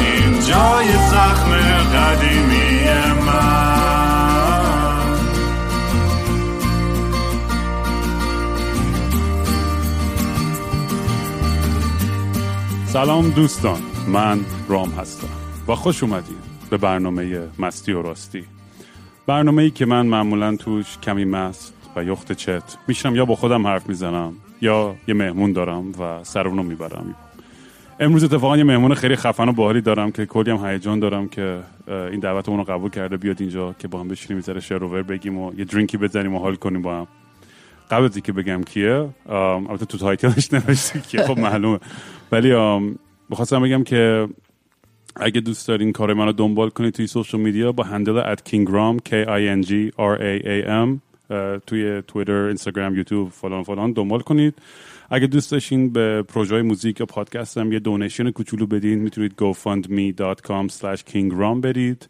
این جای زخم قدیمی من. سلام دوستان من رام هستم و خوش اومدید به برنامه مستی و راستی. برنامه ای که من معمولا توش کمی مست و یخت چت میشم یا با خودم حرف می‌زنم یا یه مهمون دارم و سر اونو می‌برم. امروز اتفاقا یه مهمون خیلی خفن و باحالی دارم که کلی هم هیجان دارم که این دعوت رو قبول کرده بیاد اینجا که با هم بشینیم یه ذره شر و ور بگیم و یه drink ی بزنیم و حال کنیم با هم. قبل از که بگم کیه البته تو title ش نوشته کیه خب معلومه. ولی می‌خواستم بگم که اگه دوست دارین کار منو دنبال کنید توی social media با handle at Kingraam K I N G R A A M توی تویتر، اینستاگرام، یوتیوب فلان فلان دنبال کنید. اگه دوست داشتین به پروژه music یا پادکست هم یه donation کوچولو بدین می‌تونید gofundme.com slash kingram برید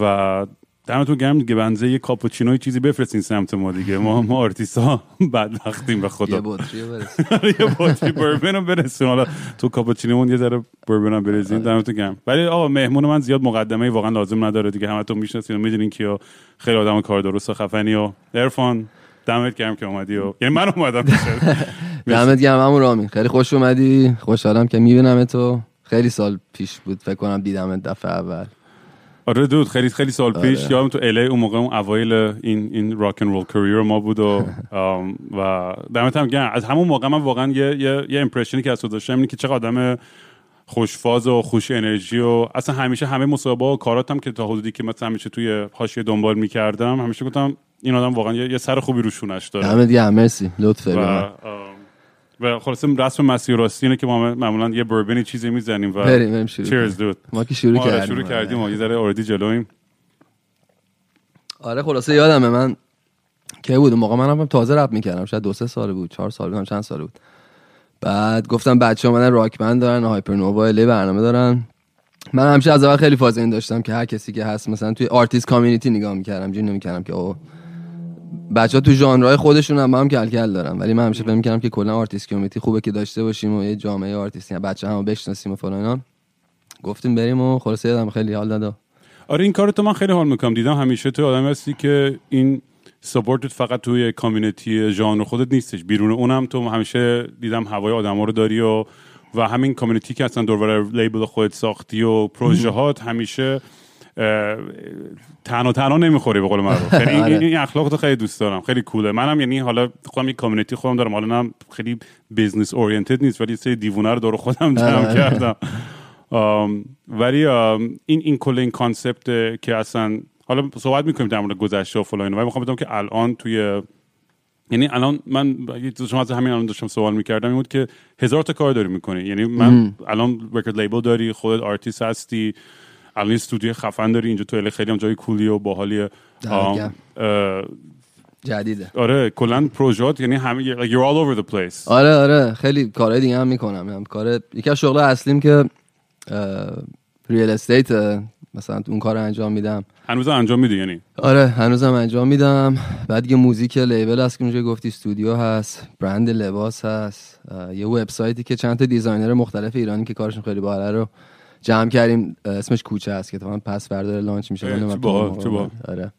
و دمتون گرم دیگه اندازه یه کاپوچینو چیزی بفرستین سمت ما دیگه. ما ما آرتیست ها بدبختیم به خدا. یه بطری یه بطری بربن رو برسون. حالا تو کاپوچینومون یه ذره بربن هم بریزین دمتون گرم. ولی آقا مهمون من زیاد مقدمه واقعا لازم نداره دیگه. همتون می‌شناسین و می‌دونین کیه خیلی آدم کار درست و خفنی و عرفان. دمت گرم که اومدی و یعنی من اومدم دمت گرم همون رامین. خیلی خوش اومدی. خوشحالم که می‌بینم تو. خیلی سال پیش بود. فکر کنم دیدم دفعه اول. آره دود خیلی خیلی سال پیش. یادم تو الی اون موقع اون اوایل این این راک اند رول کریر ما بود و و دمت هم گرم. از همون موقع من واقعا یه یه, یه امپرشنی که از تو داشتم اینه که چقدر آدم خوشفاز و خوش انرژی و اصلا همیشه همه مسابقه و کاراتم که تا حدودی که مثلا همیشه توی حاشیه دنبال می‌کردم همیشه گفتم این آدم واقعا یه, سر خوبی روشونش داره. دمت گرم مرسی. لطفه و و خلاص رسم مسیر راستی اینه که ما معمولا یه بربنی چیزی می‌زنیم و بریم بریم شروع چیرز دود ما که شروع آره کردیم. شروع کردیم و یه ذره اوردی جلویم. آره خلاصه یادمه من که بود موقع منم تازه رپ می‌کردم شاید دو سه سال بود چهار سال بود چند سال بود. بعد گفتم بچه ها من راک بند دارن هایپر نووا برنامه دارن. من همیشه از اول خیلی فاز این داشتم که هر کسی که هست مثلا توی آرتیست کامیونیتی نگاه می‌کردم جون نمی‌کردم که او بچه ها تو ژانرهای خودشون هم هم کل کل دارن ولی من همیشه فکر می‌کردم که کلا artist community خوبه که داشته باشیم و یه جامعه آرتیستی بچه همو بشناسیم و فلان اینا. گفتیم بریم و خلاصه یادم خیلی حال داد. آره این کارو تو من خیلی حال می‌کنم دیدم همیشه تو آدم هستی که این support ت فقط توی community ژانر خودت نیستش. بیرون اونم تو همیشه دیدم هوای آدما رو داری و و همین community که اصلا دور label خودت ساختی و پروژه هات همیشه تنها تنها نمی‌خوری به قول معروف. خیلی این, این اخلاق تو خیلی دوست دارم. خیلی cool ه. منم یعنی حالا خودم یک community خودم دارم. حالا نه خیلی business oriented نیست ولی سری دیوونه رو دور خودم جمع کردم. ولی این این کل این concept که اصلا حالا صحبت می‌کنیم در مورد گذشته و فلان ولی می‌خوام بدونم که الان توی یعنی الان من شما از همین الان داشتم سوال می‌کردم این بود که هزار تا کار داری می‌کنی. یعنی من الان record label داری خودت آرتیست هستی الان استودیو خفن داری اینجا تو خیلی هم جای cool ی و باحالیه. جدیده. آره کلا پروژات یعنی همه like you're all over the place. آره آره خیلی کارهای دیگه هم می‌کنم. هم کار یکی از شغل اصلیم که real estate مثلا اون کار انجام میدم. هنوز انجام میدی یعنی؟ آره هنوزم انجام میدم. بعد یه music label هست که اونجا گفتی استودیو هست برند لباس هست یه وبسایتی که چند تا designer مختلف ایرانی که کارشون خیلی باحاله رو جمع کردیم. اسمش کوچه است که من پس فردا launch میشه. آره.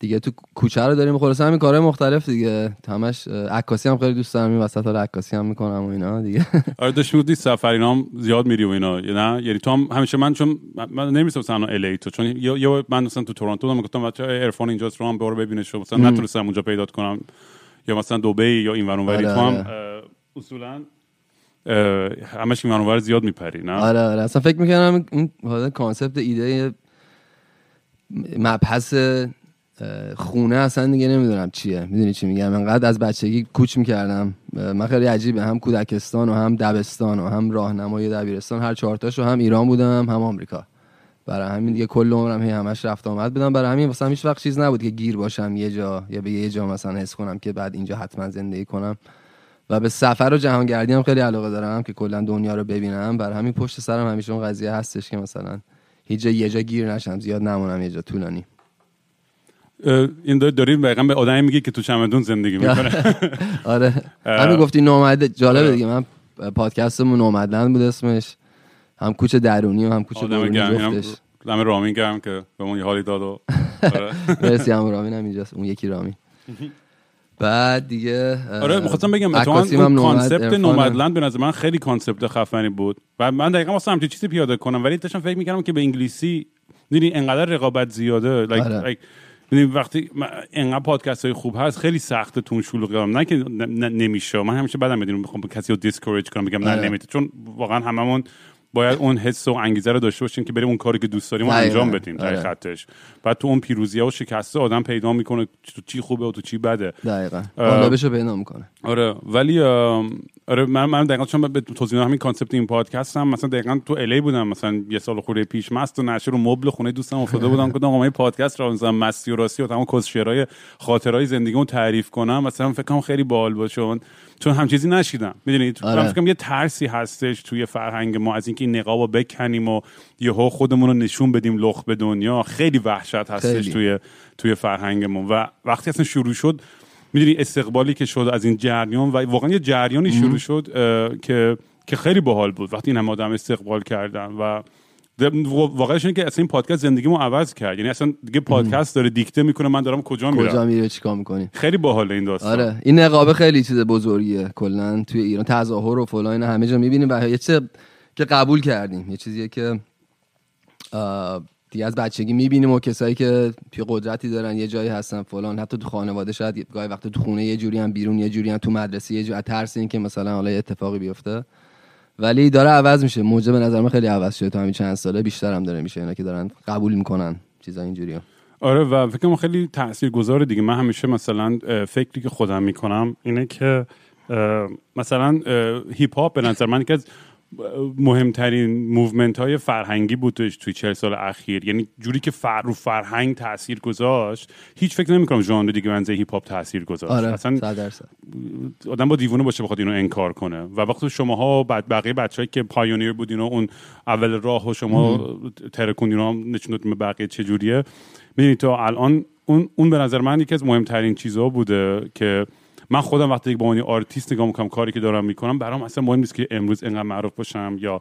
دیگه تو کوچه رو داریم خلاصه همین کارهای مختلف دیگه. همش عکاسی هم خیلی دوست دارم. این وسط حالا عکاسی هم می‌کنم و اینا دیگه. آره داشت می‌گفتی سفر اینام زیاد میری و اینا نه؟ یعنی تو هم همیشه من چون من نمیستم مثلا LA تو چون یا من مثلا تو تورنتو بودم گفتم بچه‌ها عرفان اینجاست رو هم برو ببینش. مثلا نتونستم اونجا پیدا کنم. یا مثلا دبی یا این ور تو هم اصولا همش این منور زیاد میپری نه؟ آره آره. اصلا فکر می‌کنم این کانسپت ایده مبحث خونه اصلا دیگه نمی‌دونم چیه. می‌دونی چی میگم؟ انقدر از بچگی کوچ می‌کردم. من خیلی عجیبه. هم کودکستان و هم دبستان و هم راهنمای دبیرستان. هر چهارتاشو هم ایران بودم هم آمریکا. برای همین دیگه کل عمرم هی همش رفت آمد. بودم برای همین واسه هیچ وقت چیز نبود که گیر باشم یه جا یا به یه جا مثلا حس کنم که بعد اینجا حتما زندگی کنم. و به سفر و جهانگردی هم خیلی علاقه دارم که کلا دنیا رو ببینم. برای همین پشت سرم همیشه اون قضیه هستش که مثلا هیچ جا یه جا گیر نشم. زیاد نمونم یه جا طولانی. این داری- داری دقیقا به آدمی میگی که تو چمدون زندگی می‌کنه آره. همین گفتی نومده جالبه آره. دیگه من پادکستمون نومدلند بود اسمش هم کوچ درونی و هم کوچ اینم جفتش دم رامین گرم که به اون یه حالی داد و آره. مرسی هم رامین هم اینجاست اون یکی رامین بعد دیگه آره می‌خواستم بگم اتفاقا هم اون concept. Nomadland به نظر من خیلی concept خفنی بود و من دقیقا واسه همچین چیزی پیاده کنم ولی داشتم فکر می‌کردم که به انگلیسی دیدی انقدر رقابت زیاده like, آره. like, می‌دونی وقتی انقدر پادکست های خوب هست خیلی سخته تو اون شلوغ کنم نه که نمیشه من همیشه بدم می‌دونم می‌خوام کسی رو discourage کنم بگم نه آره. نمیشه چون واقعا هممون باید اون حس و انگیزه رو داشته باشیم که بریم اون کاری که دوست داریم رو دقیقاً. انجام بدیم در آره. خطش بعد تو اون پیروزی و شکسته آدم پیدا می‌کنه تو چی خوبه و تو چی بده دقیقا اه. قالبشو پیدا می‌کنه آره ولی آره من من دقیقا چون به توضیح همین concept این پادکست هم مثلا دقیقا تو LA بودم مثلا یه سال خورده پیش مست و نشئه رو مبل خونه دوستم افتاده بودم گفتم آقا من پادکست را مثلا مستی و راستی و تمام کسشرای خاطرهای زندگیمو تعریف کنم مثلا فکر کنم خیلی باحال باشه چون هم چیزی نشیدم می‌دونید آره. فکر کنم یه ترسی هستش توی فرهنگ ما از اینکه این نقابو بکنیم و یهو خودمون رو نشون بدیم لخ به دنیا خیلی وحشت هستش خیلی. توی توی فرهنگمون و وقتی اصلا شروع شد می‌دونی استقبالی که شد از این جریان و واقعا یه جریانی شروع شد که که خیلی باحال بود وقتی این هم آدم استقبال کردن و واقعش اینه که اصلا این پادکست زندگیمو عوض کرد. یعنی اصلا دیگه پادکست داره دیکته می‌کنه من دارم کجا کجا میرم میره چیکار می‌کنی؟ خیلی باحاله این داستان. آره این نقابه خیلی چیز بزرگیه کلا توی ایران تظاهر و فلان اینا همه جا می‌بینیم و یه چیز که قبول کردیم. یه چیزیه که دیگه از بچگی می‌بینیم و کسایی که توی قدرتی دارن یه جایی هستن فلان. حتی تو خانواده شاید گاهی وقت تو خونه یه جوری هم بیرون یه جوری هم تو مدرسه یه جوری ترس این که مثلا حالا یه اتفاقی بیفته. ولی داره عوض میشه. موجه به نظر من خیلی عوض شده. تو همین چند ساله بیشتر هم داره میشه. اینا که دارن قبول می‌کنن. چیزا اینجوری آره و فکر کنم خیلی تاثیرگذاره دیگه. من همیشه مثلا فکری که خودم می‌کنم اینه که مثلا هیپ هاپ به نظر من اه، مهمترین movement های فرهنگی بودش توی چهل سال اخیر. یعنی جوری که رو فرهنگ تاثیر گذاشت هیچ فکر نمی‌کنم ژانر دیگه به اندازه هیپ هاپ تاثیر گذاشت. آره اصلا 100 درصد. آدم باید دیوونه باشه بخواد اینو انکار کنه. و وقتی شماها بعد بقیه بچه‌ای که pioneer بودین و اون اول راه و شما ترکوندین و نشون به بقیه چجوریه می‌دونید تا الان اون اون به نظر من یکی از مهمترین چیزها بوده که من خودم وقتی با عنوان آرتیست نگاه می‌کنم کاری که دارم می‌کنم برام اصلا مهم نیست که امروز انقدر معروف باشم یا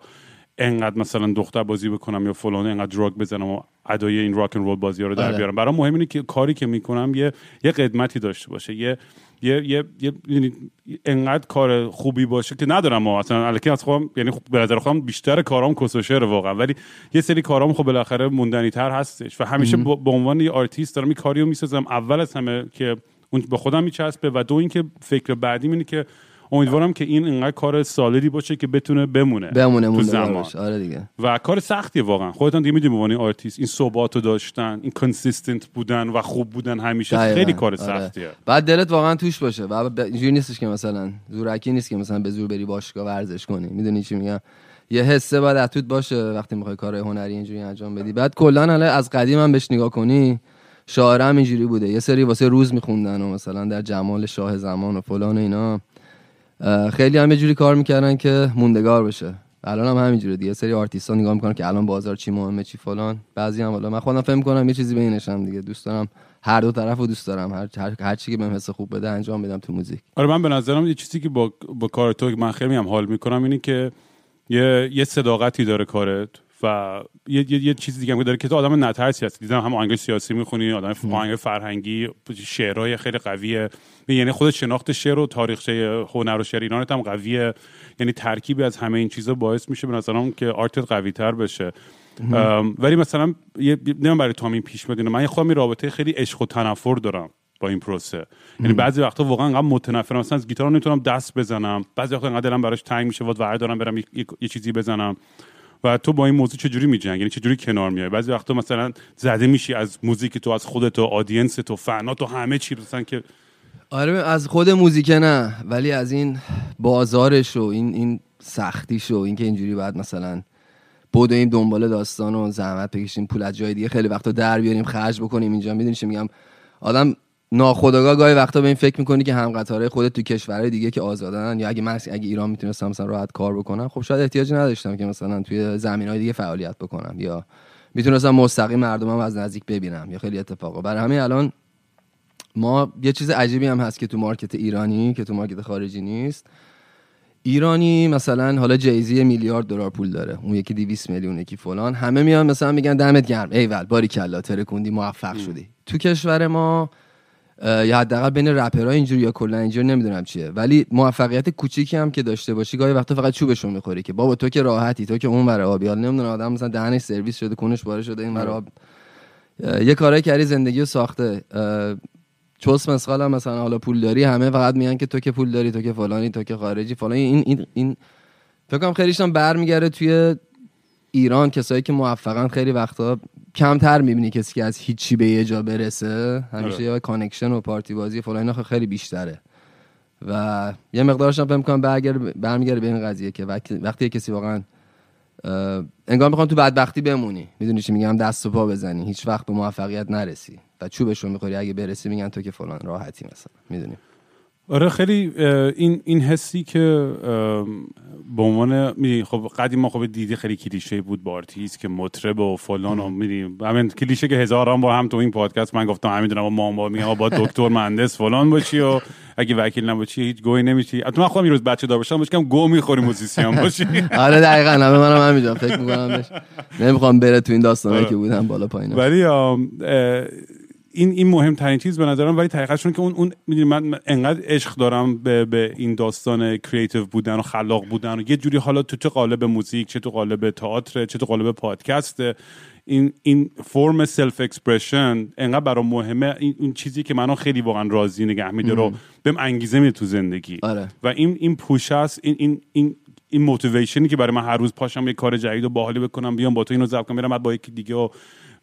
انقدر مثلا دختر بازی بکنم یا فلان انقدر دراگ بزنم و ادای این rock roll بازی ها رو در آره. بیارم. برام مهم اینه که کاری که می‌کنم یه یه قدمتی داشته باشه یه یه یه, یه یعنی انقدر کار خوبی باشه که ندارم ما اصلا الکی از خودم یعنی خب به نظر خودم بیشتر کارام کسشر واقعا. ولی یه سری کارام خب بالاخره موندنی تر هستش و همیشه به عنوان یه آرتیست دارم این کاریو می‌سازم. اول از همه که اون به خودم میچسبه و دو اینکه فکر بعدی اینه که امیدوارم که این انقدر کار solid ی باشه که بتونه بمونه بمونه تو زمان. آره دیگه. و کار سختیه واقعا. خودتون دیگه می‌دونی عنوان آرتیست این ثبات رو داشتن این consistent بودن و خوب بودن همیشه. خیلی کار آره. سختیه. بعد دلت واقعا توش باشه. و ب- اینجوری نیستش که مثلا زورکی نیست که مثلا به زور بری باشگاه ورزش کنی. می‌دونی چی میگم؟ یه حسه باید اتوت باشه وقتی می‌خوای کار هنری اینجوری انجام بدی. بعد کلا از قدیم هم بهش نگاه کنی. شاعر هم اینجوری بوده. یه سری واسه روز میخوندن و مثلا در جمال شاه زمان و فلان و اینا. خیلی هم جوری کار می‌کردن که موندگار بشه. الان هم همینجوره دیگه. سری آرتیستا نگاه می‌کنن که الان بازار چی مهمه چی فلان. بعضی هم حالا من خودم فهم کنم یه چیزی بینشم دیگه. دوست دارم هر دو طرف رو دوست دارم. هر هر, هر چی که بهم حس خوب بده انجام بدم تو موزیک. آره من به نظرم یه چیزی که با, با کار تو من خیلی هم حال می‌کنم اینه که یه, یه صداقتی داره کارت. و یه, یه, یه چیزی دیگه هم داره که تو آدم نترسی هستی. دیدم هم آهنگ سیاسی می‌خونی آدم آهنگ فرهنگی شعرهای خیلی قویه. یعنی خود شناخت شعر و تاریخچه هنر و شعر ایران هم قویه. یعنی ترکیبی از همه این چیزا باعث میشه به نظرم که آرتت قوی تر بشه ولی مثلا یه نمی‌دونم برای تو این پیش میاد. من خودم رابطه خیلی عشق و تنفر دارم با این پروسه. یعنی بعضی وقتا واقعا انقدر متنفرم. مثلا از گیتار نمی‌تونم دست بزنم. بعضی وقتا انقدر دلم براش تنگ میشه. واد دارم برم یه چیزی بزنم. و تو با این موضوع چجوری میجنگی؟ یعنی چجوری کنار میای بعضی وقتا مثلا زده میشی از موزیک تو از خودت و آدینس تو فنات و همه چی مثلا که آره از خود موزیک نه ولی از این بازارش و این این سختیش و اینکه اینجوری باید مثلا بدویم دنبال داستان و زحمت بکشیم پول از جای دیگه خیلی وقتا در بیاریم خرج بکنیم اینجا. می‌دونی میگم؟ آدم ناخودآگاه گاهی وقتا به این فکر می‌کنی که هم قطاره خودت تو کشورهای دیگه که آزادن یا اگه من اگه ایران می‌تونستم مثلا راحت کار بکنم خب شاید احتیاجی نداشتم که مثلا توی زمینهای دیگه فعالیت بکنم یا می‌تونستم مستقیم مردمم از نزدیک ببینم یا خیلی اتفاقا برای همین الان ما یه چیز عجیبی هم هست که تو مارکت ایرانی که تو مارکت خارجی نیست. ایرانی مثلا حالا جیزی میلیارد دلار پول داره اون یکی 200 میلیون یکی فلان. همه میان مثلا میگن دمت گرم. ایول باری کلا ترکوندی موفق شدی. تو کشور ما یا حداقل بین رپرها اینجوری یا کلا اینجوری نمی‌دونم چیه. ولی موفقیت کوچیکی هم که داشته باشی گاهی وقتا فقط چوبشون می‌خوری که بابا تو که راحتی تو که اون برای آبی. حال نمی‌دونم آدم مثلا دهنش سرویس شده کنش باره شده این برای آب. یه کارای کردی زندگی رو ساخته. چس مثقال مثلا حالا پول داری همه فقط میگن که تو که پول داری تو که فلانی تو که خارجی فلان این این این فکر کنم خیلیش هم برمیگرده توی ایران. کسایی که موفقن خیلی وقتا کمتر می‌بینی کسی که از هیچی به یه جا برسه. همیشه یا connection و پارتی بازی فلان اینا خیلی بیشتره. و یه مقدارش هم فکر کنم برمیگرده به این قضیه که وقتی کسی واقعا انگار می‌خوام تو بدبختی بمونی. می‌دونی چی میگم؟ دست و پا بزنی. هیچ وقت به موفقیت نرسی. و چوبش رو می‌خوری. اگه برسی میگن تو که فلان راحتی مثلا. می‌دونی؟ آره خیلی این این حسی که به عنوان می‌دونی خب قدیم ما خب دیدی خیلی کلیشه بود با آرتیست که مطرب و فلان و می‌دونی همین کلیشه که هزاران با هم تو این پادکست من گفتم همین دونم ما با میگم با دکتر مهندس فلان باشی و اگه وکیل نباشی هیچ گوی نمیشی. تو من خودم یه روز بچه دار باشم باشم گو می‌خوری موزیسین باشی. آره دقیقاً همه منم همینجا فکر می‌کنم نمی‌خوام بره تو این داستانی که بودم بالا پایین ولی این این مهمترین چیز به نظرم ولی طریقتشون که اون اون می‌دونی من انقدر عشق دارم به, به این داستان creative بودن و خلاق بودن و یه جوری حالا تو چه قالب موزیک چه تو قالب تئاتر چه تو قالب پادکست این این فرم self expression انقدر برام مهمه. این, این چیزی که منو خیلی واقعا راضی نگه میده رو بهم انگیزه میده تو زندگی. آره. و این این push است این این این این motivation ی که برای من هر روز پاشم یه کار جدید و باحالی بکنم بیام با تو اینو ضبط کنم برم با یکی دیگه و,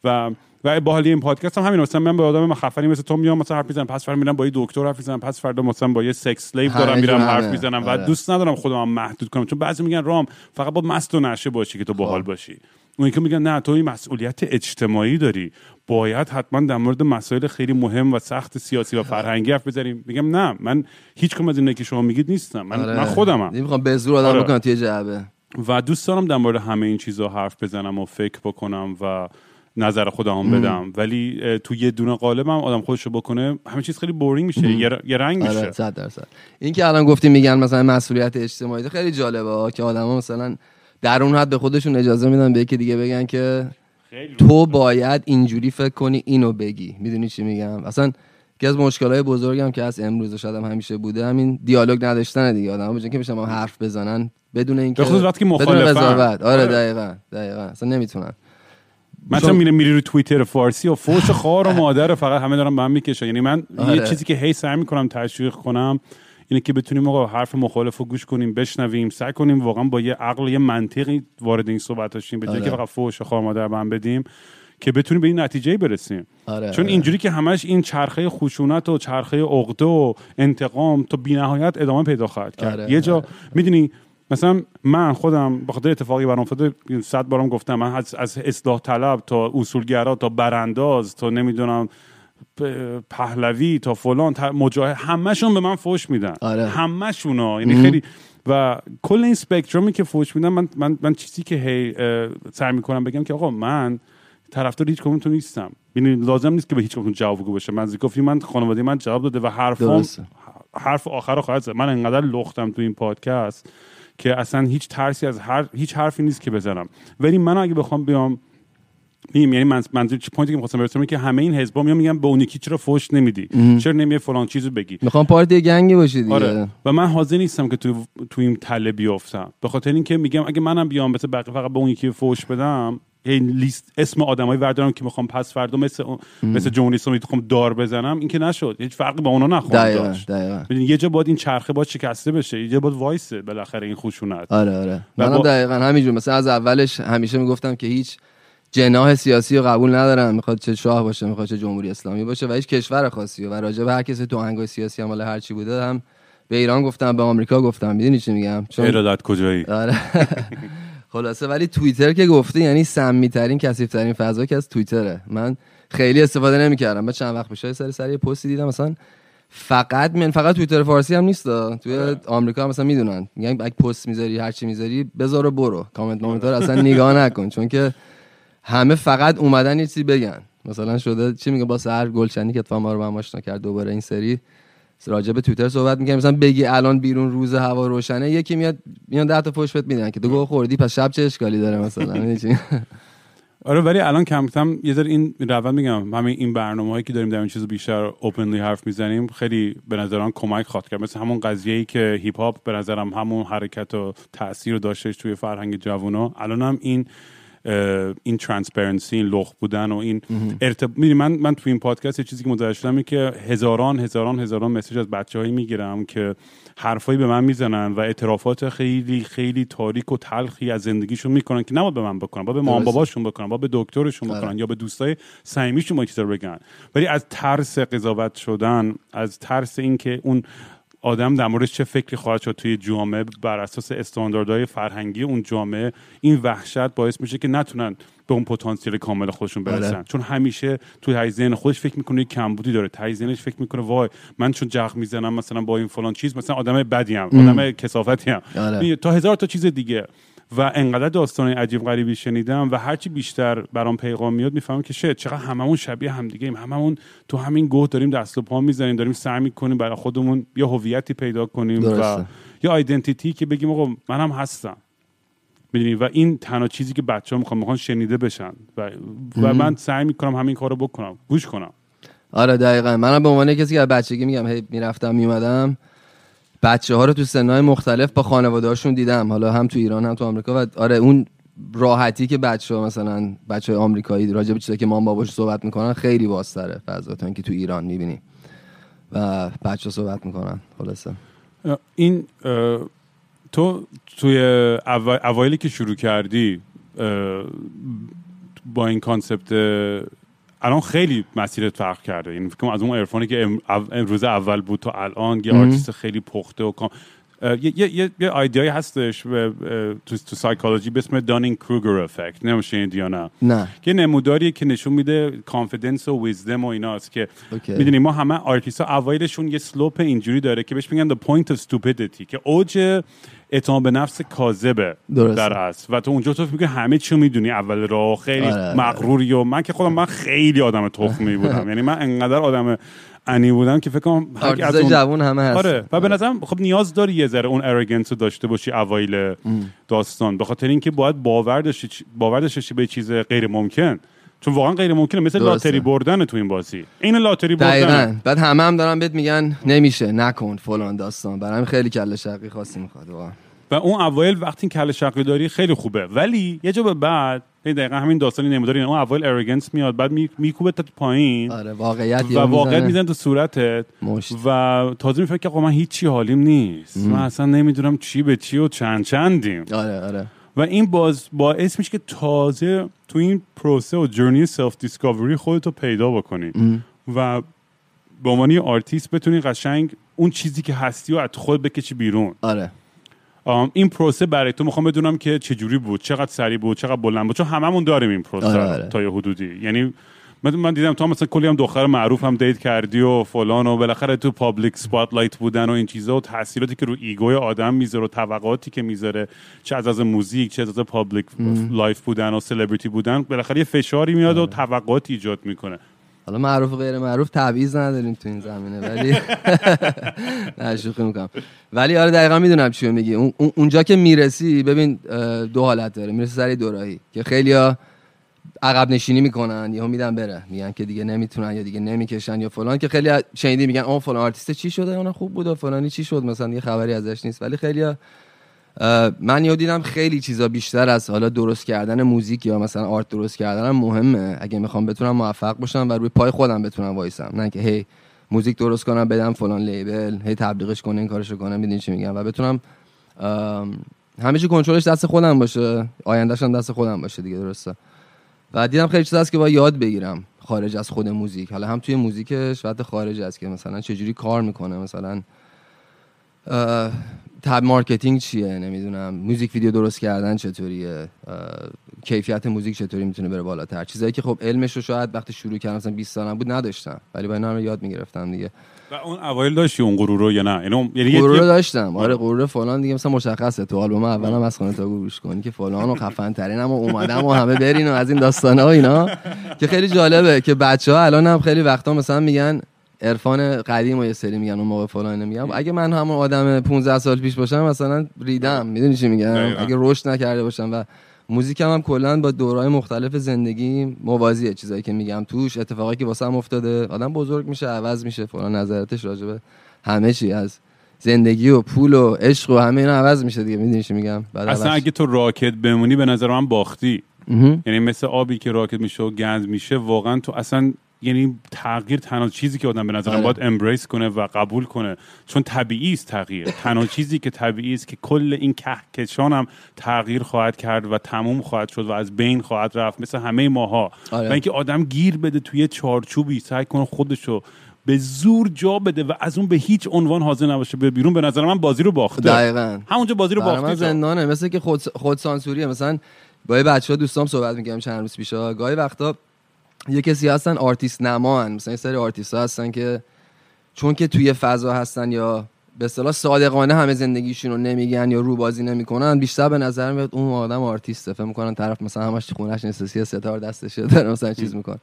و و باحالی این پادکست هم همین مثلا من به آدم خفنی مثل تو میام مثلا حرف می‌زنم پس فردا میرم با یه دکتر حرف می‌زنم پس فردا مثلا با یه سکس سلیو دارم میرم حرف می‌زنم و آره. دوست ندارم خودم محدود کنم چون بعضی میگن رام فقط با مست و نشه باشی که تو باحال خب. باشی اون که میگن نه تو این مسئولیت اجتماعی داری باید حتما در مورد مسائل خیلی مهم و سخت سیاسی و فرهنگی حرف بزنیم میگم نه من هیچ کم از اینه که شما میگید نیستم من, آره. من خودمم نمی‌خوام به زور آدم آره. توی جعبه و دوست دارم در مورد همه این چیزها حرف بزنم و فکر بکنم و نظر خودم بدم. ولی تو یه دونه قالب هم آدم خودشو بکنه همه چیز خیلی بورینگ میشه. یه رنگ میشه. آره صد درصد. این که الان گفتیم میگن مثلا مسئولیت اجتماعی خیلی جالبه که آدما مثلا در اون حد به خودشون اجازه میدن به یکی دیگه بگن که تو باید اینجوری فکر کنی اینو بگی. می‌دونی چی میگم؟ اصلا که از مشکلات بزرگم که از امروز شاید هم همیشه بوده همین دیالوگ نداشتن دیگه. آدم که میشن حرف بزنن بدون اینکه به خصوص وقتی مخالفن. آره, آره. دقیقاً دقیقاً. اصلا نمی‌تونن. مثلا میره میری رو توییتر فارسی و فوش خار و مادر فقط همه دارن به هم می‌کشن. یعنی من آره. یه چیزی که هی سعی می‌کنم تشویق کنم اینه که بتونیم آقا حرف مخالف رو گوش کنیم بشنویم سعی کنیم واقعا با یه عقل یه منطقی وارد این صحبت هاشیم به جای که آره. فقط فوش خار مادر به هم بدیم که بتونیم به این نتیجه برسیم. آره، چون اینجوری که همش این چرخه خشونت و چرخه عقده و انتقام تا بینهایت ادامه پیدا خواهد کرد. یه جا می‌دونی مثلا من خودم به خاطر اتفاقی برام افتاده صد بارم گفتم من از, از اصلاح طلب تا اصولگرا تا برانداز تا نمی‌دونم پهلوی تا فلان مجاهد همشون به من فوش میدن. آره. همشون یعنی خیلی و کل این سپکترومی که فوش میدن من, من, من چیزی که هی سعی می‌کنم بگم که آقا من طرفدار هیچ کدومتون نیستم. یعنی لازم نیست که به هیچ کدومتون جواب بگو باشه من گفتی من خانواده من جواب داده و حرفم حرف آخر رو خواهد زد. من انقدر لختم تو این پادکست. که اصلا هیچ ترسی از هر هیچ حرفی نیست که بزنم. ولی من اگه بخوام بیام میم یعنی من منظور پوینتی که می‌خواستم برسونم که همه این حزبا میام میگم به اون یکی چرا فوش نمیدی؟ چرا نمیای فلان چیزو بگی؟ می‌خوام پارتی گنگی باشی دیگه. آره. و من حاضر نیستم که تو تو این تله بیافتم. به خاطر اینکه میگم اگه منم بیام مثل بقیه فقط به اون یکی فوش بدم هی لیست اسم آدمایی وردارم که می‌خوام پس فردا مثل مثل جمهوری اسلامی می‌خوام دار بزنم این که نشد. هیچ فرقی با اونا نخواهد داشت. یه جا باید این چرخه باید شکسته بشه یه جا باید وایسه بالاخره این خشونت. آره آره. منم با- دقیقا همینجور. مثلا از اولش همیشه می‌گفتم که هیچ جناح سیاسی رو قبول ندارم می‌خواد چه شاه باشه می‌خواد چه جمهوری اسلامی باشه و هیچ کشور خاصی. و راجع به هر کسی تو آهنگای سیاسی هم هر چی بوده هم به ایران گفتم به آمریکا گفتم. می‌دونی چی میگم؟ چون ارادت کجایی؟ آره. خلاصه ولی توییتر که گفته یعنی سمی ترین کثیف ترین فضا که از توییتره. من خیلی استفاده نمی‌کردم. من چند وقت پیش سری سری پستی دیدم مثلا فقط من فقط توییتر فارسی هم نیست توی آمریکا هم مثلا می‌دونن. میگن اگه پست می‌ذاری هر چی می‌ذاری بذار و برو. کامنت مامنت رو اصلا نگاه نکن. چون که همه فقط اومدن یه چیزی بگن. مثلا شده چی میگه؟ با سر گلچنی که اتفاقا ما رو با هم آشنا کرد دوباره این سری. راجع به توییتر صحبت می‌کنم مثلا بگی الان بیرون روز هوا روشنه یکی میاد میان ده تا پشت بهت میدن که تو گوه خوردی پس شب چه اشکالی داره مثلا؟ چی؟ آره ولی الان کم کم یه ذره این روند میگم همین این برنامه هایی که داریم در این چیزو بیشتر openly حرف می‌زنیم خیلی به نظرم کمک خواهد کرد. مثل همون قضیه ای که هیپ هاپ به نظرم همون حرکت و تاثیر رو داشتش توی فرهنگ جوونا الان هم این این transparency این لخت بودن و این ارتب... من من تو این پادکست یه چیزی که متوجه شدم اینه که هزاران هزاران هزاران مسیج از بچه‌هایی می‌گیرم که حرفایی به من می‌زنن و اعترافات خیلی خیلی تاریک و تلخی از زندگیشون می‌کنن که نباید به من بکنن باید به مام. باباشون بکنن باید به دکترشون آره. بکنن یا به دوستای صمیمیشون با چیزا بگن ولی از ترس قضاوت شدن از ترس اینکه اون آدم در موردش چه فکری خواهد شد توی جامعه بر اساس استانداردهای فرهنگی اون جامعه؟ این وحشت باعث میشه که نتونن به اون پتانسیل کامل خودشون برسن. آره. چون همیشه توی های ذهن خودش فکر می‌کنه یه کمبودی داره. ته ذهنش فکر می‌کنه وای من چون جغ می‌زنم مثلا با این فلان چیز مثلا آدم بدی ام آدم کسافتی ام آره. تا هزار تا چیز دیگه. و انقدر داستان عجیب غریبی شنیدم و هرچی بیشتر برام پیغام میاد می‌فهمم که شد چقدر هممون شبیه همدیگه ایم. هممون تو همین گوه داریم دست و پا می‌زنیم داریم سعی می‌کنیم برای خودمون یه هویتی پیدا کنیم و درسته. یه آیدنتیتی که بگیم آقا منم هستم. می‌دونی؟ و این تنها چیزی که بچه ها می‌خوان می‌خوان شنیده بشن. و, و من سعی می‌کنم همین کارو بکنم. گوش کنم. آره دقیقا. منم به عنوان کسی که بچگی میگم هی می‌رفتم میومدم بچه ها رو تو سنهای مختلف با خانواده‌هاشون دیدم. حالا هم تو ایران هم تو آمریکا و آره اون راحتی که بچه ها مثلا بچه های آمریکایی راجع به چیزایی که مام باباش صحبت می‌کنن خیلی بازتره فضا تا اینکه تو ایران می‌بینی. و بچه ها صحبت می‌کنن خلاصه. این تو توی اوایلی که شروع کردی با این concept الان خیلی مسیرت فرق کرده. یعنی فکر از اون عرفانی که امروز اول بود تا الان یه آرتیست خیلی پخته و کام یه یه یه, idea یی هستش تو تو سایکولوژی به اسم Dunning Kruger effect نمیشه یا نه. نه. یه نموداریه که نشون میده confidence و wisdom و ایناست که. می‌دونی ما همه آرتیست ها اوایلشون یه slope اینجوری داره که بهش میگن the point of stupidity که اوج اعتماد به نفس کاذبه. درسته و تو اونجا تو میگه همه چی می‌دونی. اول راه خیلی آره، آره. مغروری و من که خودم من خیلی آدم تخمی بودم. یعنی من انقدر آدم عنی بودم که فکر کنم هر از اون- جوون همه هست. آره. و به نظرم خب نیاز داری یه ذره اون arrogance رو داشته باشی اوایل داستان. به خاطر اینکه باید باور داشتی باور داشته باشی به چیز غیر ممکن. چون واقعا غیر ممکنه. مثل درسته. لاتری بردن تو این بازی. این لاتری بردن. دقیقا. بعد همه هم دارن بهت میگن نمیشه نکن فلان داستان. برای همین خیلی کله شقی خاصی می‌خواد. واقعا. و اون اوایل وقتی کل شقی داری خیلی خوبه. ولی یه جا به بعد این دقیقا همین داستانی نموداری اون اول ارگنس میاد بعد می- میکوبه تا پایین. آره واقعیت و واقعیت می‌زنه. میزن تو صورتت. مشت. و تازه میفکر که من هیچی حالیم نیست. من اصلا نمی‌دونم چی به چی و چند چندیم. آره آره. و این باز باعث میشه که تازه تو این پروسه و journey self discovery خودتو پیدا بکنی. و به عنوان یه آرتیست بتونی قشنگ اون چیزی که هستی و از خود بکشی بیرون. آره. این پروسه برای تو می‌خوام بدونم که چجوری بود چقدر سریع بود چقدر بلند بود چون هممون داریم این پروسه آره، آره. تا یه حدودی یعنی من دیدم تو مثلا کلی هم دختر معروف هم date کردی و فلان و بالاخره تو public spotlight بودن و این چیزا و تاثیراتی که رو ego ی آدم می‌ذاره و تبعاتی که می‌ذاره چه از از موزیک چه از از public life بودن و سلبریتی بودن بالاخره یه فشاری میاد آره. و طبقاتی ایجاد می‌کنه حالا معروف و غیر معروف تبعیض نداریم تو این زمینه ولی نه شوخی می‌کنم. ولی آره دقیقا می‌دونم چی میگی. اون- اون- اونجا که می‌رسی ببین دو حالت داره. می‌رسی سر دوراهی که خیلیا عقب نشینی می‌کنن یهو میدن بره. میگن که دیگه نمی‌تونن یا دیگه نمی‌کشن یا فلان. که خیلی شنیدی میگن اون فلان آرتیست چی شده؟ اون خوب بود و فلانی چی شد؟ مثلا یه خبری ازش نیست. ولی خیلی من یاد دیدم خیلی چیزا بیشتر از حالا درست کردن موزیک یا مثلا آرت درست کردن هم مهمه. اگه می‌خوام بتونم موفق باشم و روی پای خودم بتونم وایسم. نه که هی موزیک درست کنم بدم فلان لیبل هی تبلیغش کنه این کارشو کنم می‌دونی چی میگم. و بتونم همه چی کنترلش دست خودم باشه. آیندهش هم دست خودم باشه دیگه درسته. و دیدم خیلی چیز هست که باید یاد بگیرم. خارج از خود موزیک. حالا هم توی موزیکش و خارج از که مثلا چجوری کار می‌کنه. مثلا خب marketing چیه؟ نمی‌دونم. موزیک ویدیو درست کردن چطوریه؟ کیفیت موزیک چطوری می‌تونه بره بالاتر؟ چیزایی که خب علمش رو شاید وقتی شروع کردم مثلا 20 سالم بود نداشتم. ولی با اینا هم یاد می‌گرفتم دیگه. و اون اوایل داشتی اون غرور رو یا نه؟ یعنی یعنی غرور رو داشتم. آره غرور فلان دیگه مثلا مشخصه. تو آلبوم اولم از خانه تا گوش کنی که فلان و خفن ترینم و اومدم و همه برین و از این داستانا و اینا. که خیلی جالبه که بچه ها الان هم خیلی وقتا مثلا میگن عرفان قدیم و یه سری میگن اون موقع فلان میگم اگه من همون آدم 15 سال پیش باشم مثلا ریدم. می‌دونی چی میگم. اگه رشد نکرده باشم و موزیکم هم کلا با دورهای مختلف زندگی موازیه. چیزایی که میگم توش اتفاقی که واسم افتاده. آدم بزرگ میشه عوض میشه. فلان نظراتش راجبه همه چی از زندگی و پول و عشق و همه اینا عوض میشه دیگه. می‌دونی چی میگم؟ اصلا اگه تو راکت بمونی به نظر من باختی. یعنی مثل آبی که راکت میشه و گند میشه واقعا تو اصلا یعنی تغییر تنها چیزی که آدم به نظرم آره. باید امبریس کنه و قبول کنه. چون طبیعی است تغییر. تنها چیزی که طبیعی است که کل این کهکشان هم تغییر خواهد کرد و تموم خواهد شد و از بین خواهد رفت مثل همه ماها. آره. و اینکه آدم گیر بده توی چارچوبی سعی کنه خودشو به زور جا بده و از اون به هیچ عنوان حاضر نباشه به بیرون. به نظر من بازی رو باخته. دقیقاً. همونجا بازی رو تو. زندانه. مثل که خود خود سانسوریه. مثلا با یه بچه ها دوستام صحبت میگم چند روز پیشا گاهی وقتا یه کسی هستن آرتیست نما هن. مثلا یه سری آرتیست ها هستن که چون که توی فضا هستن یا به اصطلاح صادقانه همه زندگیشون رو نمیگن یا روبازی نمی‌کنن بیشتر به نظر میاد اون آدم آرتیسته. فکر می‌کنن طرف مثلا همش خونش نشسته سه‌تار دستشه داره مثلا چیز می‌کنه.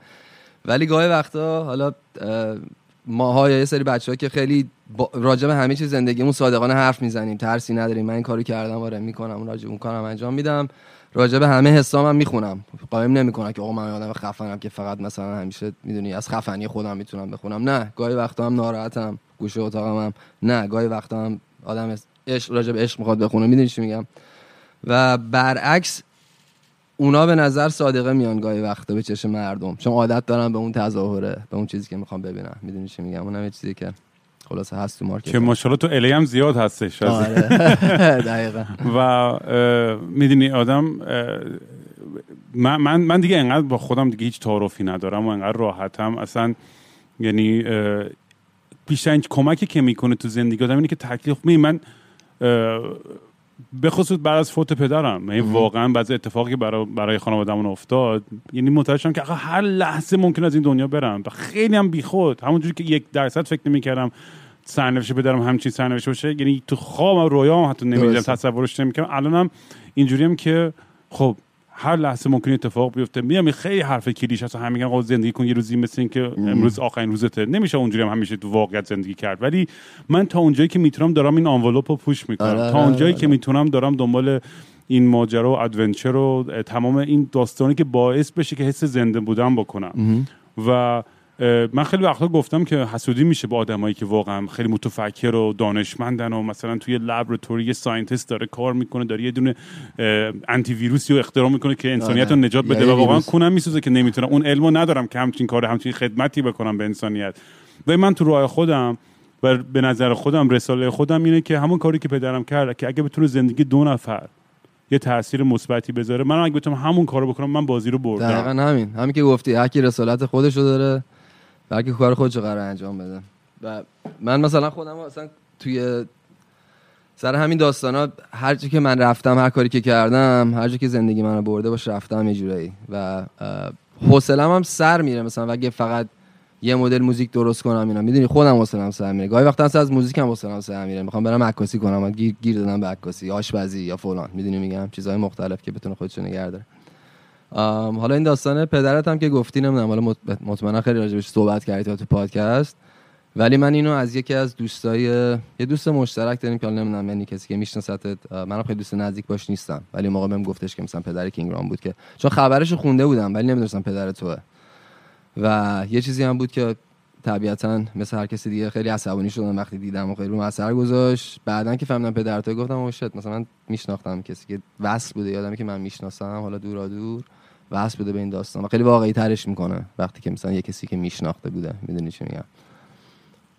ولی گاهی وقتا حالا اه، ماها یا یه سری بچه ها که خیلی راجع به همه چیز زندگیمون صادقانه حرف می‌زنیم. ترسی نداریم. من این کارو کردم آره می‌کنم راجع به اون کارم انجام میدم. راجع همه حسام هم می‌خونم. قایم نمی‌کنم که آقا من آدم خفنم که فقط مثلا همیشه می‌دونی از خفنی خودم می‌تونم بخونم. نه گاهی وقتا هم ناراحتم. گوشه اتاقم هم. نه گاهی وقتا هم آدم عشق راجع به عشق می‌خواد بخونه. می‌دونی چی میگم؟ و برعکس اونا به نظر صادقه میان گاهی وقتا به چشم مردم. چون عادت دارن به اون تظاهره به اون چیزی که می‌خوام ببینم می‌دونی چی میگم؟ اونم چیزی که خلاصه هست تو مارکت. که ماشاءالله تو الی هم زیاد هستش. آره. دقیقا. و می‌دونی آدم من, من, من دیگه انقدر با خودم دیگه هیچ تعارفی ندارم و انقدر راحتم. اصلا یعنی اه، بیشترین کمکی که می‌کنه تو زندگی آدم اینه که تکلیف می من به خصوص بعد از فوت پدرم. یعنی واقعا بعضی اتفاقی برای برای خانواده‌مون افتاد. یعنی متوجه شدم که آقا هر لحظه ممکن از این دنیا برم. و خیلی هم بیخود. همونجوری که یک درصد فکر نمی‌کردم. سرنوشت پدرم همچین سرنوشت باشه. یعنی تو خوابم رویام حتی نمی‌دیدم. تصورش نمی‌کردم. الانم اینجوری هم که خب هر لحظه ممکن اتفاق بیفته. میام خیلی حرف کلیش هست همه میگن آقا زندگی کن یه روزی مثل این که امروز آخرین روزته. نمیشه اونجوری هم همیشه تو واقعیت زندگی کرد. ولی من تا اونجایی که می‌تونم دارم این آنولوپ رو پوش می‌کنم. آره، تا آره، اونجایی آره. که می‌تونم دارم دنبال این ماجرا و ادونچر و تمام این داستانی که باعث بشه که حس زنده بودن بکنم. و من خیلی وقتا گفتم که حسودی میشه با آدمایی که واقعا خیلی متفکر و دانشمندن و مثلا توی laboratory یه scientist داره کار می‌کنه داره یه دونه اه، antivirus ی رو اختراع می‌کنه که انسانیت رو آره. نجات بده و واقعا. کونم میسوزه که نمی‌تونم اون علمو ندارم که همچین کار همچین خدمتی بکنم به انسانیت و من تو راه خودم و به نظر خودم رسالت خودم اینه که همون کاری که پدرم کرد که اگه بتونه زندگی دو نفر یه تاثیر مثبتی بذاره من اگه بتونم همون کارو بکنم من بازی رو بردم دقیقا همین همین که گفتی هر کی رسالت خودشو داره کی کار خودشو قرار انجام بده. و من مثلا خودم مثلا توی سر همین داستانا هر که من رفتم هر کاری که کردم هر که زندگی منو برده باش رفتم یه جورایی. و حوصله‌م هم سر میره مثلا اگه فقط یه مدل موزیک درست کنم اینا. می‌دونی خودم حوصله‌م سر میره. گاهی وقتا اصلا از موزیک هم حوصله‌م سر میره. می‌خوام برم عکاسی کنم گیر, گیر دادم به عکاسی آشپزی یا فلان. می‌دونی میگم؟ چیزهای مختلف که بتونه خودشو نگه حالا این داستان پدرت هم که گفتی نمی‌دونم حالا مط- مطمئنا خیلی راجبش صحبت کردی تو پادکست. ولی من اینو از یکی از دوستای یه دوست مشترک داریم که حالا نمی‌دونم یعنی کسی که میشناستت منم خیلی دوست نزدیک باش نیستم. ولی موقع بهم گفتش که مثلا پدر کینگرام بود که چون خبرش خونده بودم ولی نمی‌دونستم پدر توه. و یه چیزی هم بود که طبیعتا مثل هر کسی دیگه خیلی عصبانی شدم وقتی دیدم و خیلی اثر گذاشت. بعدا که فهمیدم پدر تو گفتم اوه مثلا من میشناختم کسی که وصل بوده یادم که من می‌شناسم حالا دورا دور. وصل بوده به این داستان و خیلی واقعی ترش می‌کنه وقتی که مثلا یه کسی که میشناخته بوده می‌دونی چی میگم.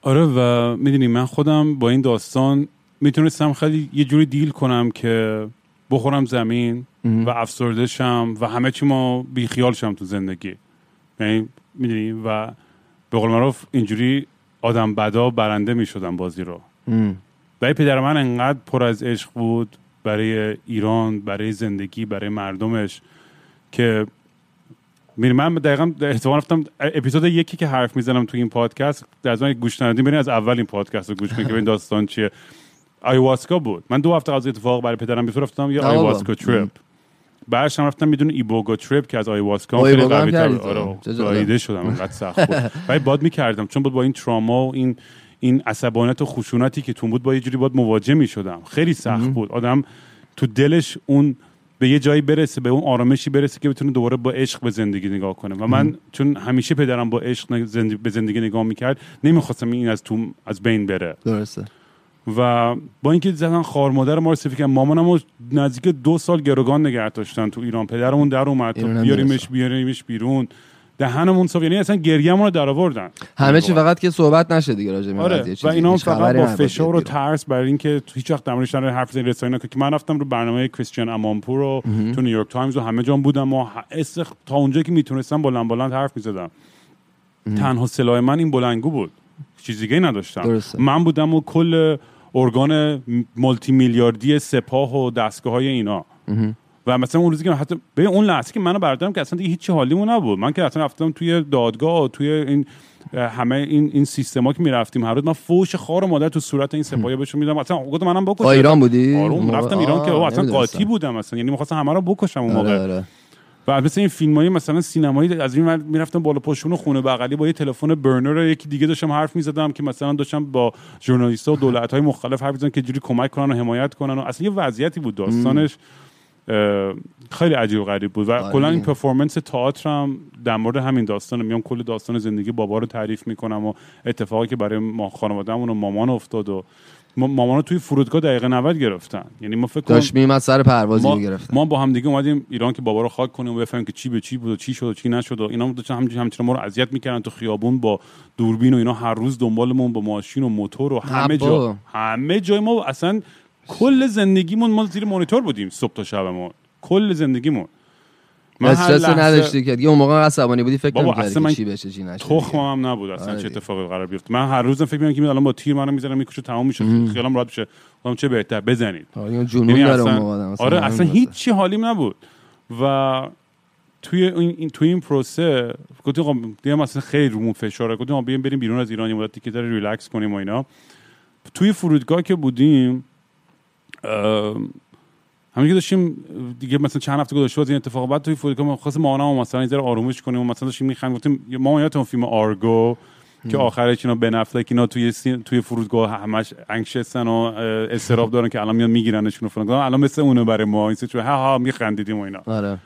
آره و می‌دونی من خودم با این داستان می‌تونستم خیلی یه جوری دیل کنم که بخورم زمین و افسرده شم و همه چی ما بیخیال شم تو زندگی. یعنی می‌دونی؟ و به قول معروف اینجوری آدم بدا برنده می‌شدم بازی رو. برای پدر من انقدر پر از عشق بود برای ایران برای زندگی برای مردمش. که میری من دقیقا احتمال رفتم اپیزود یکی که حرف می‌زنم تو این پادکست در زمان گوش ندادیم برین از اول این پادکست رو گوش کنید که این داستان چیه. آیواسکا بود. من دو هفته از اتفاق برای پدرم بیفته رفتم یه. آیواسکا تریپ بعدش هم رفتم میدون ایبوگا تریپ که از آیواسکا خیلی قوی تر؟ آره شدم انقدر سخت بود. ولی باد می‌کردم چون بود با این تراما و این این عصبانیت و خشونتی که تو بود با یه جوری باید مواجه می‌شدم. خیلی سخت بود. آدم تو دلش اون به یه جایی برسه به اون آرامشی برسه که بتونه دوباره با عشق به زندگی نگاه کنه. و من چون همیشه پدرم با عشق زندگی به زندگی نگاه می‌کرد نمی‌خواستم این از تو از بین بره. درسته. و با اینکه زدن خار مادر ما رو کردن مامانم رو نزدیک دو سال گروگان نگه داشتن تو ایران. پدرمون در اومد بیاریمش. بیاریمش بیرون. دهنمون صاف یعنی اصلا گریه‌مون رو در آوردن همه چی فقط که صحبت نشه دیگه راجع به آره و. اینا فقط با فشار و. ترس برای اینکه تو هیچ وقت درمونش نره حرف زنی رسانه که من رفتم رو برنامه کریستیان امامپور رو تو نیویورک تایمز و همه جا بودم و استخ... تا اونجایی که می‌تونستم بلند بلند حرف می‌زدم. تنها سلاح من این بلنگو بود. چیز دیگه نداشتم. درسته. من بودم و کل ارگان مولتی میلیاردی سپاه و دستگاه های اینا و مثلا اون روزی که من حتی به اون لحظه که منو بردارم که اصلا دیگه هیچی حالیمون نبود. من که اصلا رفتم توی دادگاه و توی این همه این این سیستما که می‌رفتیم هر روز من فوش خار مادر تو صورت این سپاهی بهشون میدم. اصلا گفتم منم بکشم. با ایران بودی؟ آروم؟ رفتم ایران که اصلا. قاطی بودم اصلا. یعنی می‌خواستم همه رو بکشم اون موقع. آره. آره و مثل این فیلم های مثلا سینمایی از این ور می‌رفتم بالا پشتون خونه بغلی با یه تلفن برنر یکی دیگه داشتم حرف می‌زدم که مثلا داشتم با ژورنالیست و دولت های مختلف حرف می‌زدم که جوری کمک کنن و حمایت کنن و اصلا یه وضعیتی بود داستانش. اه، خیلی عجیب و غریب بود و آره. کلا این پرفورمنس تئاترم در مورد همین داستان میام کل داستان زندگی بابا رو تعریف می‌کنم و اتفاقی که برای ما خانوادهمون و مامان افتاد و ما- مامان رو توی فرودگاه دقیقه 90 گرفتن یعنی ما فکر کنم داشت میمد سر پروازی ما, می‌گرفت ما با هم دیگه اومدیم ایران که بابا رو خاک کنیم و بفهمیم که چی به چی بود و چی شد و چی نشد و اینا داشتن همچنین همچنین ما رو اذیت می‌کردن تو خیابون با دوربین و اینا هر روز دنبالمون با ماشین و موتور و همه جا. همه جای ما اصلا کل زندگیمون ما زیر مانیتور بودیم صبح تا شبمون. کل زندگیمون. من استرس لحظه- نداشتی که دیگه اون موقع عصبانی بودی فکر نمی‌کردی اصلا من چی بشه چی نشه تخمم هم نبود. اصلا آره چه. اتفاقی قرار بیفته. من هر روزم فکر می‌کردم که الان با تیر منو می‌زنم می‌کشه تمام میشه. خیالم راحت بشه. گفتم چه بهتر؟ بزنید. آره اون جنون یعنی داره اون اصلا موقع آدم. آره اصلا واسه. هیچی حالیم نبود. و توی این توی این پروسه گفتیم آقا دیگه اصلا خیلی رومون فشاره. گفتیم آقا بیایم بریم بیرون از ایران یه مدتی که داره ریلکس کنیم و اینا. توی فرودگاه که بودیم همین که داشتیم دیگه مثلا چند هفته گذشته از این اتفاق بعد توی فرودگاه ما مامانم مثلا یه ذره آرومش کنیم و مثلا داشتیم میخندیم گفتیم مامان یادتون فیلم آرگو که آخرش اینا افلک اینا توی سی- توی فرودگاه همش انکشسن و استراب دارن که الان میان میگیرنشون فلان الان مثل اونه برای ما. این سیچوه ها ها میخندیدیم و اینا. آره.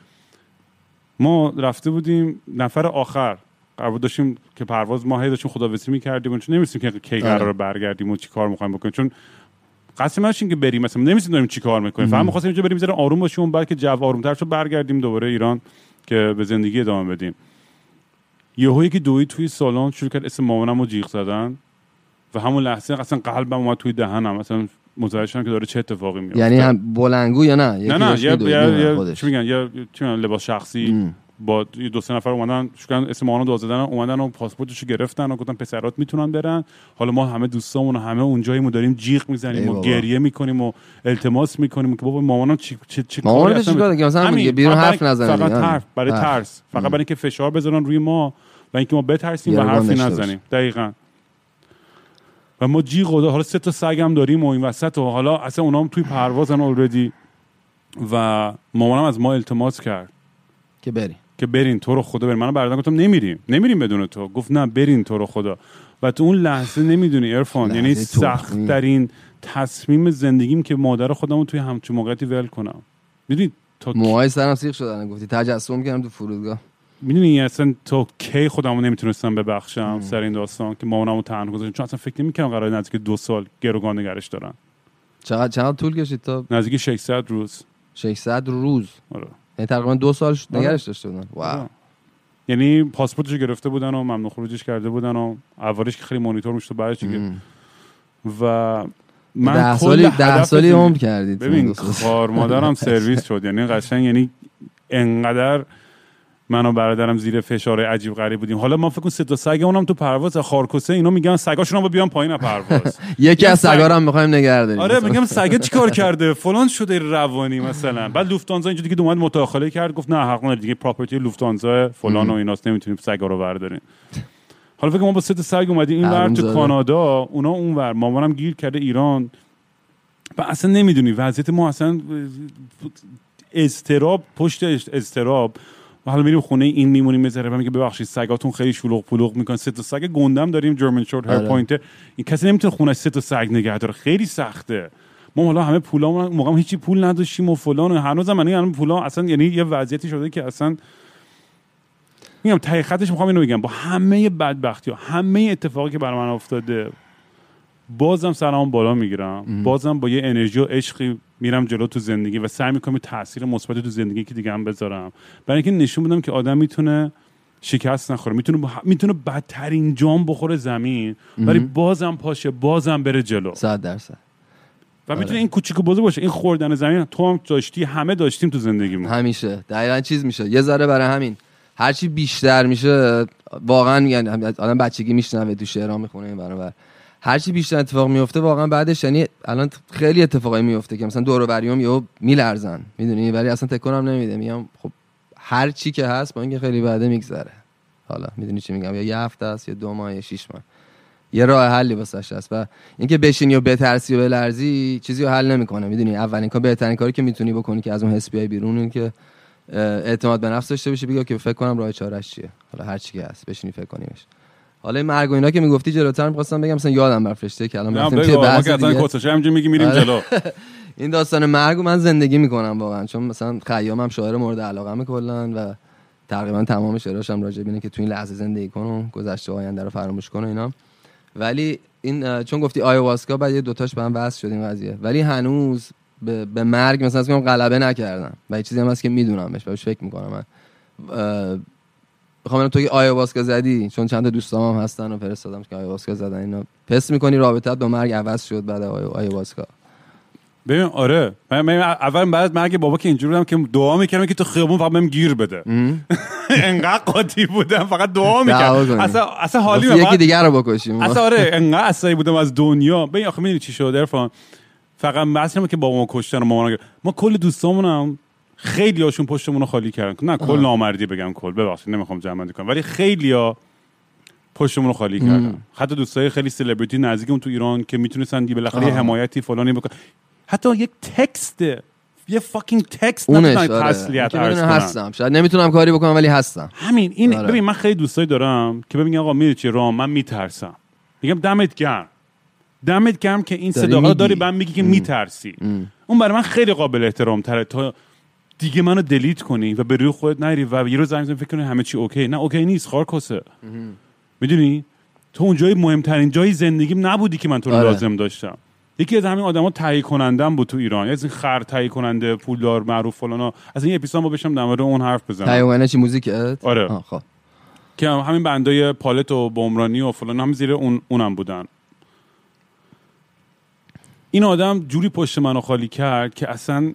ما رفته بودیم نفر آخر. قرار بود داشتیم که پرواز ما هی داشتیم خداحافظی می‌کردیم چون نمیستیم که کی آره. قرار برگردیم و چی کار می‌خوایم بکنیم. چون قصد من که بریم مثلا نمیستیم داریم چی کار می‌کنیم. فقط می‌خواستیم اینجا بریم ذره آروم باشیم و بعد که جو آرومتر شد برگردیم دوباره ایران که به زندگی ادامه بدیم. یهو که دوی توی سالن شروع کرد اسم مامانم رو جیغ زدن و همون لحظه اصلا قلبم اومد توی دهنم. مثلا متوجه شدم که داره چه اتفاقی میفته یعنی هم بلنگو یا نه؟ نه نه یه, یه, چی میگن؟ یه چی میگن؟ لباس شخصی. با دو سه نفر اومدن شکن اسم رو داد زدن اومدن و پاسپورتشو گرفتن و گفتن پسرات می‌تونن برن. حالا ما همه دوستامون و همه اونجاییم و داریم جیغ می‌زنیم و. گریه می‌کنیم و التماس می‌کنیم که بابا مامانم چی چه مامانت کاری مثلا بیرون فقط حرف نزنه فقط. حرف برای. ترس فقط برای اینکه فشار بذارن روی ما و اینکه ما بترسیم و حرفی نزنیم. دقیقا. و ما جیغ و حالا سه تا سگم داریم و این وسط و حالا اصلا اونا هم توی پروازن اوردی و مامانم از ما التماس کرد. که بری که برین تو رو خدا برین منو بردن گفتم نمیریم. نمیریم بدون تو. گفت نه برین تو رو خدا. و تو اون لحظه نمی‌دونی ارفان یعنی. سخت ترین تصمیم زندگیم که مادر خودم رو توی همچون موقعیتی ول کنم. می‌دونی؟ تا موهای سرم سیخ شدن. گفتی تجسم کردم تو فرودگاه. می‌دونی اصلا تو کی خودمو نمی‌تونستم ببخشم سر این داستان که مامانمو تنها گذاشتم. چون اصلا فکر نمی‌کردم قرار نزدیک دو سال گروگان نگرش دارن. چقدر چقدر طول کشید تا؟ نزدیک 600 روز. 600 روز. آره. یعنی تقریبا دو سال شد- آره. نگرش داشته بودن واو آره. یعنی پاسپورتش رو گرفته بودن و ممنوع خروجش کرده بودن و اولش که خیلی مانیتور می‌شد بعدش دیگه ام. و من ده سالی ده سالی عمر کردید ببین. خار مادرم سرویس شد یعنی قشنگ یعنی انقدر من و برادرم زیر فشار عجیب غریب بودیم. حالا ما فکر کن سه تا سگمون هم تو پرواز. خارکسه اینا میگن سگاشون هم بیان پایین از پرواز. یکی از سگ- سگا رو هم می‌خوایم نگه آره. میگم سگه چیکار کرده؟ فلان شده روانی مثلا. بعد لوفت‌هانزا اینجوری که اومد مداخله کرد گفت نه حق نداری دیگه property لوفت‌هانزا فلان و ایناست نمی‌تونیم سگا رو برداریم حالا فکر کنم ما با سه تا سگ اومدیم. این ور تو. کانادا اونا اون ور. مامانم گیر کرده ایران. و اصلا نمی‌دونی وضعیت ما اصلا اضطراب پشت اضطراب. و حالا میریم خونه این میمونیم می‌ذاره و میگه ببخشید سگاتون خیلی شلوغ پلوغ می‌کنن سه تا سگ گنده داریم German Shorthair Pointer این کسی نمی‌تونه خونه سه تا سگ نگه داره. خیلی سخته. ما حالا همه پولامون موقع هم هیچی پول نداشتیم و فلان و هنوزم من الان پولا اصلا یعنی یه وضعیتی شده که اصلا میگم ته خطش می‌خوام اینو بگم. با همه بدبختی ها همه اتفاقی که برای من افتاده بازم سرم بالا می‌گیرم. بازم با یه انرژی و عشقی میرم جلو تو زندگی و سعی می‌کنم یه تاثیر مثبت تو زندگی که دیگه هم بذارم. برای اینکه نشون بدم که آدم می‌تونه شکست نخوره می‌تونه با- می‌تونه بدترین جام بخوره زمین ولی بازم پاشه بازم بره جلو. صد درصد. و می‌تونه این کوچیک و بزرگ باشه. این خوردن زمین تو هم داشتی همه داشتیم تو زندگیمون. همیشه. دقیقا چیز میشه. یه ذره برای همین. هرچی بیشتر میشه واقعا میگن آدم بچگی میشنوه تو شعرها می‌خونه این برابر هرچی بیشتر اتفاق میفته واقعا بعدش یعنی الان خیلی اتفاقایی میفته که مثلا دور و بریام یهو میلرزن می‌دونی؟ ولی اصلا تکونم نمیده. میگم خب هر چی که هست با اینکه خیلی بعده میگذره. حالا می‌دونی چی میگم؟ یا یه هفته است یا دو ماه یا شیش ماه. یه راه حلی واسش هست و اینکه بشینی و بترسی و بلرزی چیزی رو حل نمی‌کنه می‌دونی؟ اولین کار بهترین کاری که می‌تونی بکنی که از اون حس بیای بیرون اینه که اعتماد به نفس داشته باشی بگی که فکر کنم راه چارش چیه. حالا هر چی که هست بشینی فکر کنیمش. حالا این مرگ و اینا که می‌گفتی جلوتر می‌خواستم بگم مثلا یادم برفته که الان رفتیم توی بحث دیگه. کتشه همینجوری میگی میریم آره. جلو این داستان مرگ من زندگی می‌کنم واقعا چون مثلا خیامم شاعر مورد علاقه کلا و تقریبا تمام شعراش هم راجع اینه که تو این لحظه زندگی کن و گذشته و آینده رو فراموش کن و اینا ولی این چون گفتی آیواسکا بعد یه دوتاش به هم وصل شد این قضیه ولی هنوز به, به مرگ مثلا از غلبه نکردم و یه چیزی هم هست که میدونمش بهش فکر می‌کنم من می‌خوام تو که آیواسکا زدی؟ چون چند تا دوستام هم هستن و فرستادم که آیواسکا زدن اینا. پس می‌کنی رابطت با مرگ عوض شد بعد آی- آیواسکا ببین آره. من, من اول بعد مرگ بابا که اینجوری بودم که دعا می‌کردم که تو خیابون فقط بهم گیر بده. انقدر قاطی بودم فقط دعا می‌کردم. اصلا اصلا حالی من یکی دیگر رو بکشیم اصلا آره انقدر عصبی بودم از دنیا. ببین آخه می‌دونی چی شد عرفان؟ فقط مثلا که بابامو کشتن و مامان رو- ما کل دوستامون هم خیلی هاشون پشتمون رو خالی کردن. نه کل نامردی بگم کل. ببخشید نمی‌خوام جمع کنم. ولی خیلی ها پشتمون رو خالی کردن. حتی دوستای خیلی سلبریتی نزدیکمون تو ایران که می‌تونستن دی بالاخره. حمایتی فلانی بکن. حتی یک text یه fucking text اونش نتونن آره. تسلیت عرض. هستم شاید نمی‌تونم کاری بکنم ولی هستم همین. این آره. ببین من خیلی دوستایی دارم که ببین آقا میره چی رام؟ من میترسم. میگم دمت گرم. دمت گرم که این داری صداقت داری میگی. من میگی که میترسی. اون برای من خیلی قابل احترام تره تا دیگه منو delete کنی و به روی خودت نری و یه روز زنگ فکر کنی همه چی okay؟ نه okay نیست خارکسه می‌دونی؟ تو اون جای مهمترین جای زندگیم نبودی که من تو رو آره. لازم داشتم. یکی از همین آدما تهیه کنندم بود تو ایران. از این خر تهیه کننده پولدار معروف فلانا از این اپیزود ما بشم در مورد اون حرف بزنم. تایوانه چی؟ موزیکت؟ آره. خب. که همین بندای پالت و بمرانی و فلان هم زیر اون اونم بودن. این آدم جوری پشت منو خالی کرد که اصلا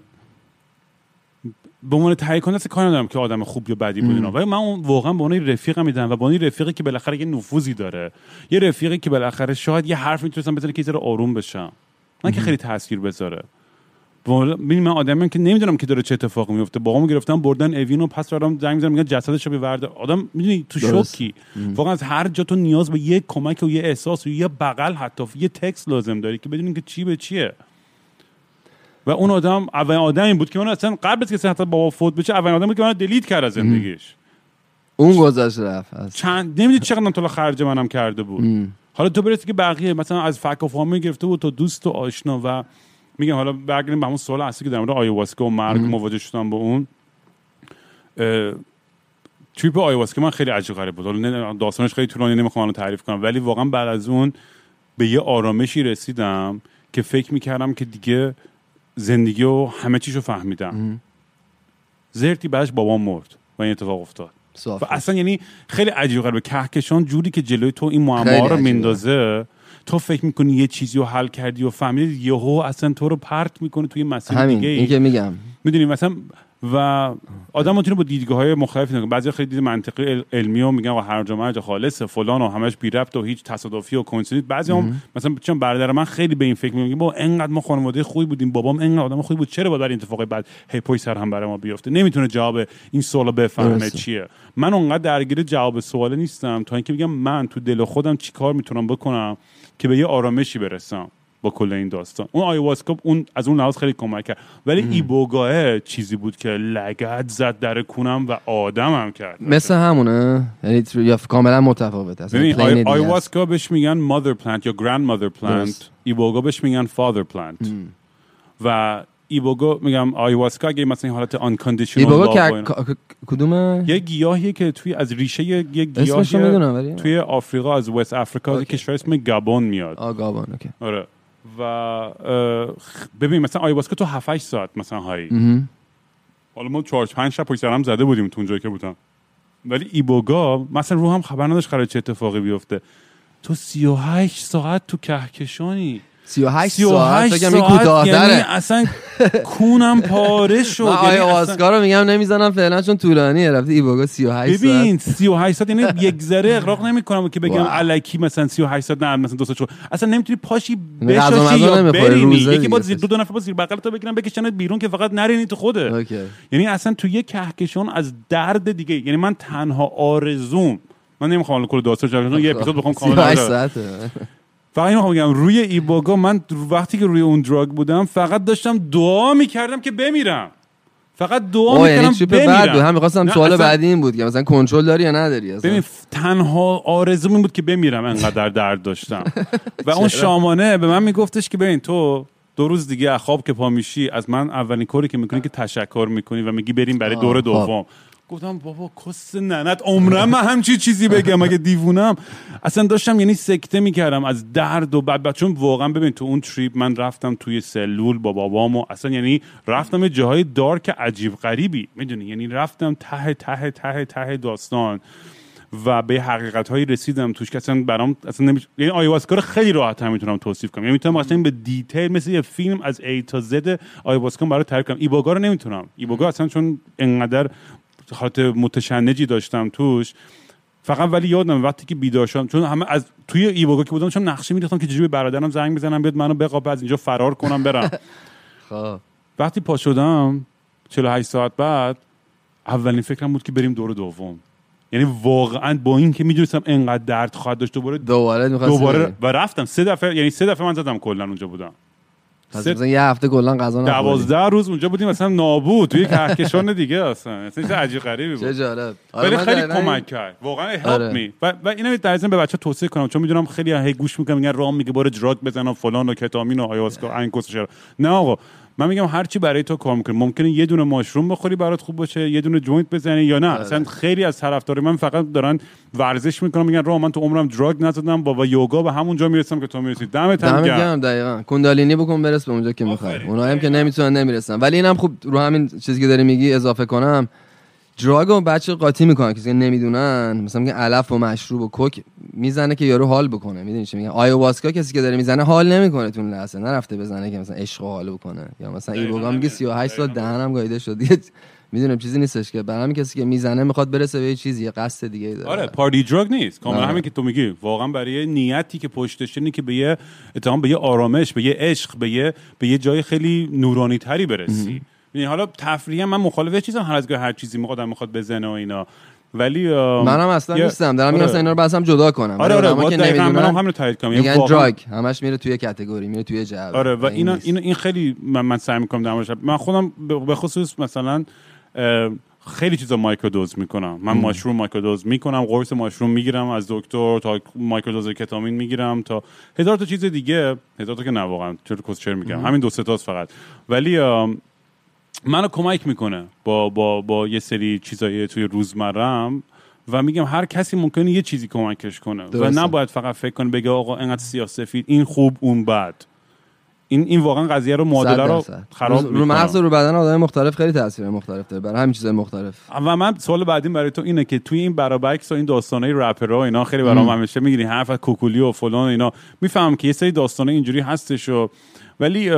به عنوان تهیه کننده اصلا کار ندارم که آدم خوب یا بدی بود اینا ولی من واقعا به عنوان رفیقم میدم و به عنوان رفیقی که بالاخره یه نفوذی داره. یه رفیقی که بالاخره شاید یه حرف می‌تونستم بزنه که ذره آروم بشم نه که خیلی تاثیر بذاره. ببین من آدمیم که نمی‌دونم که داره چه اتفاقی میفته بابامو گرفتن بردن اوین و پس برام زنگ می‌زنن میگن جسدشو ببرده آدم می‌دونی تو. شوکی. واقعا از هر جا تو نیاز به یه کمک و یه احساس و یه بغل حتی یه تکست لازم داری که بدونی که چی به چیه. و اون آدم اولین آدمی بود که من اصلا قبل از که اصلا حتی بابا فوت بشه اولین آدمی بود که من دلیت کرد از زندگیش. اون گذشت رفت از چند نمی‌دونی چقدر طول خرج منم کرده بود. حالا تو برسی که بقیه مثلا از فک و فامیل گرفته بود تا دوست و آشنا و میگم حالا برگردیم به همون سوال اصلی که در مورد آیواسکا و مرگ مواجه شدم با اون. تریپ آیواسکا من خیلی عجیب غریب بود. حالا داستانش خیلی طولانی نمی‌خوام الان تعریف کنم ولی واقعا بعد از اون به یه آرامشی رسیدم که فکر می‌کردم که دیگه زندگی و همه چیشو فهمیدم. زرتی بعدش بابام مرد. و این اتفاق افتاد. و اصلا یعنی خیلی عجیب غریبه کهکشان جوری که جلوی تو این معما رو. میندازه تو فکر می‌کنی یه چیزی رو حل کردی و فهمیدی یهو اصلا تو رو پرت می‌کنه توی مسیر همین. دیگه این که میگم. می‌دونی مثلا و آدم می‌تونه با دیدگاه های مختلفی نگاه بعضی خیلی دید منطقی علمی و میگن آقا هر جا مرج خالصه فلان و همش بی ربط و هیچ تصادفی و کوینسیدنت. بعضی هم مثلا چون برادر من خیلی به این فکر میگه با انقدر ما خانواده خوبی بودیم بابام انقدر آدم خوبی بود چرا باید برای اتفاق بعد هی پشت سر هم برای ما بیفته؟ نمی‌تونه جواب این سوال بفهمه درسته. چیه. من اونقدر درگیر جواب سوال نیستم تا اینکه بگم من تو دل خودم چیکار می‌تونم بکنم که به یه آرامشی برسم. با کل این داستان. اون آیواسکا اون از اون لحاظ خیلی کمک کرد. ولی ایبوگاه چیزی بود که لگد زد در کونم و آدمم کرد. مثل همونه. یعنی کاملا متفاوت است. آیواسکا بهش میگن mother plant یا grandmother plant درست. ایبوگا بهش میگن father plant و ایبوگا میگم آیواسکا اگه مثلا این حالت love که کدومه؟ یه گیاهیه که توی از ریشه یه گیاهی توی آفریقا از وست افریقا از. کشور اسم گابون میاد. آگابان اوکی. آره. و ببین مثلا آیواسکا تو 7 8 ساعت مثلا هایی. حالا ما 4 5 شب پشت هم زده بودیم تو اونجایی که بودم. ولی ایبوگا مثلا رو هم خبر نداشت قرار چه اتفاقی بیفته. تو 38 ساعت تو کهکشانی. 38 ساعت؟ کنم این یعنی کوتاه‌تره. اصلا کونم پاره شد. یعنی آیا اصلا- آسکا رو میگم نمی‌زنم فعلا چون طولانیه. رفته ایبوگا 38 ساعت. ببین 38 ساعت یعنی یک ذره اقراق نمی‌کنم که بگم. الکی مثلا 38 ساعت نه مثلا دو ساعت شد. اصلا نمی‌تونی پاشی یعنی بشاشی یا برینی. یکی با. دو, دو نفر با زیر بغل تو بگیرن بکشنت بیرون که فقط نرینی تو خوده یعنی اصلا تو یه کهکشان از درد دیگه یعنی من تنها آرزوم من نمی‌خوام الان کل داستان. یه اپیزود بخوام کامل 38 بره. ساعته. فقط اینو بگم روی ایبوگا من وقتی که روی اون دراگ بودم فقط داشتم دعا می‌کردم که بمیرم. فقط دعا یعنی می‌کردم بمیرم. بعد هم می‌خواستم سوال بعدی این بود که مثلا کنترل داری یا نداری؟ اصلا؟ ببین تنها آرزوم این بود که بمیرم انقدر درد داشتم. و اون شامانه به من میگفتش که ببین تو دو روز دیگه خواب که پا میشی از من اولین کاری که می‌کنی که تشکر می‌کنی و میگی بریم برای دور خب. دوم. گفتم بابا کس ننت. عمرم من همچی چیزی بگم. مگه دیوونم اصلا داشتم یعنی سکته می‌کردم از درد و بعد چون واقعا ببین تو اون تریپ من رفتم توی سلول با بابام و اصلا یعنی رفتم جاهای دارک عجیب غریبی. می‌دونی؟ یعنی رفتم ته ته ته ته داستان. و به حقیقت هایی رسیدم توش که اصلا برام اصلا نمیش... یعنی آیواسکا رو خیلی راحت هم می‌تونم توصیف کنم. یعنی می‌تونم اصلا به دیتیل مثل یه فیلم از ای تا زد آیواسکا برای تعریف کنم. ایبوگا رو نمی‌تونم. ایبوگا اصلا چون انقدر حالت متشنجی داشتم توش. فقط ولی یادم وقتی که بیدار شدم چون همه از توی ایبوگا که بودم چون نقشه میریختم که چجوری به برادرم زنگ بزنم بیاد منو بقاپ از اینجا فرار کنم برم. خب. وقتی پا شدم 48 ساعت بعد اولین فکرم بود که بریم دور دوم. یعنی واقعا با این که می‌دونستم انقدر درد خواهد داشت دوباره دوباره دوباره و رفتم. سه دفعه یعنی سه دفعه من زدم کلا اونجا بودم. پس مثلا یه هفته کلا غذا نخوردی دوازده روز اونجا بودیم مثلا نابود توی کهکشان دیگه اصلا. اصلا چیز عجیب غریبی چه بود جالب. آره، خیلی کمک کرد. واقعا help آره. me. و, و اینو در ضمن به بچه توصیه کنم چون می‌دونم خیلی هی گوش می‌کنم میگن رام میگه برو دراگ بزن و فلان و کتامین و آیاسکا این کسش نه آقا من میگم هر چی برای تو کار می‌کنه. ممکنه یه دونه mushroom بخوری برات خوب باشه یه دونه joint بزنی یا نه. آره. اصلا خیلی از طرفدارای من فقط دارن ورزش می‌کنن میگن رام من تو عمرم drug نزدم با, با یوگا به همون جا می‌رسم که تو می‌رسی. دمت هم گرم. دقیقا. کندالینی بکن برس به اونجا که می‌خوای. اونایی هم که نمی‌تونن نمی‌رسن. ولی اینم خوب رو همین چیزی که داری میگی اضافه کنم. drug و بچه قاطی می‌کنن کسی که نمی‌دونن مثلا میگن علف و مشروب و coke می‌زنه که یارو حال بکنه می‌دونی چی میگن آیواسکا کسی که داره می‌زنه حال نمی‌کنه تو لحظه نرفته بزنه که مثلا عشق و حال بکنه. یا مثلا ایبوگا میگه همینه. 38 سال دهنم گاییده شد. دیگه می‌دونم چیزی نیستش که. برای همین کسی که می‌زنه می‌خواد برسه به یه چیزی یه قصد دیگه داره. آره پارتی دراگ نیست. کاملا آره. همین که تو میگی. واقعا برای نیتی که پشتش اینه که به یه اتهام به یه آرامش به یه عشق به یه به یه جای خیلی نورانی تری برسی. یعنی حالا تفریحا من مخالف چیزم هر از هر چیزی می‌خواد می‌خواد بزنه و اینا. ولی منم اصلا یه- نیستم دارم میگم آره. اینا رو بس هم جدا کنم. آره آره با که دقیقاً نمی‌دونن منم همین رو تایید کنم. یعنی میگن واقعاً- دراگ همش میره توی کتگوری میره توی جعبه. آره و این اینا. این این خیلی من, من سعی می‌کنم در من خودم به- خصوص مثلا خیلی چیزا مایکرودوز می‌کنم. من ماشروم مایکرودوز می‌کنم قرص ماشروم می‌گیرم از دکتر تا مایکرودوز کتامین می‌گیرم تا هزار تا چیز دیگه. هزار تا که نه واقعا. چرا کس چر میگم؟ همین دو سه تاست فقط. ولی منو کمک می‌کنه با با با یه سری چیزایی توی روزمرم و میگم هر کسی ممکنه یه چیزی کمکش کنه و درسته. نباید فقط فکر کنه بگه آقا اینقدر سیاسفید این خوب اون بد. این این واقعا قضیه رو معادله رو. خراب رو, رو مغز و رو بدن آدم مختلف خیلی تاثیر مختلف داره. برای همین چیزای مختلف. و من سوال بعدیم برای تو اینه که توی این برابکس و این داستانای رپرها اینا خیلی برام همیشه می‌گیری. حرف کوکولی و فلان و اینا. می‌فهمم که یه سری داستانای اینجوری هستش و ولی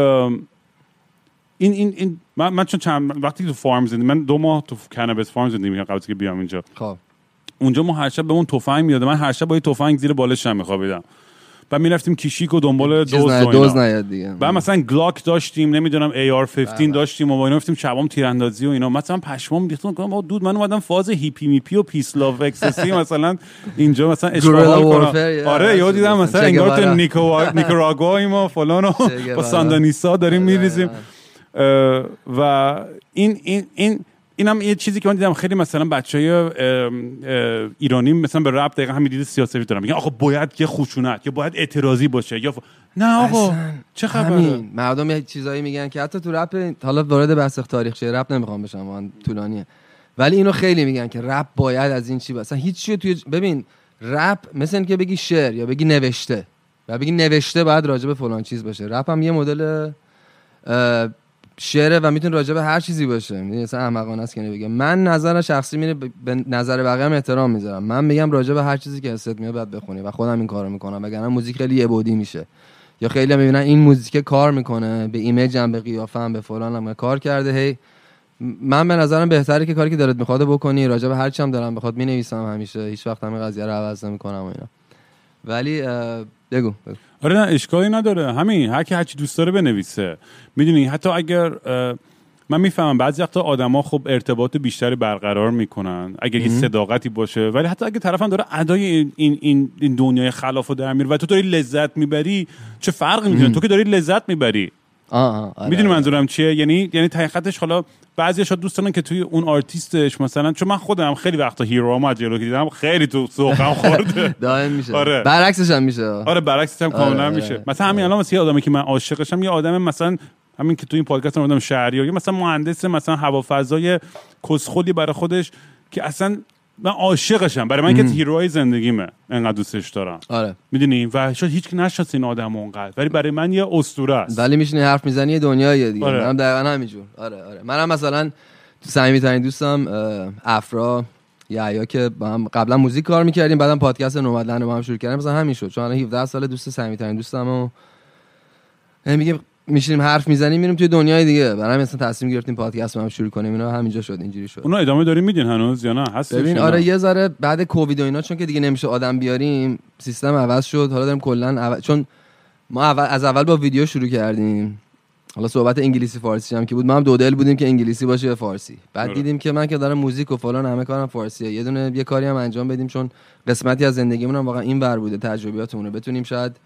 این این این من, من چون چند وقتی تو فارم زندگی من دو ماه تو کنابس فارم زندگی می‌کردم قبل که بیام اینجا. خب. اونجا ما هر شب به اون تفنگ میاد من هر شب با تفنگ زیر بالشم میخوابیدم. بعد می‌رفتیم کشیک و دنبال دزد و. دزد نیاد دیگه. بعد مثلا گلاک داشتیم نمی‌دونم AR-15 بله. داشتیم و با اینا رفتیم شبام تیراندازی و اینا. مثلا پشمام ریختم گفتم بابا dude من اومدم فاز هیپی میپی و peace love ecstasy مثلا اینجا مثلا عشق و حال کنم. آره یهو دیدم مثلا انگار تو نیکاراگواییم و فلان و با. ساندینیستا داریم آره، میریزیم. و این این این اینم یه چیزی که من دیدم خیلی مثلا بچه های ایرانی مثلا به رپ دقیقا همین دید سیاسی دارن. میگن آقا باید یه خشونت یا باید اعتراضی باشه یا ف... نه آقا چه خبره؟ مردم یه چیزایی میگن که حتی تو رپ حالا وارد بحث تاریخ شه رپ نمی‌خوام بشم واقعا طولانیه. ولی اینو خیلی میگن که رپ باید از این چی باشه اصلا هیچ چیو توی ببین رپ مثل اینکه بگی شعر یا بگی نوشته. و بگی نوشته باید راجع به فلان چیز باشه. رپ هم یه مدل شعره و می‌تونه راجع به هر چیزی باشه. می‌دونی اصلا احمقانه است که بگه من نظر شخصی میره به- نظر بقیه هم احترام می‌ذارم. من میگم راجع به هر چیزی که حست میاد باید بخونی و خودم این کارو می‌کنم. وگرنه موزیک خیلی یه بودی میشه. یا خیلی می‌بینن این موزیک کار می‌کنه. به ایمیجم به قیافم به فلانم کار کرده. هی من به نظرم بهتره که کاری که دارت می‌خواد بکنی. راجع به هر چی هم دارم بخواد می‌نویسم همیشه. هیچ وقت همین قضیه رو عوض نمی‌کنم و اینا. ولی بگو, بگو. آره نه اشکالی نداره. همین هر کی هر چی دوست داره بنویسه. می‌دونی حتی اگر من می‌فهمم بعضی وقتا آدما خب ارتباط بیشتری برقرار می‌کنن اگر یه صداقتی باشه ولی حتی اگه طرفم داره ادای این این این دنیای خلاف رو در میاره و تو داری لذت می‌بری چه فرقی می‌کنه؟ تو که داری لذت می‌بری. می‌دونی منظورم چیه؟ یعنی یعنی حقیقتش حالا بعضی شاید دوست دارن که توی اون آرتیستش مثلا چون من خودم خیلی وقتا هیرو هامو جلو که دیدم خیلی تو ذوقم خورده. دائم میشه. آره. برعکسش هم میشه. آره برعکس هم آره، کاملا آره. میشه. مثلا همین الان مثلا یه آدمی که من عاشقشم یه آدم مثلا همین که تو این پادکست آدم شهری یا مثلا مهندس مثلا هوافضای کسخلی برای خودش که اصلا من عاشقشم. برای من که هیروهای زندگیمه. انقدر دوستش دارم. آره. می‌دونی و شاید هیچ نشناسه این آدم اونقدر. ولی برای من یه اسطوره است. ولی میشینی حرف می‌زنی یه دنیاییه دیگه. آره. منم دقیقا همینجور. آره آره. منم مثلا تو صمیمی ترین دوستم افرا یا که با هم قبلا موزیک کار می‌کردیم بعدم پادکست نومدلند با هم شروع کردیم. مثلا همین شد. چون الان 17 سال دوست صمیمی ترین دوستم و میگه میشینیم حرف می‌زنیم میریم توی دنیای دیگه. برای همین مثلا تصمیم گرفتیم پادکست هم شروع کنیم. اینا همینجا شد اینجوری شد. اونو ادامه داریم میدین هنوز یا نه؟ هستش ببین آره؟ یه ذره بعد کووید و اینا چون که دیگه نمیشه آدم بیاریم سیستم عوض شد. حالا داریم کلا عوض... چون ما اول... از اول با ویدیو شروع کردیم. حالا صحبت انگلیسی فارسی هم که بود. ما هم دو دل بودیم که انگلیسی باشه یا فارسی. بعد آره. دیدیم که من که دارم موزیک و فلان همه کارم فارسیه. یه دونه یه کاری هم انجام بدیم چون قسمتی از زندگیمون هم واقعا این ور بوده تجربیاتمون رو بتونیم شاید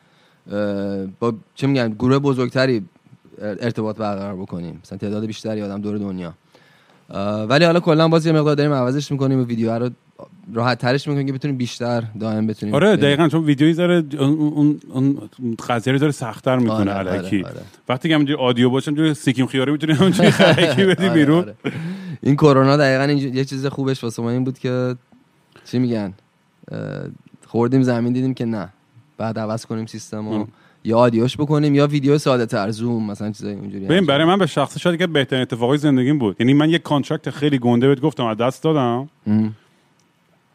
با چه میگن گروه بزرگتری ارتباط برقرار بکنیم مثلا تعداد بیشتری آدم دور دنیا ولی حالا کلا باز یه مقدار داریم عوضش می‌کنیم و ویدیو رو راحت ترش می‌کنیم که بتونیم بیشتر دائم بتونیم آره. دقیقا چون ویدیویی داره اون اون قضیه رو داره سخت‌تر می‌کنه آره، الکی آره، آره. وقتی که همینجوری آدیو باشه همینجوری سیکیم خیاری می‌تونی همینجوری خرکی بدی آره، بیرون آره. این کرونا دقیقا این یه چیز خوبش واسه ما این بود که چی میگن خوردیم زمین دیدیم که نه بعد عوض کنیم سیستم رو. یا audio ش بکنیم یا ویدیو ساده تر زوم مثلا چیزای اونجوری ببین برای من به شخص شاید که بهترین اتفاقای زندگیم بود. یعنی من یه contract خیلی گنده بهت گفتم از دست دادم. ام.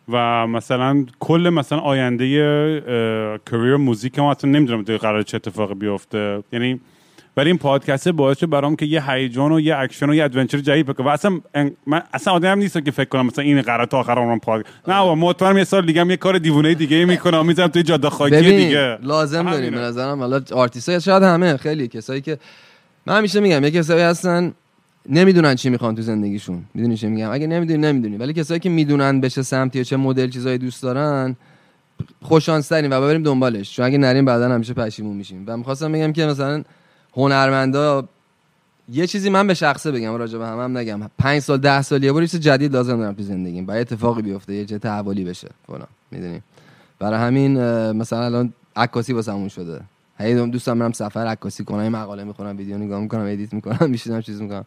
و مثلا کل مثلا آینده career music هم اصلا نمی‌دونم قرار چه اتفاقی بیفته. یعنی ولی این پادکست باعث شد برام که یه هیجان و یه اکشن و یه adventure جدید بکنم. و اصلا من اصلا آدم نیستم که فکر کنم مثلا این قرار تا آخر عمرم پاد نه بابا مطمئنم یه سال دیگه یه کار دیوونه دیگه می‌کنم. می‌ذارم توی جاده خاکی دیگه. لازم داریم. به نظرم حالا آرتیست شاید همه خیلی کسایی که من همیشه میگم یه کسایی هستن نمی‌دونن چی می‌خوان تو زندگیشون. می‌دونی چی میگم؟ اگه نمی‌دونی نمی‌دونی. ولی کسایی که می‌دونن به چه سمتی و چه مدل چیزایی دوست دارن خوششانس ترین و بریم دنبالش. چون اگه نریم بعدا همیشه پشیمون میشیم. و می‌خواستم بگم که مثلا هنرمندا یه چیزی من به شخصه بگم راجع به هم, هم نگم. پنج سال ده سال یه بار چیز جدید لازم دارم تو زندگیم برای اتفاقی بیفته یه چه تحولی بشه. فلان می‌دونی؟ برای همین مثلا الان عکاسی واسمون شده. هی دوستم برم سفر عکاسی کنم مقاله می‌خونم ویدیو نگاه می‌کنم ادیت می‌کنم میشینم چیز می‌کنم.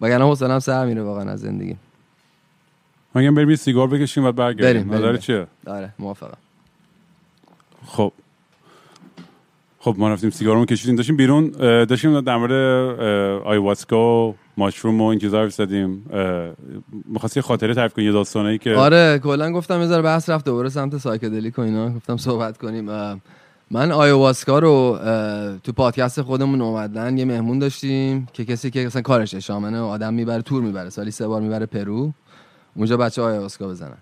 وگرنه حوصله‌ام سر میره واقعا از زندگی ما بریم سیگار بکشیم و برگردیم؟ نظر. چیه؟ آره موافقم. خب. خب ما رفتیم سیگارمون کشیدیم داشتیم بیرون داشتیم در مورد آیواسکا و ماشروم و این چیزا حرف زدیم. می‌خواستی خاطره تعریف کنی یه داستانایی که آره کلا گفتم یه ذره بحث رفت دوباره سمت psychedelic و اینا. گفتم صحبت کنیم. من آیواسکا رو تو پادکست خودمون اومدن یه مهمون داشتیم که کسی که مثلا کارشه shaman ه آدم می‌بره تور می‌بره سالی سه بار می‌بره پرو. اونجا بچه آیواسکا بزنن.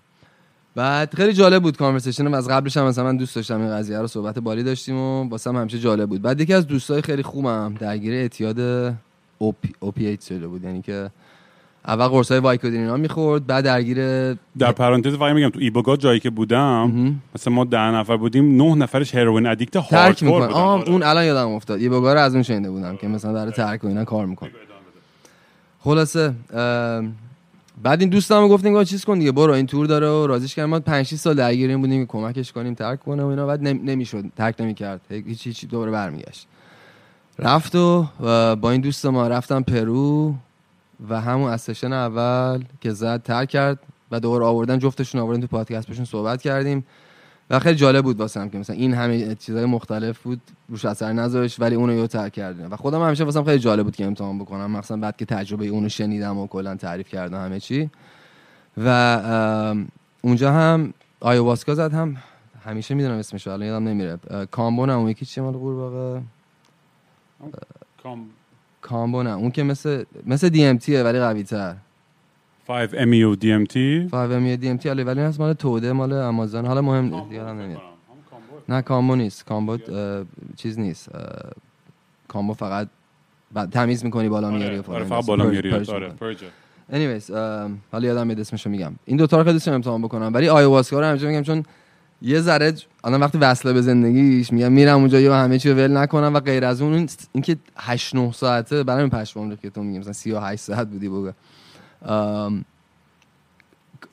بعد خیلی جالب بود conversation از قبلش هم مثلا من دوست داشتم این قضیه رو صحبت بالی داشتیم و واسم همیشه جالب بود. بعد یکی از دوستای خیلی خوبم درگیر اعتیاد opi opiate شده بود. یعنی که اول قرصای Vicodin اینا می‌خورد بعد درگیر در پرانتز فقط میگم تو ایبوگا جایی که بودم مثلا ما ده نفر بودیم نه نفرش heroin addict ترک hardcore بودن. آه آره. اون الان یادم افتاد. ایبوگا رو از اون شنیده بودم که مثلا برای ترک و اینا کار می‌کنه. خلاصه بعد این دوستم گفتیم که چیز کن دیگه برو این تور داره و راضیش کردیم ما 5 6 سال درگیریم بودیم کمکش کنیم ترک کنه و اینا. بعد نم- نمی‌شد ترک نمی‌کرد. هیچ هیچ دوباره برمیگشت. رفت و با این دوست ما رفتم پرو و همون از session اول که زد ترک کرد و دوباره آوردن جفتشون آوردن تو پادکست بهشون صحبت کردیم. و خیلی جالب بود واسم که مثلا این همه چیزای مختلف بود روش اثر نذاشت ولی اونو یه ترک و خودم همیشه واسم خیلی جالب بود که امتحان بکنم. مثلا بعد که تجربه اونو شنیدم و کلا تعریف کردم همه چی. و اونجا هم آیواسکا زد هم همیشه می‌دونم اسمش رو، الان یادم نمیره. اه، کامبو نه اون یکی چیه مال قورباغه کام- کامبو نه اون که مثل مثل دی ام تیه ولی قوی تر 5 MEU DMT 5 ام دی ام تی ولی هست مال توده مال آمازون حالا مهم نیست یادم نمیاد. نه کامبو نیست. کامبو چیز نیست. کامبو فقط تمیز می‌کنی بالا میاری و آره آره،. فقط بالا میاری آره. پرجه anyways حالا یادم میاد اسمشو میگم. این دو تا رو خیلی دوست امتحان بکنم. ولی آیواسکا رو همیشه میگم چون یه ذره الان وقتی وصله به زندگیش میگم میرم اونجا یا همه چی رو ول نکنم و غیر از اون این- اینکه 8 9 ساعته برای من پشمام ریخت که تو میگم مثلا 38 ساعت بودی بگو. آره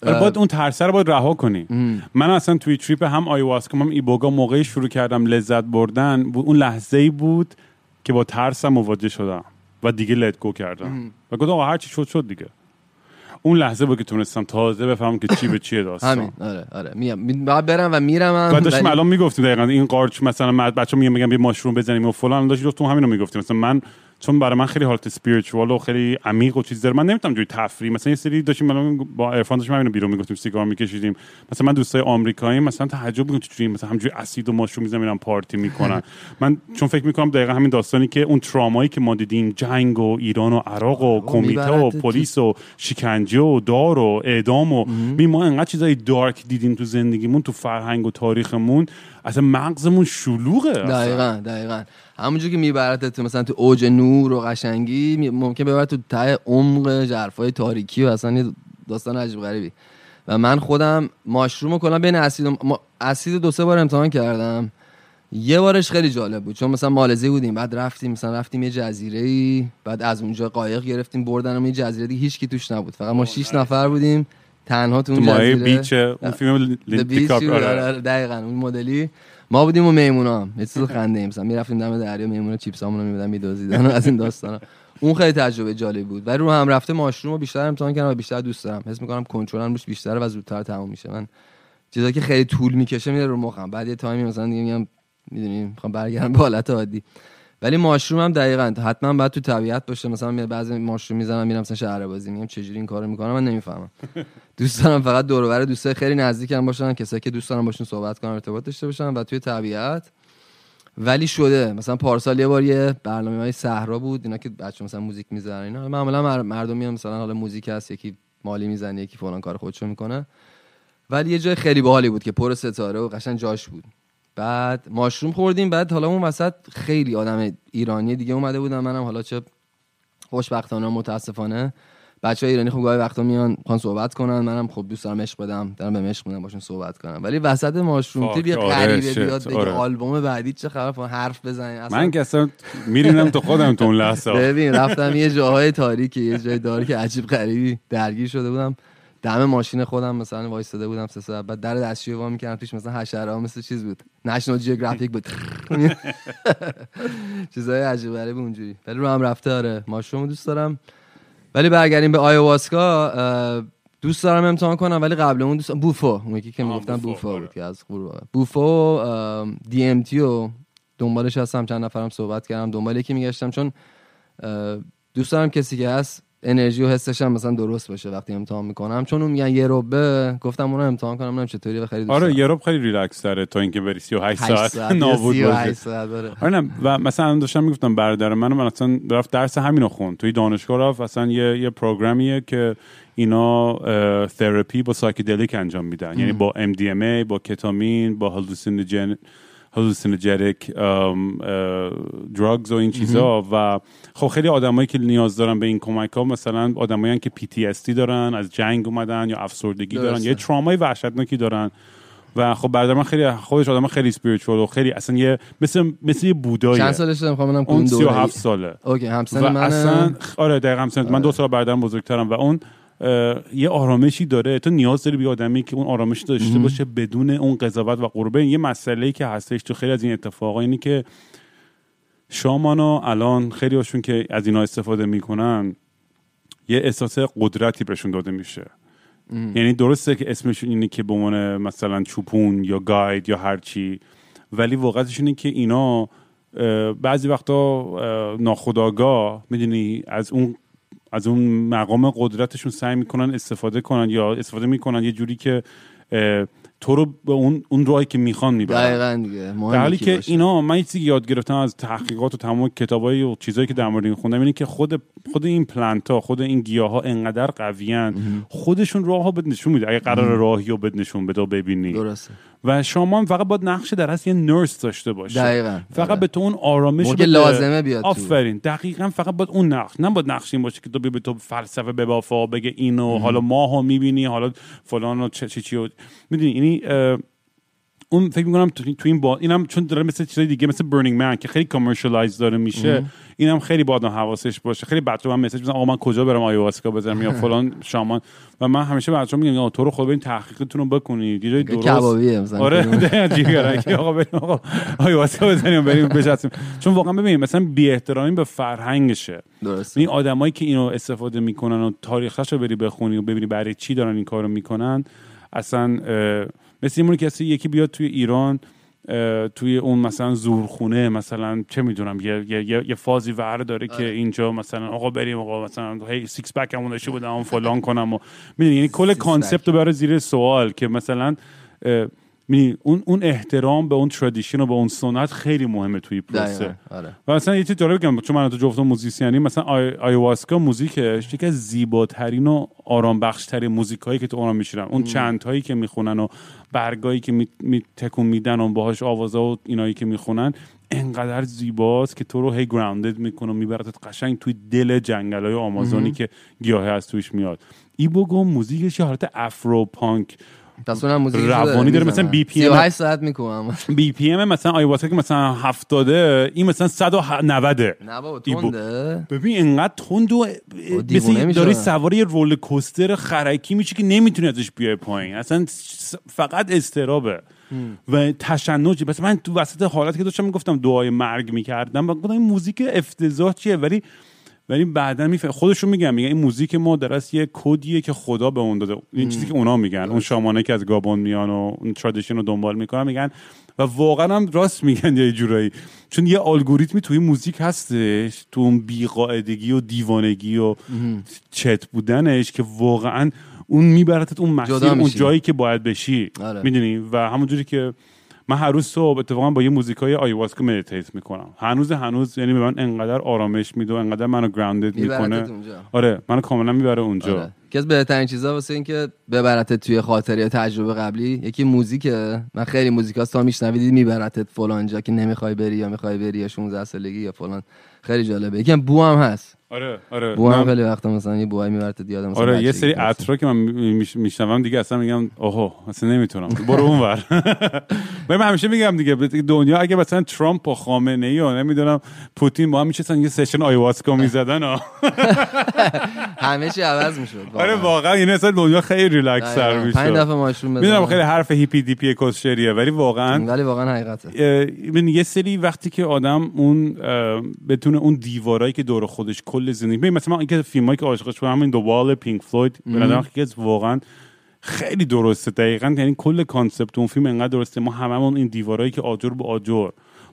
باید اون ترسه رو باید رها کنی. ام. من اصلا توی تریپ هم آیواسکا هم ایبوگا موقعی شروع کردم لذت بردن اون لحظه ای بود که با ترسم مواجه شدم و دیگه لت گو کردم. و گفتم آقا هر چی شد شد دیگه. اون لحظه بود که تونستم تازه بفهمم که چی به چیه داستان. همین. آره آره. میام. می- باید برم و میرم هم، و داشتیم ولی- الان می‌گفتیم دقیقا این قارچ مثلا بچه میگم میگم یه ماشروم بزنیم و فلان. داشت گفتم همین رو می‌گفتیم. مثلا من چون برای من خیلی حالت اسپریچوال و خیلی عمیق و چیز داره. من نمی‌تونم جوی تفریح مثلا یه سری داشتیم با عرفان داشتیم همین رو بیرون می‌گفتیم سیگار میکشیدیم. مثلا من دوستای آمریکایی مثلا تعجب می‌کنم چجوری مثلا همجوری اسید و ماشروم می‌زنن میرن پارتی می‌کنن. من چون فکر می‌کنم دقیقا همین داستانی که اون ترامایی که ما دیدیم جنگ و ایران و عراق و کمیته و پلیس و شکنجه و دار و اعدام و می ما انقدر چیزای دارک دیدیم تو زندگیمون تو فرهنگ و تاریخمون. اصلا مغزمون شلوغه. دقیقا دقیقا. همونجور که می‌برد تو مثلا تو اوج نور و قشنگی ممکن ببرد تو ته عمق جرفای تاریکی و اصلا یه داستان عجیب غریبی. و من خودم ماشروم رو کلا بین اسید و ما- اسید دو سه بار امتحان کردم. یه بارش خیلی جالب بود چون مثلا مالزی بودیم بعد رفتیم مثلا رفتیم یه جزیره ای بعد از اونجا قایق گرفتیم بردنم یه جزیره دیگه هیچ کی توش نبود. فقط ما شش نفر بودیم. تنها تو اون مایه beach اون فیلم لیکاپ بود، آره، آره، دقیقاً اون مدلی. ما بودیم و میمونا. یه چیز خنده ایم. مثلا می‌رفتیم دم دریا میمونا چیپسامونو میدزدین میدزدیدن و از این داستانا. اون خیلی تجربه جالب بود. ولی رو هم رفته mushroom رو بیشتر امتحان کردم و بیشتر دوست دارم. حس می‌کنم کنترلم روش بیشتره و زودتر تموم میشه. من چیزایی که خیلی طول می‌کشه میره رو مخم. بعد یه تایمی مثلا دیگه میگم می‌دونی می‌خوام برگردم به حالت عادی. ولی mushroom هم دقیقا حتما باید تو طبیعت باشه. مثلا بعضی mushroom می‌زنم میرم مثلا شهر بازی میگم چجوری این کارو می‌کنم؟ من نمی‌فهمم. دوست دارم فقط دور و دوستای خیلی نزدیکم باشن کسایی که دوست دارم باشون صحبت کنم ارتباط داشته باشن و توی طبیعت. ولی شده. مثلا پارسال یه بار یه برنامه های صحرا بود اینا که بچه مثلا موزیک می‌زنن اینا. معمولا مر- مردم میان مثلا حالا موزیک هست یکی مالی می‌زنه یکی فلان کار خودشو می‌کنه. ولی یه جای خیلی باحالی بود که پر ستاره و قشنگ جاش بود. بعد ماشروم خوردیم. بعد حالا اون وسط خیلی آدم ایرانی دیگه اومده بودن. منم حالا چه خوشبختانه و متاسفانه بچه های ایرانی خب گاهی وقتا میان خوان صحبت کنن. منم خب دوست دارم عشق بدم دارم به عشق میدم باشون صحبت کنم. ولی وسط ماشروم تیپ یه آره، غریبه شت، بیاد بگه آره. آلبوم بعدی چه خبر؟ حرف بزنین اصلا من که اصلا میرینم تو خودم تو اون لحظه. ببین رفتم یه جاهای تاریکی یه جای داری که عجیب غریبی درگیر شده بودم. دم ماشین خودم مثلا وایستاده بودم سه ساعت بعد در دستشویی وا می‌کردم توش مثلا حشره ها مثل چیز بود. نشنال جیوگرافیک بود. چیزای عجیب غریب اونجوری. ولی رو هم رفته آره. ماشروم دوست دارم. ولی برگردیم به آیواسکا دوست دارم امتحان کنم ولی قبل اون دوست بوفو اون یکی که می‌گفتن بوفو، بوفو آره. بود که از غروب. بوفو دی ام تی و دنبالش هستم. چند نفرم صحبت کردم. دنبال یکی میگشتم چون دوست دارم کسی که هست انرژی و حسش هم مثلا درست باشه وقتی امتحان می‌کنم. چون اون میگن یه گفتم اونو امتحان کنم ببینم چطوری خیلی دوست آره. یه رب خیلی ریلکس داره تا اینکه بری 38 هشت ساعت ساعت نابود ساعت داره. آره نه و مثلا داشتم می‌گفتم برادر من مثلا رفت درس همینو خوند توی دانشگاه رفت مثلا یه یه program یه که اینا تراپی با psychedelic انجام میدن. یعنی با MDMA با ketamine با hallucinogen hallucinogenic drugs و این چیزا و خب خیلی آدمایی که نیاز دارن به این کمک ها مثلا آدمایی که PTSD دارن از جنگ اومدن یا افسردگی دارن. یه ترامای وحشتناکی دارن و خب برادر من خیلی خودش آدم خیلی اسپریچوال و خیلی اصلا یه مثل مثل یه بودایه چند سالش خواهم ببینم اون کدوم دوره؟ 37 ساله. اوکی همسن من اصلا آره دقیقا همسن من دو سال برادرم بزرگترم و اون یه آرامشی داره. تو نیاز داری به آدمی که اون آرامش داشته باشه بدون اون قضاوت و قربه. یه مسئله که هستش تو خیلی از این اتفاقا اینی که شامانا الان خیلی هاشون که از اینا استفاده می‌کنن یه احساس قدرتی بهشون داده میشه. یعنی درسته که اسمشون اینه که به عنوان مثلا چوپون یا گاید یا هرچی ولی واقعیتش اینه که اینا بعضی وقتا اه، ناخودآگاه می‌دونی از اون از اون مقام قدرتشون سعی می‌کنن استفاده کنن یا استفاده می‌کنن یه جوری که تو رو به اون اون راهی که می‌خوان می‌برن. دقیقا دیگه مهم در حالی که باشه. اینا من چیزی یاد گرفتم از تحقیقات و تمام کتابایی و چیزایی که در مورد این خوندم اینه که خود خود این پلنت ها خود این گیاه ها انقدر قویان خودشون راه ها بد نشون میده اگه قرار راهی رو بد نشون بده و ببینی. درسته. و شما هم فقط باید نقش در اصل یه نرس داشته باشه دقیقا فقط آره. به تو اون آرامش بده. لازمه بیاد تو. آفرین دقیقا فقط باید اون نقش نه باید نقش این باشه که تو به تو فلسفه ببافا بگه اینو حالا ماهو می‌بینی حالا فلان و چه چی چی و- می‌دونی یعنی اون فکر می‌کنم تو, تو این با اینم چون داره مثل چیزای دیگه مثل برنینگ من که خیلی کامرشالایز داره میشه. اینم خیلی با آدم حواسش باشه. خیلی بچه‌ها من مسیج می‌زنن آقا من کجا برم آیواسکا بزنم یا فلان شامان. و من همیشه بچه‌ها میگم آقا تو رو خود برین تحقیقتون رو بکنید. یه درست. کبابیه مثلا. آره جیگرکی. آقا بریم آقا آیواسکا بزنیم بریم بچسبیم. چون واقعا ببین مثلا بی احترامی به فرهنگشه. درسته. این آدمایی که اینو استفاده می‌کنن و تاریخش رو بری بخونی و ببینی برای چی دارن این کارو می‌کنن اصلا مثل این کسی یکی بیاد توی ایران توی اون مثلا زورخونه مثلا چه می‌دونم یه, یه, یه, فازی ور داره که اینجا مثلا آقا بریم آقا مثلا هی سیکس پک همون داشته بودم فلان کنم و می‌دونی یعنی کل کانسپت رو بره زیر سوال که مثلا می‌دونی، اون اون احترام به اون ترادیشن و به اون سنت خیلی مهمه توی پروسه. آره. و مثلا یه چیز جالب بگم چون من تو جفتمون موزیسیانی مثلا آی... آیواسکا موزیکش یکی از زیباترین و آرام بخشترین موزیکایی که تو اونها میشیرن اون چند هایی که می‌خونن و برگایی که می... می... تکون میدن و باهاش آوازا و اینایی که می‌خونن انقدر زیباست که تو رو هی grounded می‌کنه و میبرتت قشنگ توی دل جنگل های آمازونی که گیاه از توش میاد. ایبوگو موزیکش یه حالت Afro punk تصویرم موزیک روانی داره، مثلا BPM 38 ساعت می‌کنم BPM مثلا آیواسکا که مثلا هفتاده این مثلا 190 نه بابا. تنده. ببین انقدر تند و دیوونه مثل میشه. داری سوار یه roller coaster خرکی میشه که نمی‌تونی ازش بیای پایین. اصلا فقط اضطرابه و تشنجی. بس من تو وسط حالتی که داشتم می‌گفتم دعای مرگ می‌کردم و گفتم این موزیک افتضاح چیه؟ ولی ولی بعدا میفهمم خودشون میگن میگن این موزیک ما در اصل یه کدیه که خدا به اون داده. این چیزی که اونا میگن اون شامانه که از گابون میان و اون tradition رو دنبال می‌کنن میگن. و واقعا هم راست میگن یه جورایی. چون یه الگوریتمی توی موزیک هستش تو اون بیقاعدگی و دیوانگی و چت بودنش که واقعا اون میبرتت اون مسیر اون. جایی که باید بشی. آره. می‌دونی؟ و همونجوری که من هر روز صبح اتفاقا با یه موزیکای آیواسکا meditate می‌کنم. هنوز هنوز یعنی به من انقدر آرامش میده و انقدر منو grounded میبرتت می‌کنه. آره منو کاملا می‌بره اونجا. آره. یکی از بهترین چیزا واسه اینکه ببرتت توی خاطره یا تجربه قبلی یکی موزیکه. من خیلی موزیکا تا میشنوی میبرتت فلان جا که نمی‌خوای بری یا می‌خوای بری یا 16 سالگی یا فلان. خیلی جالبه. یکی هم بو هم هست. آره آره بو هم من- خیلی وقتا مثلا یه بوهای میبرتت یادم مثلا آره یه سری. عطرا که من میشنوم دیگه اصلا میگم اوه اصلا نمی‌تونم برو اونور من همیشه میگم دیگه دنیا اگه مثلا ترامپ و خامنه ای و نمی‌دونم پوتین با هم میشستن یه session آیواسکا می‌زدن. همه چی عوض می‌شد آره واقعا. این اصلا دنیا خیلی ریلکس تر می‌شد. پنج دفعه ماشون بزنم می‌دونم خیلی حرف hippie dippie کسشریه ولی واقعا ولی واقعا حقیقته. یه سری وقتی که آدم اون بتونه اون دیوارایی که دور خودش کل زندگی ببین مثلا من اینکه فیلمایی که عاشقش بودم همین The Wall پینک فلوید به از واقعا خیلی درسته. دقیقا یعنی کل concept اون فیلم انقدر درسته. ما هممون این دیوارایی که آجر به آجر.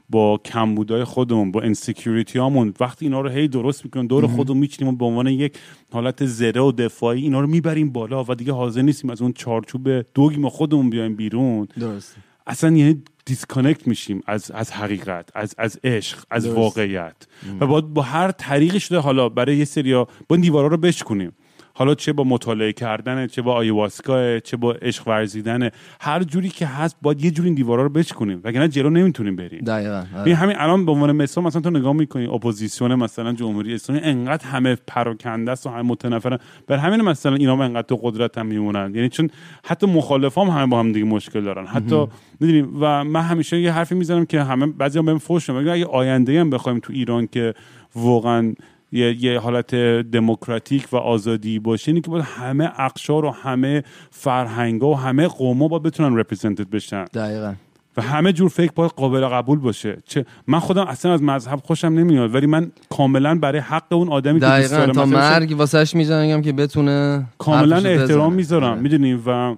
با کمبودای خودمون با insecurity هامون وقتی اینا رو هی درست می‌کنیم دور خودمون میچینیم و به عنوان یک حالت زره و دفاعی اینا رو می‌بریم بالا و دیگه حاضر نیستیم از اون چارچوب دگم خودمون بیایم بیرون. درست. اصلا یعنی disconnect میشیم از از حقیقت از از عشق از درست. واقعیت. و باید با هر طریقی شده حالا برای یه سریا با دیوارا رو بشکنیم حالا چه با مطالعه کردن چه با آیواسکا چه با عشق ورزیدن هر جوری که هست باید یه جوری این دیوارا رو بشکنیم وگرنه جلو نمی‌تونیم بریم. دقیقاً آره. همین الان به عنوان مثال مثلا تو نگاه می‌کنی اپوزیسیون مثلا جمهوری اسلامی انقدر همه پراکنده است و همه متنفرن بر همین مثلا اینا هم انقدر تو قدرت هم میمونن. یعنی چون حتی مخالفام هم همه با هم دیگه مشکل دارن. حتی می‌دونی و من همیشه یه حرفی می‌زنم که همه بعضی هم بهم فوش میدن. اگه آینده هم بخوایم تو ایران که واقعا یه, یه حالت دموکراتیک و آزادی باشه اینه که باید همه اقشار و همه فرهنگا و همه قوما باید بتونن رپرزنتد بشن دقیقاً و همه جور فکر باید قابل قبول باشه چه من خودم اصلا از مذهب خوشم نمیاد ولی من کاملا برای حق اون آدمی که دقیقاً تا مرگ واسش می‌زنم که بتونه کاملا احترام. می‌ذارم آره. می‌دونی و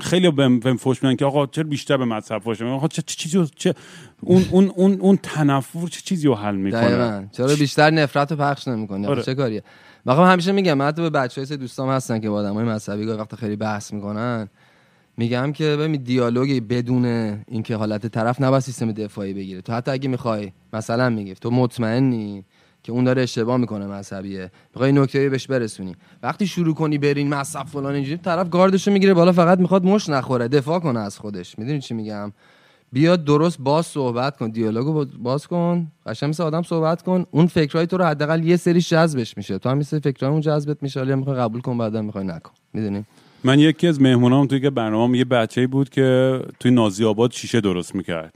خیلی بهم بهم فوش میدن که آقا چرا بیشتر به مذهب فوش میدن؟ آقا چه چیزی چه اون اون اون اون تنفر چه چیزی رو حل می‌کنه؟ دقیقاً. چرا بیشتر نفرت رو پخش نمی‌کنی؟ آره. چه کاریه؟ واقعا همیشه میگم من حتی به بچهای سه دوستام هستن که با آدمای مذهبی گاهی وقت خیلی بحث می‌کنن. میگم که ببین دیالوگی بدون اینکه حالت طرف نباید سیستم دفاعی بگیره. تو حتی اگه می‌خوای مثلا میگی تو مطمئنی؟ که اون داره اشتباه می‌کنه مذهبیه. می‌خوای نکته بهش برسونی. وقتی شروع کنی برین مذهب فلان اینجوری طرف گاردشو می‌گیره بالا فقط می‌خواد مش نخوره. دفاع کنه از خودش. می‌دونی چی میگم؟ بیاد درست باز صحبت کن. دیالوگو با- باز کن. قشنگ مثل آدم صحبت کن. اون فکرای تو رو حداقل یه سری جذبش میشه. تو هم مثل فکرای اون جذبت میشه. ولی می‌خوای قبول کن بعدا می‌خوای نکن. می‌دونی؟ من یکی از مهمونام توی که برنامه یه بچه بود که توی نازی آباد شیشه درست می‌کرد.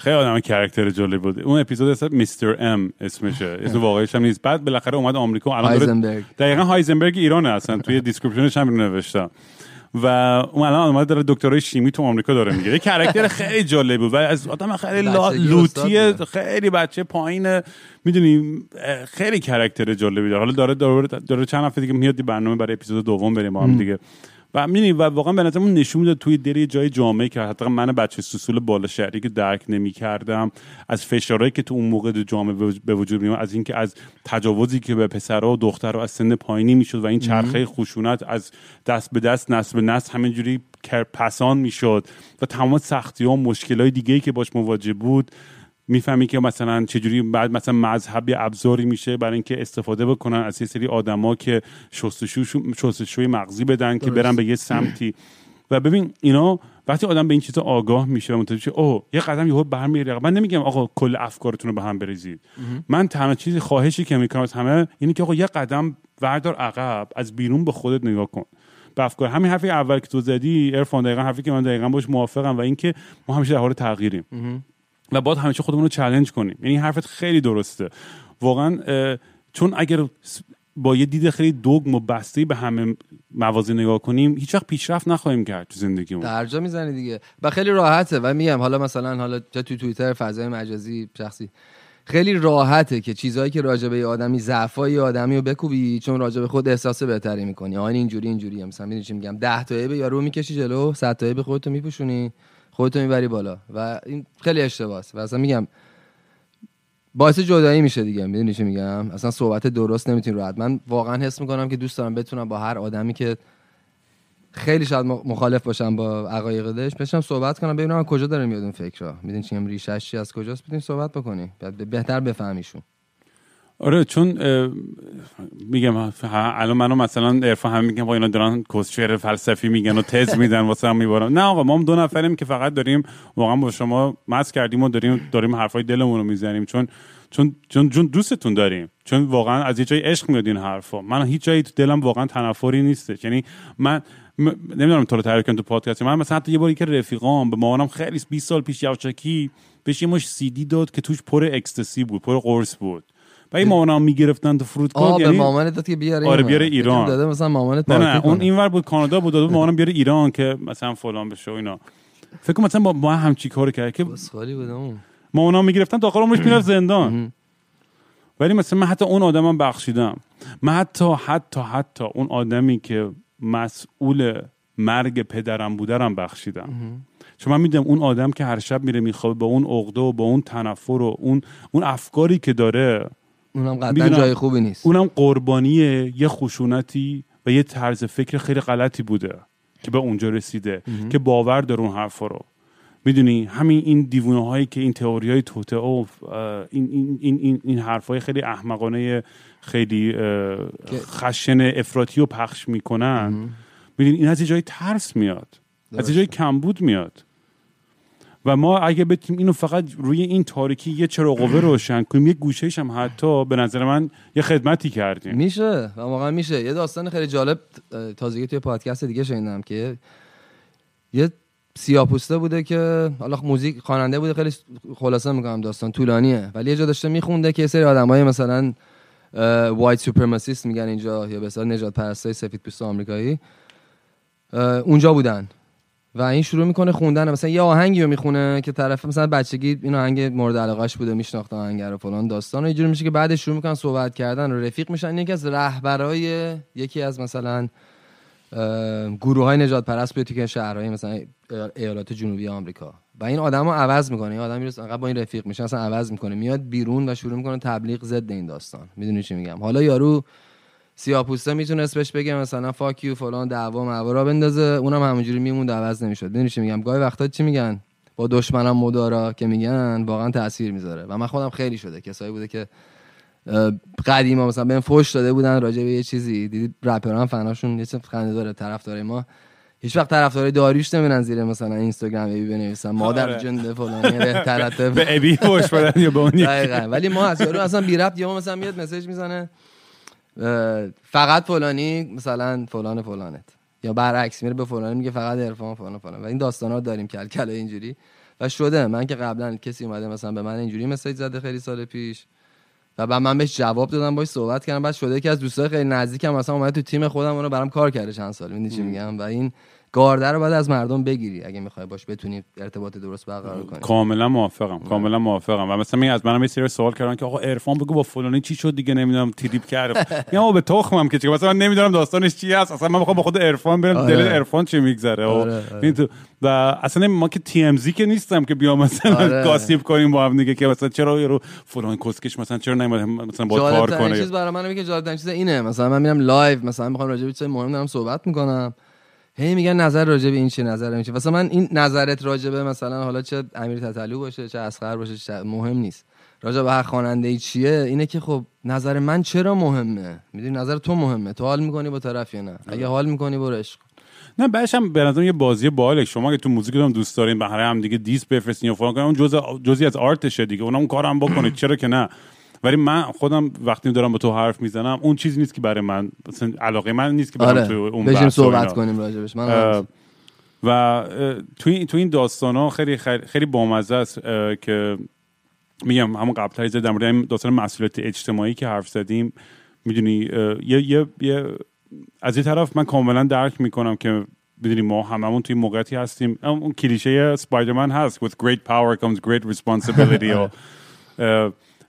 خیلی آدم character جالب بود. اون اپیزود اسم Mister M اسمشه. اسم واقعیش هم نیست. بعد بالاخره اومد آمریکا. الان هایزنبرگ. دقیقا هایزنبرگ ایرانه اصلا. توی description ش هم نوشتم و اون الان اومد داره دکترای شیمی تو آمریکا داره می‌گیره یه character خیلی جالب بود. و از آدم خیلی لوتی. خیلی بچه پایین می‌دونی خیلی character جالبی داره. حالا داره داره, داره چند هفته دیگه میاد برنامه برای اپیزود دوم بریم با هم دیگه. و می‌دونی و واقعا به نظرمون نشون می‌داد توی دل جای جامعه که حتی من بچه سوسول بالا شهری که درک نمی کردم از فشارهایی که تو اون موقع تو جامعه به وج- به وجود می از اینکه از تجاوزی که به پسرها و دخترها از سن پایینی می‌شد و این چرخه خشونت از دست به دست نسل به نسل همینجوری پسان می‌شد و تمام سختی ها و مشکل های دیگه که باش مواجه بود می‌فهمی که مثلا چجوری بعد مثلا مذهب یه ابزاری میشه برای اینکه استفاده بکنن از یه سری آدما که شستشو شستشوی مغزی بدن که. برن به یه سمتی. و ببین اینا وقتی آدم به این چیزا آگاه میشه و متوجه اوه یه قدم یهو برمیره من نمیگم آقا کل افکارتون رو به هم بریزید. من تنها چیزی خواهشی که می‌کنم از همه اینه که آقا یه قدم وردار عقب از بیرون به خودت نگاه کن. به افکار. همین حرفی اول که تو زدی ارفان دقیقا حرفی که من دقیقا باش موافقم و اینکه ما همیشه در حال تغییریم. و باید همیشه خودمون رو چلنج کنیم. یعنی حرفت خیلی درسته. واقعا چون اگر با یه دید خیلی دوگم و بسته به همه موازی نگاه کنیم هیچ وقت پیشرفت نخواهیم کرد تو زندگیمون. درجا می‌زنی دیگه. و خیلی راحته. و میگم حالا مثلا حالا تو توییتر فضای مجازی شخصی. خیلی راحته که چیزهایی که راجع به یه آدمی ضعفای آدمی رو بکوبی چون راجع به خود احساس بهتری می‌کنی. آین اینجوری اینجوری. مثلا می‌دونی چی میگم؟ 10 تا به یارو می‌کشی جلو 100 تا به خودتو میپوشونی. خودتو می‌بری بالا. و این خیلی اشتباهه. و اصلا میگم باعث جدایی میشه دیگه. می‌دونی چی میگم؟ اصلا صحبت درست نمی‌تونی راحت. من واقعا حس می‌کنم که دوست دارم بتونم با هر آدمی که خیلی شاید مخ- مخالف باشم با عقایدش بشم صحبت کنم ببینم کجا داره میاد اون فکرها. می‌دونی چی میگم؟ ریشش چی از کجاست؟ بتونی صحبت بکنی. بهتر بفهمیشون. آره چون میگم الان منو مثلا عرفان هم میگم با اینا دارن کسچر فلسفی میگن و تز میدن واسه هم میبارن نه آقا ما هم دو نفریم که فقط داریم واقعا با شما مس کردیم و داریم داریم حرفای دلمون رو می‌زنیم. چون چون چون چون دوستتون داریم. چون واقعا از یه جای عشق میاد این حرفا. من هیچ جایی تو دلم واقعا تنفری نیستش. یعنی من م... نمی‌دونم تو رو تعریف کنم تو پادکست. من مثلا حتی یه باری که رفیقام به مامانم خیلی 20 سال پیش یواشکی بهش یه مش سی دی داد که توش پر اکستسی بود پر قرص بود. بعد و این مامانم می‌گرفتن تو فرودگاه آه به یعنی مامانت داد که بیاره آره،. بیاره ایران. داده مثلا مامانت نه نه اون. اینور بود کانادا بود داده مامانم بیاره ایران که مثلا فلان بشه و اینا. فکر کنم مثلا با ما همچی کار کرد؟ که بسخالی بود اون. مامانم می‌گرفتن تا آخر عمرش می‌رفت زندان. ولی مثلا من حتی اون آدمم بخشیدم. من حتی حتی حتی اون آدمی که مسئول مرگ پدرم بوده رم بخشیدم چون من می‌دونم اون آدم که هر شب میره میخوابه با اون عقده و با اون تنفر و اون اون افکاری که داره اونم قطعا. جای خوبی نیست. اونم قربانی یه خشونتی و یه طرز فکر خیلی غلطی بوده که به اونجا رسیده که باور داره اون حرفا رو. می‌دونی؟ همین این دیوونه هایی که این تئوری های توته او این این این این, این حرف های خیلی احمقانه خیلی خشن افراطی رو پخش می‌کنن. می‌دونی؟ این از جای ترس میاد. از جای کمبود میاد. و ما اگه بتونیم اینو فقط روی این تاریکی یه چراغ قوه روشن کنیم یه گوشهش هم حتی به نظر من یه خدمتی کردیم. میشه؟ و واقعا میشه. یه داستان خیلی جالب تازگی توی پادکست دیگه شنیدم که یه سیاپوسته بوده که حالا موزیک خواننده بوده خیلی خلاصه می‌کنم داستان طولانیه. ولی یه جا داشته میخونده که سری آدمای مثلا وایت سوپرماسیست میگن اینجا یا به نجات پرستای سفید پوست آمریکایی. اونجا بودن. و این شروع می‌کنه خوندن. مثلا یه آهنگی رو می‌خونه که طرف مثلا بچگی این آهنگ مورد علاقهش بوده میشناخت آهنگ رو فلان داستان و اینجوری میشه که بعدش شروع می‌کنن صحبت کردن و رفیق میشن. یکی از رهبرای یکی از مثلا گروه های نجات پرست به توی شهرهای مثلا ایالات جنوبی آمریکا. و این آدمو عوض می‌کنه. این آدم می‌رسه با این رفیق میشه اصلا عوض می‌کنه. میاد بیرون و شروع می‌کنه تبلیغ ضد این داستان. می‌دونی چی میگم؟ حالا یارو سیاپوسته می‌تونست بهش بگه مثلا فاک یو فلان دعوا معوا بندازه. اونم همونجوری میموند عوض نمی‌شد. می‌دونی چی میگم؟ گاهی وقتا چی میگن؟ با دشمنم مدارا که میگن واقعا تاثیر می‌ذاره. و من خودم خیلی شده. کسایی بوده که قدیما مثلا بهم فوش داده بودن راجع به یه چیزی. دیدی رپران فناشون یه چیز خنده داره. طرفدارای ما هیچ وقت طرفدارای داریوش نمیرن زیر مثلا اینستاگرام ای بنویسن. مادر آره. جنده بهترت به ابی خوش بدن یا به اون ولی ما از یارو اصلا بی ربط یهو مثلا میاد مسیج می‌زنه. فقط فلانی مثلا فلان فلانت. یا برعکس میره به فلانی میگه فقط عرفان فلان فلان. و این داستانا رو داریم کل کل اینجوری. و شده. من که قبلا کسی اومده مثلا به من اینجوری مسیج زده خیلی سال پیش. و بعد من بهش جواب دادم باش صحبت کردم. بعد شده که از دوستای خیلی نزدیکم مثلا اومده تو تیم خودم اونو برام کار کرده چند سال. می‌دونی چی میگم؟ و این گارده رو باید از مردم بگیری اگه می‌خوای باش بتونی ارتباط درست برقرار کنی. کاملا موافقم کاملا موافقم. و مثلا می از منم یه سری سوال کردن که آقا عرفان بگو با فلانی چی شد دیگه نمی‌دونم تریپ کرد. میگم به تخمم که چیکار. مثلا من نمی‌دونم داستانش چی هست. اصلا من می‌خوام با خود عرفان برم آره. دل عرفان چی میگذره. و آره، آره. تو- و اصلا ما که TMZ که نیستم که بیام مثلا. gossip کنیم با هم دیگه که مثلا چرا یارو فلان کسکش مثلا چرا نمیاد مثلا با کار کنه؟ چیز برای من که جالب چیز اینه. مثلا من میرم live مثلا می‌خوام راجع به چیز مهم دارم صحبت می‌کنم. هی میگن نظر راجع این چه نظر چه. مثلا من این نظرت راجع به مثلا حالا چه امیر تتلو باشه چه اسخر باشه چه مهم نیست. راجع به هر خواننده ای چیه؟ اینه که خب نظر من چرا مهمه؟ می‌دونی نظر تو مهمه. تو حال می‌کنی با طرف یا نه؟ اگه حال می‌کنی برو عشق. نه بعدش هم به نظرم یه بازی باحاله شما که تو موزیک هم دوست دارین به هم دیگه دیس بفرستین یا فلان کنین اون جزء جزئی از آرتشه دیگه. اونم اون کارم بکنید. چرا که نه؟ ولی من خودم وقتی دارم با تو حرف می‌زنم اون چیزی نیست که برای من مثلا علاقه من نیست که برم آره. تو اون بشیم صحبت. کنیم راجبش. من اه، و اه، توی این- توی این داستان ها خیلی خیلی, بامزه است که میگم همون قبل در مورد داستان مسئولیت اجتماعی که حرف زدیم می‌دونی یه, یه, یه از یه طرف من کاملا درک می‌کنم که می‌دونی ما هممون توی موقعیتی هستیم. اون کلیشه سپایدرمن هست with great power comes great responsibility و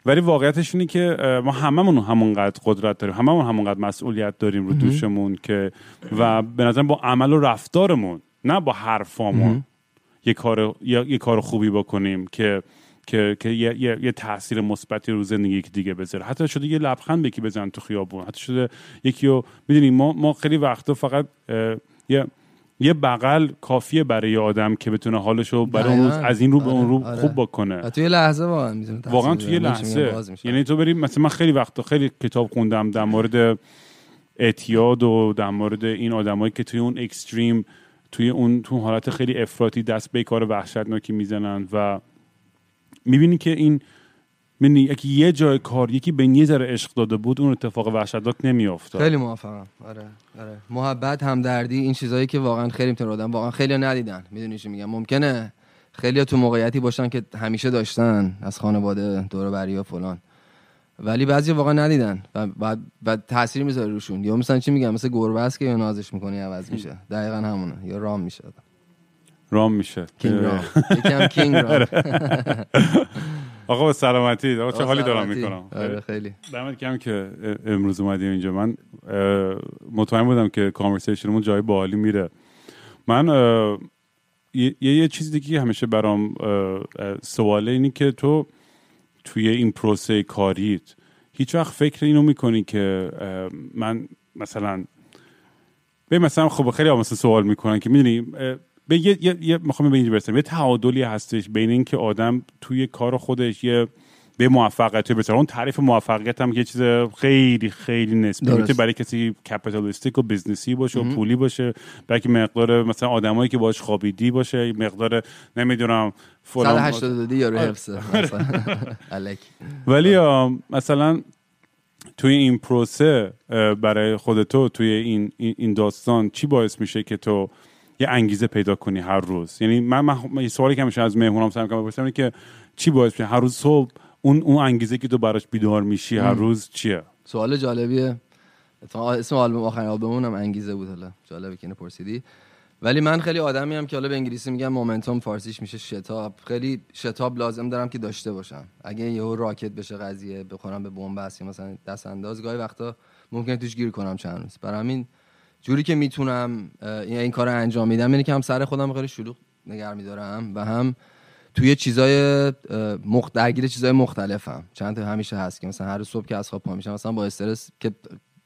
ولی واقعیتش اینه که ما هممون همونقدر قدرت داریم هممون همونقدر مسئولیت داریم رو دوشمون که و به نظر با عمل و رفتارمون نه با حرفامون یه کار یه, یه کار خوبی بکنیم که که, که یه, یه, یه تاثیر مثبتی رو زندگی یکی دیگه بذاره. حتی شده یه لبخند به یکی بزن تو خیابون. حتی شده یکی رو می‌دونی ما ما خیلی وقتا فقط یه یه بغل کافیه برای یه آدم که بتونه حالشو برای اون روز. از این رو به اون رو آره، آره. خوب بکنه توی لحظه واقعا توی یه؟ لحظه میشه. یعنی تو بریم مثلا من خیلی وقتا خیلی کتاب خوندم در مورد اعتیاد و در مورد این آدمایی که توی اون اکستریم توی اون تو حالت خیلی افراطی دست به کار وحشتناکی می‌زنن و می‌بینی که این می‌بینی یکی یه جای کار یکی به یه ذره عشق داده بود اون اتفاق وحشتناک نمیافتاد. خیلی موافقم آره آره. محبت همدردی این چیزایی که واقعا خیلی می‌تونه آدم واقعا خیلی ندیدن. می‌دونی چی میگم؟ ممکنه خیلی تو موقعیتی باشن که همیشه داشتن از خانواده دور و بری و فلان. ولی بعضی واقعا ندیدن و بعد و تاثیر می‌ذاره روشون. یا مثلا چی میگم؟ مثل گربه است که یا نازش می‌کنی عوض میشه. دقیقا همونه. یا رام میشه. رام میشه. کینگ رام. یکم کینگ رام. آقا با سلامتی. آقا چه حالی دارم. می‌کنم؟ آره خیلی. دمت کم که امروز اومدی اینجا. من مطمئن بودم که کانورسیشنمون جای باحالی میره. من یه یه چیزی دیگه که همیشه برام سواله اینی که تو توی این پروسه کاریت هیچ وقت فکر اینو می‌کنی که من مثلا به مثلا خب خیلی مثلا سوال می‌کنن که می‌دونی به یه, یه, یه می‌خوام به اینجا برسم یه تعادلی هستش بین اینکه آدم توی کار خودش یه به موفقیت برسه اون تعریف موفقیت هم یه چیز خیلی خیلی نسبی. می‌تونه برای کسی capitalistic و business ی باشه و پولی باشه بلکه مقدار مثلا آدمایی که باش خوابیدی باشه مقدار نمی‌دونم فلان 182 یارو آره. حفظه. ولی مثلا توی این پروسه برای خودتو توی این این داستان چی باعث میشه که تو یه انگیزه پیدا کنی هر روز. یعنی من, من, یه سوالی که همیشه از مهمونام سعی می‌کنم بپرسم که چی باعث میشه؟ هر روز صبح اون اون انگیزه که تو براش بیدار میشی هر روز چیه؟ سوال جالبیه. اسم آلبوم آخرین آلبومون هم انگیزه بود حالا. جالبه که اینو پرسیدی. ولی من خیلی آدمی هم که حالا به انگلیسی میگم مومنتوم فارسیش میشه شتاب. خیلی شتاب لازم دارم که داشته باشم. اگه یهو راکت بشه قضیه بخورم به بنبست یا مثلا دست انداز گاهی وقتا ممکنه توش گیر کنم چند روز. برای همین جوری که می‌تونم این این کار رو انجام میدم اینه که هم سر خودم خیلی شلوغ نگر میدارم و هم توی چیزای مخ... درگیر چیزای مختلفم. چند تا همیشه هست که مثلا هر صبح که از خواب پا میشم مثلا با استرس که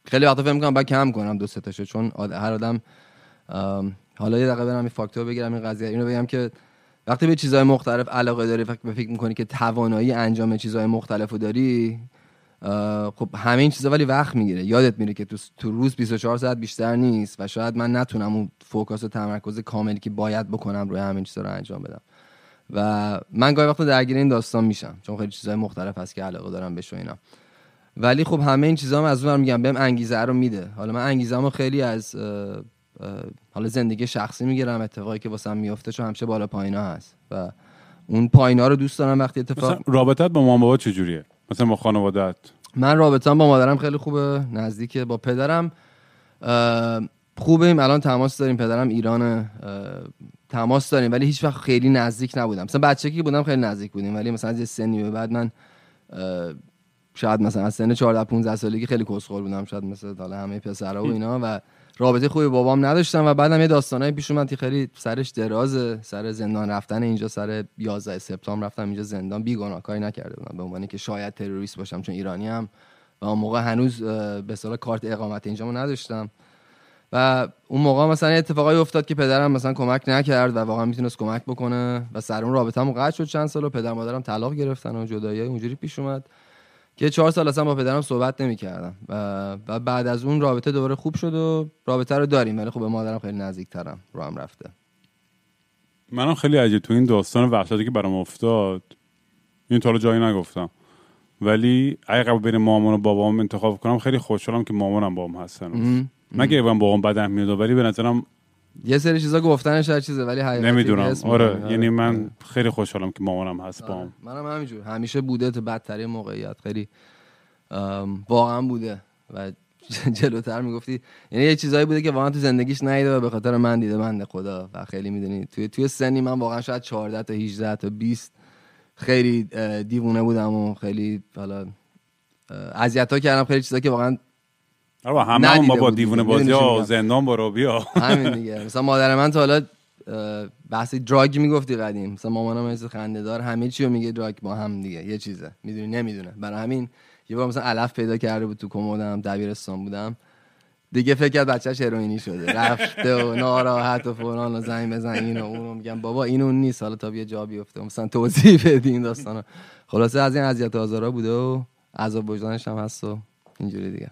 خیلی وقتا فکر می‌کنم باید کم کنم دو سه چون آد- هر آدم ام، حالا یه دقیقه برم این فاکتور بگیرم این قضیه اینو بگم که وقتی به چیزهای مختلف علاقه داری فکر می‌کنی که توانایی انجام چیزهای مختلف رو داری خب همه این چیزا ولی وقت می‌گیره. یادت میره که تو, تو روز 24 ساعت بیشتر نیست و شاید من نتونم اون فوکس و تمرکز کاملی که باید بکنم روی همین چیزا رو انجام بدم. و من گاهی وقتا درگیر این داستان میشم چون خیلی چیزهای مختلف هست که علاقه دارم بهش و اینا. ولی خب همه این چیزا هم از اون ور میگم بهم انگیزه رو میده. حالا من انگیزه خیلی از حالا زندگی شخصی می‌گیرم اتفاقی که واسم میفته چون همیشه بالا پایینا هست. و اون پایینا رو دوست دارم وقتی اتفاق رابطت با مامان بابا چجوریه؟ مثلا با خانوادت من رابطم با مادرم خیلی خوبه نزدیکه با پدرم. خوبیم الان تماس داریم پدرم ایرانه. اه، تماس داریم ولی هیچ وقت خیلی نزدیک نبودم. مثلا بچگی که بودم خیلی نزدیک بودیم ولی مثلا از یه سنی به بعد من شاید مثلا از سن 14 15 سالگی خیلی کسخل بودم شاید مثل حالا همه پسرا و اینا و رابطه خوبی با بابام نداشتم و بعدم یه داستانای پیش اومد که خیلی سرش درازه سر زندان رفتن اینجا سر 11 سپتامبر رفتم اینجا زندان. بیگناه کاری نکرده بودم. به عنوان که شاید تروریست باشم چون ایرانی هم و اون موقع هنوز به اصطلاح کارت اقامت اینجا نداشتم. و اون موقع مثلا یه اتفاقایی افتاد که پدرم مثلا کمک نکرد و واقعا می‌تونست کمک بکنه. و سر اون رابطه‌مو قطع شد چند سال و پدر مادرم طلاق گرفتن و جدایی اونجوری پیش اومد. که چهار سال اصلا با پدرم صحبت نمی‌کردم و, و بعد از اون رابطه دوباره خوب شد و رابطه رو داریم ولی خب به مادرم خیلی نزدیک‌ترم رو هم رفته. منم خیلی عجیب. تو این داستان وحشتی که برام افتاد این تا جایی نگفتم. ولی اگه قبل بین مامان و بابام انتخاب کنم خیلی خوشحالم که مامانم بابام هستن. نه که من بابام بدم میاد ولی به نظرم یه سری چیزا گفتنش هر چیزه ولی حقیقتی نمی‌دونم. آره. یعنی من خیلی خوشحالم که مامانم هست بام منم همینجور. همیشه بوده تو بدترین موقعیت. خیلی واقعا بوده. و جلوتر می‌گفتی یعنی یه چیزایی بوده که واقعا تو زندگیش ندیده و به خاطر من دیده بنده خدا. و خیلی می‌دونی توی توی سنی من واقعا شاید 14 تا 18 تا 20 خیلی دیوونه بودم و خیلی حالا اذیت ها کردم. خیلی چیزا که واقعا آره همه ندیده ما با دیوونه. بازی ها؟ زندان برو بیا. همین دیگه. مثلا مادر من تا حالا بحث دراگ می‌گفتی قدیم. مثلا مامانم مثل خنده دار همه چی رو میگه دراگ با هم دیگه. یه چیزه. می‌دونی؟ نمی‌دونه. برای همین یه بار مثلا علف پیدا کرده بود تو کمدم دبیرستان بودم. دیگه فکر کرد بچهش هروئینی شده. رفته و ناراحت و فلان و زنگ بزن اینو اونو میگم. بابا این اون نیست. حالا تا بیا جا بیفته. مثلا توضیح بدی این داستانا. خلاصه از این اذیت و آزارا بوده و عذاب وجدانش هم هست و اینجوری دیگه.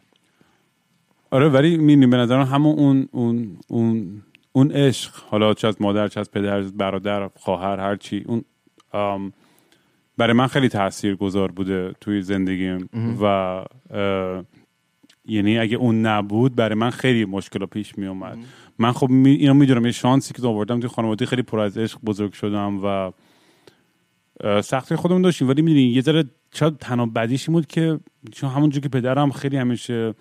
آره ولی می‌بینی به نظرم همون اون اون اون اون عشق حالا چه از مادر چه از پدر برادر خواهر هر چی اون برای من خیلی تأثیر گذار بوده توی زندگیم و یعنی اگه اون نبود برای من خیلی مشکل پیش می اومد من خب می اینو می‌دونم یه شانسی که آوردم توی خانواده خیلی پر از عشق بزرگ شدم و سختی خودمون داشتیم. ولی می‌دونی یه ذره شاید تنها بدیش بود که چون همونجور که پدرم خیلی همیشه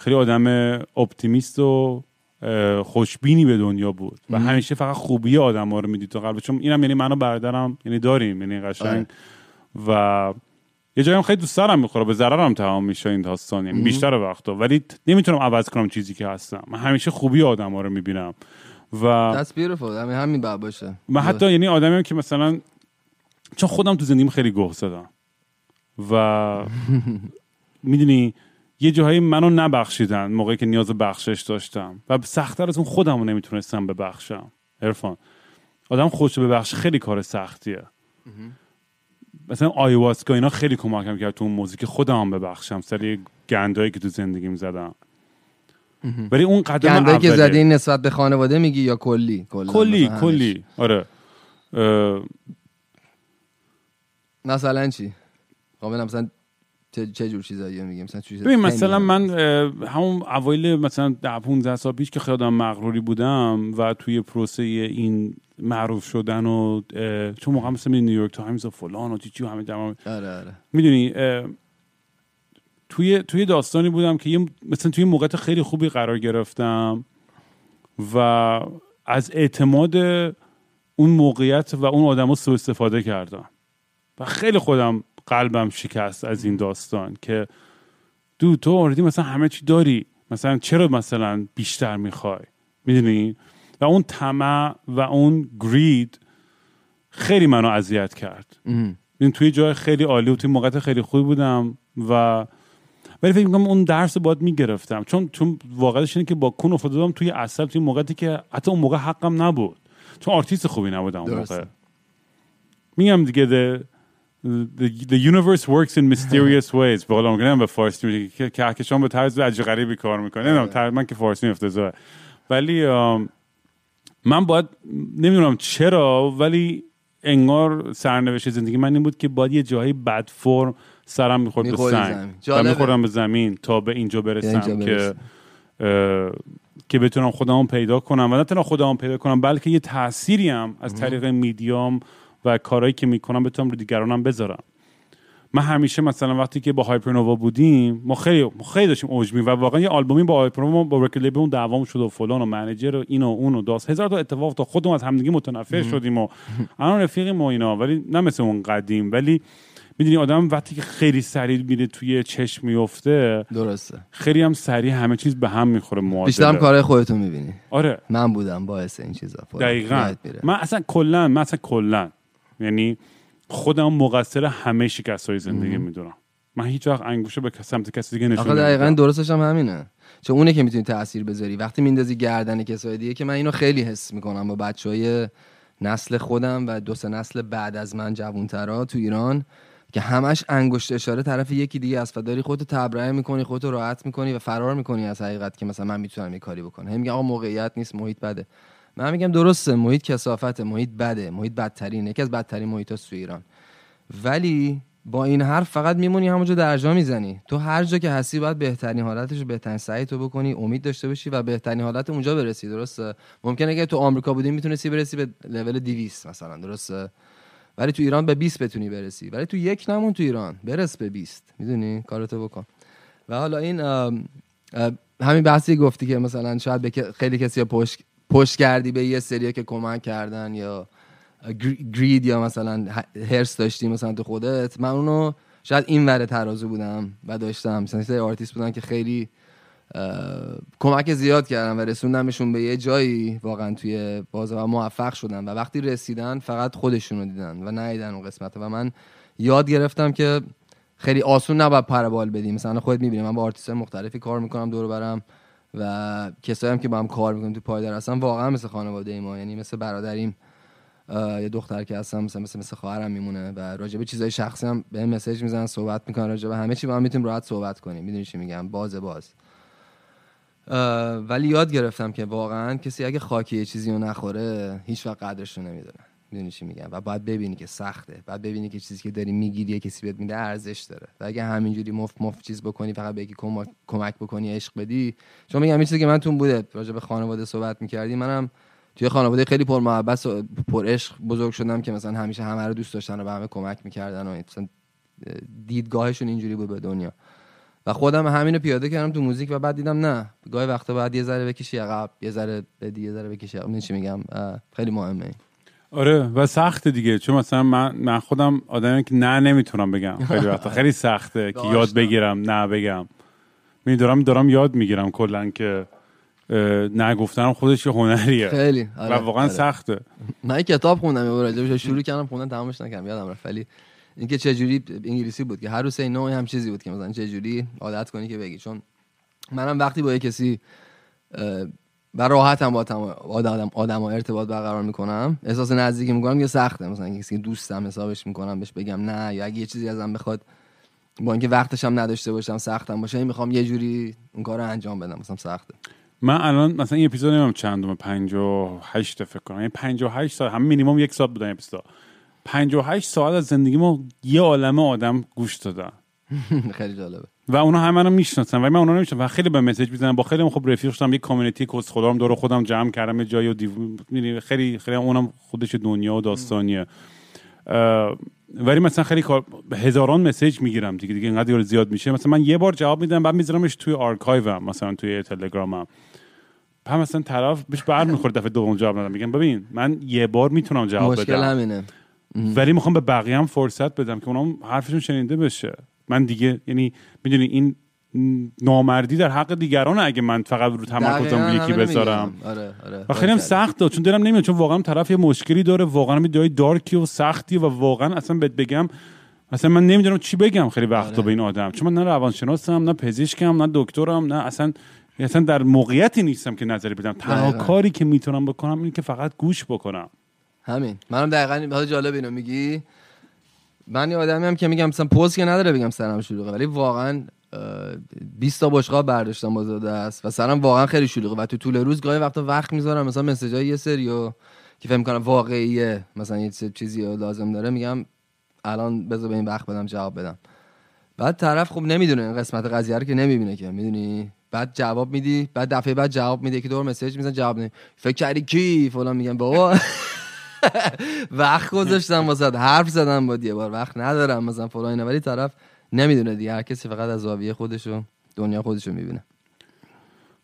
خیلی آدم اپتیمیست و خوشبینی به دنیا بود و همیشه فقط خوبی آدم ها رو می‌دید تو قلب. چون اینم یعنی من و برادرم یعنی داریم یعنی قشنگ. و یه جایی هم خیلی دوست دارم می‌خوره به ضررم تمام میشه این داستان یعنی بیشتر وقتا. ولی نمی‌تونم عوض کنم چیزی که هستم. من همیشه خوبی آدم ها رو می‌بینم. و That's beautiful. همین همین باشه. من حتی یعنی آدمی هم که مثلا چون خودم تو زندگیم خیلی گوه زدم. و می‌دونی یه جاهایی منو نبخشیدن موقعی که نیاز به بخشش داشتم. و سختتر از اون خودم رو نمی‌تونستم ببخشم. عرفان آدم خودش رو ببخش خیلی کار سختیه. مثلا آیواسکا اینا خیلی کمکم کرد تو اون موضوع که خودم هم ببخشم سری گندایی که تو زندگیم زدم ولی اون قدم گندایی که. زدی این نسبت به خانواده میگی یا کلی؟ کلی؟ کلی. آره. اه، مثلا چی؟ مثلا چه, جور چیزایی میگیم؟ مثلا چیز ببین مثلا من همون اوایل مثلا ده 15 سال پیش که خیلی مغروری بودم و توی پروسه این معروف شدن و چون موقع مثلا نیویورک تایمز و فلان و چی و همه در آره آره. می‌دونی توی توی داستانی بودم که یه مثلا توی موقعیت خیلی خوبی قرار گرفتم و از اعتماد اون موقعیت و اون آدما سوء استفاده کردم. و خیلی خودم قلبم شکست از این داستان که دو تو آردی مثلا همه چی داری. مثلا چرا مثلا بیشتر می‌خوای؟ می‌دونی؟ و اون طمع و اون گرید خیلی منو اذیت کرد. این توی جای خیلی عالی و توی موقعیت خیلی خوبی بودم و ولی فکر می‌کنم اون درس رو باید می‌گرفتم. چون چون واقعیتش اینه که با کون افتاده بودم توی اصل توی موقعیتی که حتی اون موقع حقم نبود. چون آرتیست خوبی نبودم اون. موقع. میگم دیگه the, the universe works in mysterious ways. به قول میگم به فارسی میگه که کهکشان به طرز عجیب غریبی کار می‌کنه. نمی‌دونم طرز- من که فارسی افتضاحه. ولی من باید نمی‌دونم چرا ولی انگار سرنوشت زندگی من این بود که باید یه جایی بد فرم سرم می‌خورد به سنگ. زمین. و. میخوردم به زمین تا به اینجا برسم اینجا که برسی. اه، که بتونم خودمو پیدا کنم. و نه تنها خودمو پیدا کنم بلکه یه تأثیری هم از طریق میدیام و کارهایی که می‌کنم بتونم رو دیگرانم بذارم. من همیشه مثلا وقتی که با هایپرنووا بودیم ما خیلی ما خیلی داشتیم اوج و واقعا یه آلبومی با هایپرنووا با رکورد لیبل اون دعوام شد و فلان و منیجر و این و اون و داست. هزار تا اتفاق تا خودمون از همدیگه متنفر شدیم و الان رفیقیم و اینا ولی نه مثل اون قدیم. ولی می‌دونی آدم وقتی که خیلی سریع میره توی چشم میفته درسته. خیلی هم سریع همه چیز به هم می‌خوره معادله. بیشتر هم کارهای خودتون می‌بینی. آره. من بودم باعث این چیزا. دقیقا. من اصلا کلا من اصلا کلا یعنی خودم مقصر همه شکست های زندگی می‌دونم. من هیچ وقت انگوشه به سمت کسی دیگه نشون آخه دقیقا نمیدم. درستش هم همینه. چون اونه که می‌تونی تاثیر بذاری. وقتی میندازی گردن کسای دیگه که من اینو خیلی حس می‌کنم با بچه های نسل خودم و دو سه نسل بعد از من جوانترا تو ایران که همش انگشت اشاره طرف یکی دیگه است و داری خودتو تبرئه می‌کنی خودتو راحت می‌کنی و فرار می‌کنی از حقیقت که مثلا من می‌تونم یه کاری بکنم. هم میگه آقا موقعیت نیست محیط بده. من میگم درسته محیط کسافته محیط بده محیط بدترینه یکی از بدترین محیط تو ایران. ولی با این حرف فقط میمونی همونجا درجا می‌زنی. تو هر جا که هستی باید بهترین حالتش بهترین سعی تو بکنی امید داشته باشی و بهترین حالت اونجا برسی درسته؟ ممکنه اگه تو آمریکا بودی می‌تونستی برسی به لول 200 مثلا درسته؟ ولی تو ایران به 20 بتونی برسی. ولی تو یک نمون تو ایران برس به 20 می‌دونی؟ کارتو بکن. و حالا این همین بحثی گفتی که مثلا شاید به خیلی کسی پشت پشت کردی به یه سری که کمک کردن یا gree- greed یا مثلا حرص داشتی مثلا تو خودت. من اونو شاید این ور ترازو بودم و داشتم. مثلا آرتیست بودن که خیلی کمک زیاد کردم و رسوندمشون به یه جایی واقعا توی بازار و موفق شدن و وقتی رسیدن فقط خودشون رو دیدن و ندیدن اون قسمت و من یاد گرفتم که خیلی آسون نباید پر و بال بدیم مثلا خودت می‌بینی من با آرتیست مختلفی کار می‌کنم دور برم. و کسایی هم که با هم کار می‌کنیم تو پایدار هستن واقعا مثل خانواده ما یعنی مثل برادریم یه دختر که هستم مثل مثل, مثل خواهرم میمونه و راجع به چیزای شخصی هم به message می‌زنن صحبت می‌کنن راجع به همه چی با هم می‌تونیم راحت صحبت کنیم. می‌دونی چی میگم؟ باز باز. ولی یاد گرفتم که واقعا کسی اگه خاکی یه چیزی رو نخوره هیچ وقت قدرش رو نمی‌دونه. می‌دونی چی میگم. و باید ببینی که سخته. باید ببینی که چیزی که داری می‌گیری کسی بهت میده ارزش داره. و اگه همینجوری مفت مفت چیز بکنی فقط به یکی کمک, کمک بکنی عشق بدی. چون میگم یه چیزی که من تون بوده راجع به خانواده صحبت می‌کردی منم توی خانواده خیلی پر محبت و پر عشق بزرگ شدم که مثلا همیشه همه رو دوست داشتن و به همه کمک می‌کردن و مثلا دیدگاهشون اینجوری بود به دنیا. و خودم همینو پیاده کردم تو موزیک و بعد دیدم نه. گاهی وقتا بعد یه ذره بکشی عقب یه ذره بدی یه ذره بکشی عقب. چی میگم؟ خیلی مهمه این. آره و سخت دیگه. چون مثلا من, من خودم آدمی که نه نمی‌تونم بگم. خیلی وقتا. خیلی سخته که یاد بگیرم نه بگم. میدارم دارم یاد می‌گیرم کلا که نه خودش یه هنریه. خیلی. آره، و واقعا آره. سخته. من کتاب خوندم یه راجبش شروع کردم خوندن تمامش نکردم. یادم رفت. ولی اینکه چه جوری انگلیسی بود که هر روز نوعی هم چیزی بود که مثلا چه جوری عادت کنی که بگی. چون منم وقتی با یه کسی و راحت هم با آدم آدم ارتباط برقرار می‌کنم. احساس نزدیکی می‌کنم یه سخته. مثلا کسی دوستم حسابش می‌کنم بهش بگم نه یا اگه یه چیزی ازم بخواد با اینکه وقتش هم نداشته باشم سختم باشه می‌خوام یه جوری اون کار رو انجام بدم. مثلا سخته. من الان مثلا این اپیزود نمیم چندم 58 فکر کنم. یعنی 58 ساعت هم مینیمم یک ساعت بودن اپیزود. 58 ساعت از زندگی ما یه عالم آدم گوش دادن. خیلی جالبه. و اونا همه منو می‌شناسن و من اونا نمی‌شناسم. و خیلی بهم مسیج می‌زنن. با خیلی خب رفیق شدم یه community کس خودم دور خودم جمع کردم یه جایی و دیو... خیلی خیلی اونم خودش دنیا و داستانیه. ولی مثلا خیلی کار هزاران message می‌گیرم دیگه دیگه اینقدر زیاد میشه. مثلا من یه بار جواب میدم بعد میذارمش توی آرکایوم مثلا توی تلگرامم. هم مثلا طرف بهش بر می‌خوره دفعه دوم جواب ندم. میگم ببین من یه بار می‌تونم جواب مشکل بدم. همینه. ولی می‌خوام به بقیه هم فرصت بدم که اونم حرفشون شنیده بشه. من دیگه یعنی می‌دونی این نامردی در حق دیگران اگه من فقط رو تمرکزم یکی بذارم. آره آره. و خیلی هم سخت داد چون دلم نمیاد چون واقعا طرف یه مشکلی داره واقعا یه جای دارکی و سختی و واقعا اصلا بهت بگم اصلا من نمی‌دونم چی بگم خیلی وقتا آره. به این آدم. چون من نه روانشناسم نه پزشکم نه دکترم نه اصلا اصلا در موقعیتی نیستم که نظری بدم. تنها کاری که می‌تونم بکنم اینه که فقط گوش بکنم. همین. منم دقیقا حالا جالب اینو میگی. من یه آدمی هم که میگم مثلا پوز که نداره بگم سرم شلوغه ولی واقعا 20 تا بشقاب برداشتم با دست و سرم واقعا خیلی شلوغه و تو طول روز گاهی وقتا وقت می‌ذارم. مثلا مسیجای یه سریو که فکر کنم واقعیه مثلا یه چیزی لازم داره میگم الان بذار به این وقت بدم جواب بدم. بعد طرف خب نمی‌دونه این قسمت قضیه رو که نمی‌بینه که می‌دونی؟ بعد جواب میدی بعد دفعه بعد جواب میده که دور مسیج میزن جواب نمی فکر کردی کی؟ فلان میگم بابا. وقت گذاشتم واسه حرف زدم با یه بار وقت ندارم. مثلا فلان اینا ولی طرف نمی‌دونه دیگه. هر کسی فقط از زاویه خودشو دنیا خودشو می‌بینه.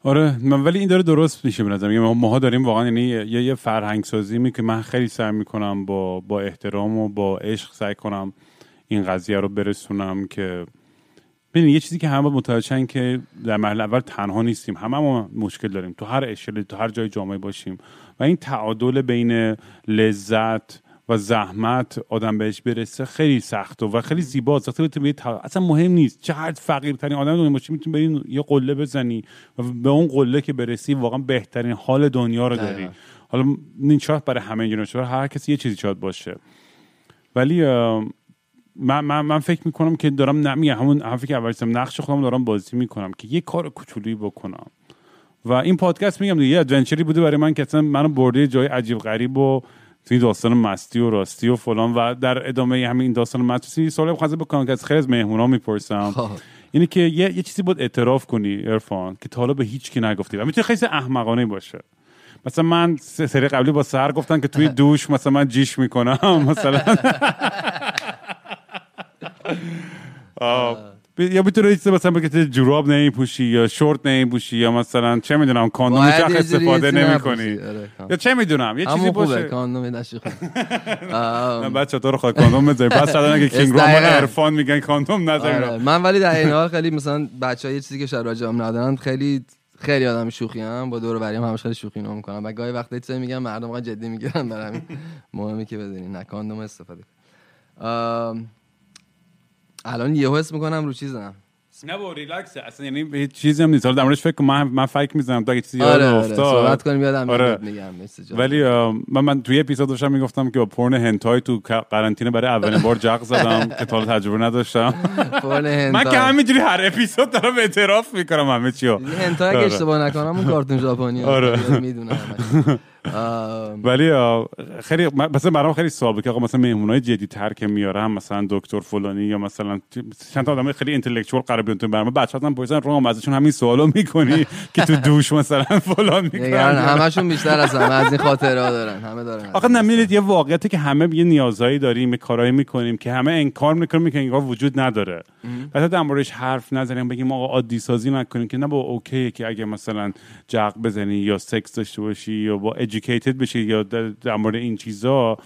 آره من ولی این داره درست میشه به نظر ماها داریم واقعا یعنی یه, یه فرهنگ سازی می که من خیلی سعی می‌کنم با با احترام و با عشق سعی کنم این قضیه رو برسونم که ببین یه چیزی که همه متوجهن که در مرحله اول تنها نیستیم. همه ما مشکل داریم. تو هر اشل تو هر جای جامعه باشیم. و این تعادل بین لذت و زحمت آدم بهش برسه خیلی سخته و خیلی وقتی بتونی اصلا مهم نیست چه هر فقیرترین آدم دنیا باشی می‌تونی بری یه قله بزنی و به اون قله که برسی واقعا بهترین حال دنیا رو داری. حالا این شاید برای همه اینجوری هر کسی یه چیزی شاید باشه. ولی من, من, من فکر می‌کنم که دارم نمیگه همون حرفی که اول نقش خودم دارم بازی می‌کنم که یه کار کوچولی بکنم. و این پادکست میگم دیگه یه ادونچری بوده برای من که اصلا منو برده جای عجیب غریب و توی داستان مستی و راستی و فلان و در ادامه همین داستان مستی. سوال خواستم بکنم که از خیلی از مهمونا می‌پرسم. خب. اینه که یه, یه چیزی بود اعتراف کنی ارفان که تا حالا به هیچ کی نگفتی. و می‌تونه خیلی احمقانه باشه. مثلا من سری قبلی با سر گفتن که توی دوش مثلا من جیش می‌کنم مثلا. یا می‌تونه چیز مثلا بگه جوراب نمیپوشی یا شورت نمیپوشی یا مثلا چه می‌دونم کاندوم چخ استفاده نمی‌کنی. آره، یا چه می‌دونم یه چیزی باشه. کاندوم خوب بچه تو رو خواهد کاندوم بذاری پس شدن اگه کینگ رومان عرفان میگن کاندوم نذاری آره، من ولی در این حال خیلی مثلا بچه‌ها یه چیزی که شاید راجعم ندارن خیلی خیلی آدم شوخی هم با دور بریم همش خیلی شوخی نام می‌کنم. و گاهی وقتا چیزی میگم مردم جدی می‌گیرن برای همین. مهمه که بدونی نه کاندوم استفاده. الان یهو حس می‌کنم رو چیزم. نه با ریلکس اصلا یعنی هیچ چیزی هم نیست. حالا در موردش فکر من من فکر می‌زنم. تا چیزی آره یاد آره افتاد صحبت کنیم یادم آره. میگم. ولی من من توی اپیزود داشتم می‌گفتم که با پورن هنتای تو قرنطینه برای اولین بار جق زدم که تا تجربه نداشتم. پورن هنتای. من که همینجوری هر اپیزود دارم اعتراف می‌کنم همه چیو. هنتای اگه اشتباه نکنم اون کارتون ژاپنی آره. می‌دونم. ولی خیلی مثلا برام خیلی سوال که آقا مثلا مهمونای جدی تر که میارم مثلا دکتر فلانی یا مثلا چند تا آدم خیلی اینتלקچوال قرار بیان تو برنامه بچه‌ها هم پرسیدن رام ازشون همین سوالو می‌کنی که تو دوش مثلا فلان می‌کنن همشون بیشتر از همه از این خاطره ها دارن همه دارن آخه نمی‌دید یه واقعیتی که همه یه نیازهایی داریم یه کارایی می‌کنیم که همه انکار می‌کنیم که انگار وجود نداره. حتی در موردش حرف نزنیم بگیم آقا عادی سازی نکنیم که نه با اوکیه که اگه مثلا جق بزنی یا سکس داشته باشی یا با educated بشی یا در, مورد این چیزا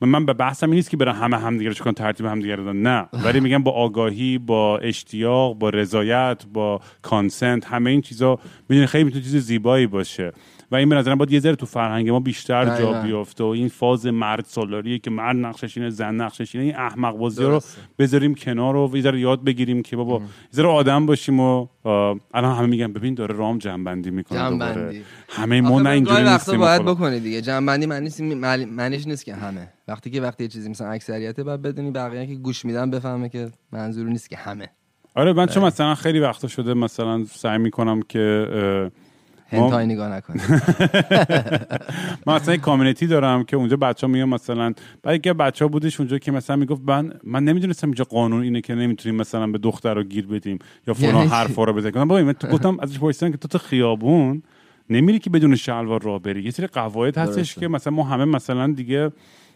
من- به بحثم این نیست که برن همه همدیگه رو چکن ترتیب همدیگه دادن نه. ولی میگم با آگاهی با اشتیاق با رضایت با کانسنت همه این چیزا می‌دونی خیلی می‌تونه چیز زیبایی باشه. و این به نظرم باید یه ذره تو فرهنگ ما بیشتر جا. بیفته و این فاز مرد سالاریه که مرد نقشش اینه زن نقشش اینه این احمق بازی رو. بذاریم کنار و یه ذره یاد بگیریم که بابا یه ذره آدم باشیم و الان همه میگن ببین داره رام جنبندی می‌کنه دوباره جنبندی. همه ما نه اینجوری نیستیم باید و فلان. بکنی دیگه جنبندی معنی نیست معنی- معنیش نیست که همه وقتی که وقتی یه چیزی مثلا اکثریته باید بدونی بقیه که گوش میدن بفهمه که منظور نیست که همه آره من چون مثلا خیلی وقتا شده مثلا سعی می‌کنم که هنتای نگاه نکنی من مثلا یک کامیونیتی دارم که اونجا بچه ها میان مثلا بعد که بچه ها بودش اونجا که مثلا می‌گفت من من نمی‌دونستم اینجا قانون اینه که نمی‌تونیم مثلا به دختر رو گیر بدیم یا فلان یعنی چی؟ حرفا رو بزنیم بابا من تو گفتم ازش پرسیدم که تو تو خیابون نمیری که بدون شلوار راه بری یه سری قواعد هستش. که مثلا ما همه مثلا دیگه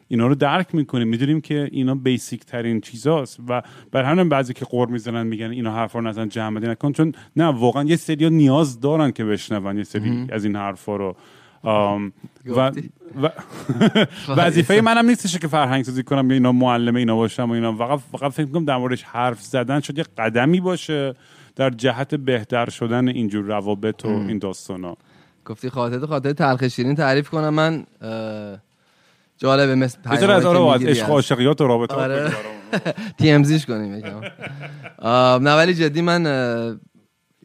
اینا رو درک می‌کنیم می‌دونیم که اینا بیسیک ترین چیزاست و بر همین بعضی که قور می‌زنن میگن اینا حرفا رو نزن جمع نکن. چون نه واقعا یه سری نیاز دارن که بشنون یه سری از این حرفا رو. آم، و؟ و وظیفه منم نیستش که فرهنگ سازی کنم یا اینا معلم اینا باشم و اینا. فقط فقط فکر می‌کنم در موردش حرف زدن شد یه قدمی باشه در جهت بهتر شدن اینجور روابط و این داستانا. گفتی خاطره خاطره تلخ شیرین تعریف کنم. من جالبه مثل بذار از آره از عشق عاشقیات و رابطه آره. تی امزیش کنیم یکم. نه ولی جدی من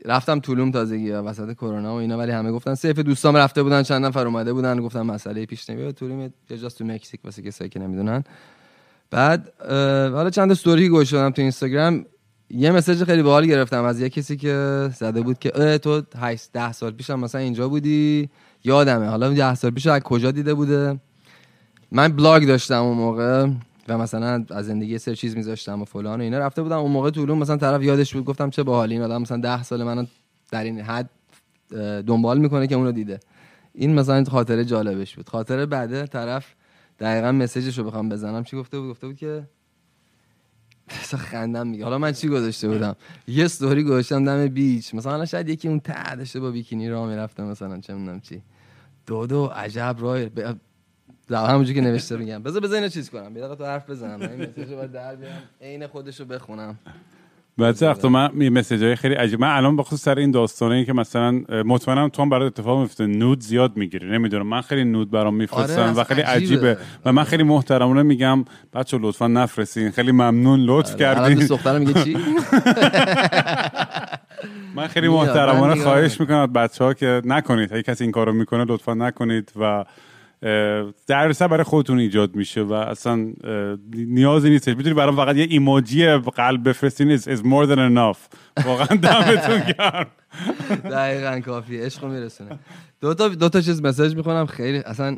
رفتم تولوم تازگی وسط کرونا و اینا ولی همه گفتن safe دوستام رفته بودن چند نفر اومده بودن گفتم مسئله پیش نمیاد تولوم یه جاست تو مکزیک واسه کسایی که نمی‌دونن. بعد حالا چند استوری گوش دادم تو اینستاگرام. یه message خیلی باحال گرفتم از یه کسی که زده بود که تو 8 10 سال پیشم مثلا اینجا بودی؟ یادمه. حالا 10 سال پیش از کجا دیده بوده؟ من بلاگ داشتم اون موقع و مثلا از زندگی سر چیز میذاشتم و فلان و اینا. رفته بودم اون موقع تولوم مثلا طرف یادش بود گفتم چه باحال این آدم مثلا 10 سال منو در این حد دنبال می‌کنه که اونو دیده. این مثلا خاطره جالبش بود. خاطره بعده طرف دقیقا مسیجش رو بخوام بزنم. چی گفته بود؟ گفته بود که اصلا خندم میگه. حالا من چی گذاشته بودم؟ یه استوری گذاشتم دم بیچ. مثلا شاید یکی اون ته داشته با بیکینی راه می‌رفته مثلا چه می‌دونم چی. دو دو عجب راه. در همونجوری که نوشته میگم. بذار بذار اینو چیز کنم. یه دقیقه تو حرف بزنم. من این مسیج رو در بیارم. عین خودش رو بخونم. بعد وقتا من مسیج های خیلی عجیب من الان بخصوص سر این داستانه که مثلا مطمئنم تو هم برات اتفاق میفته. نود زیاد می‌گیری. نمی‌دونم. من خیلی نود برام میفرستن آره، و خیلی عجیبه. عجیبه. و من خیلی محترمانه میگم بچه لطفا نفرستین. خیلی ممنون. لطف الان کردین. دخترم میگه چی؟ من خیلی محترمانه خواهش می‌کنم. بچه ها که نکنید. اگه کسی این کارو می‌کنه لطفا نکنید. و اه، درسه برای خودتون ایجاد میشه و اصلا نیازی نیست می‌تونی برام فقط یه ایموجی قلب بفرستین is, is more than enough. واقعا دمتون گرم. دقیقا کافیه عشق میرسونه. دو تا دو تا چیز مسیج می‌خونم خیلی اصلا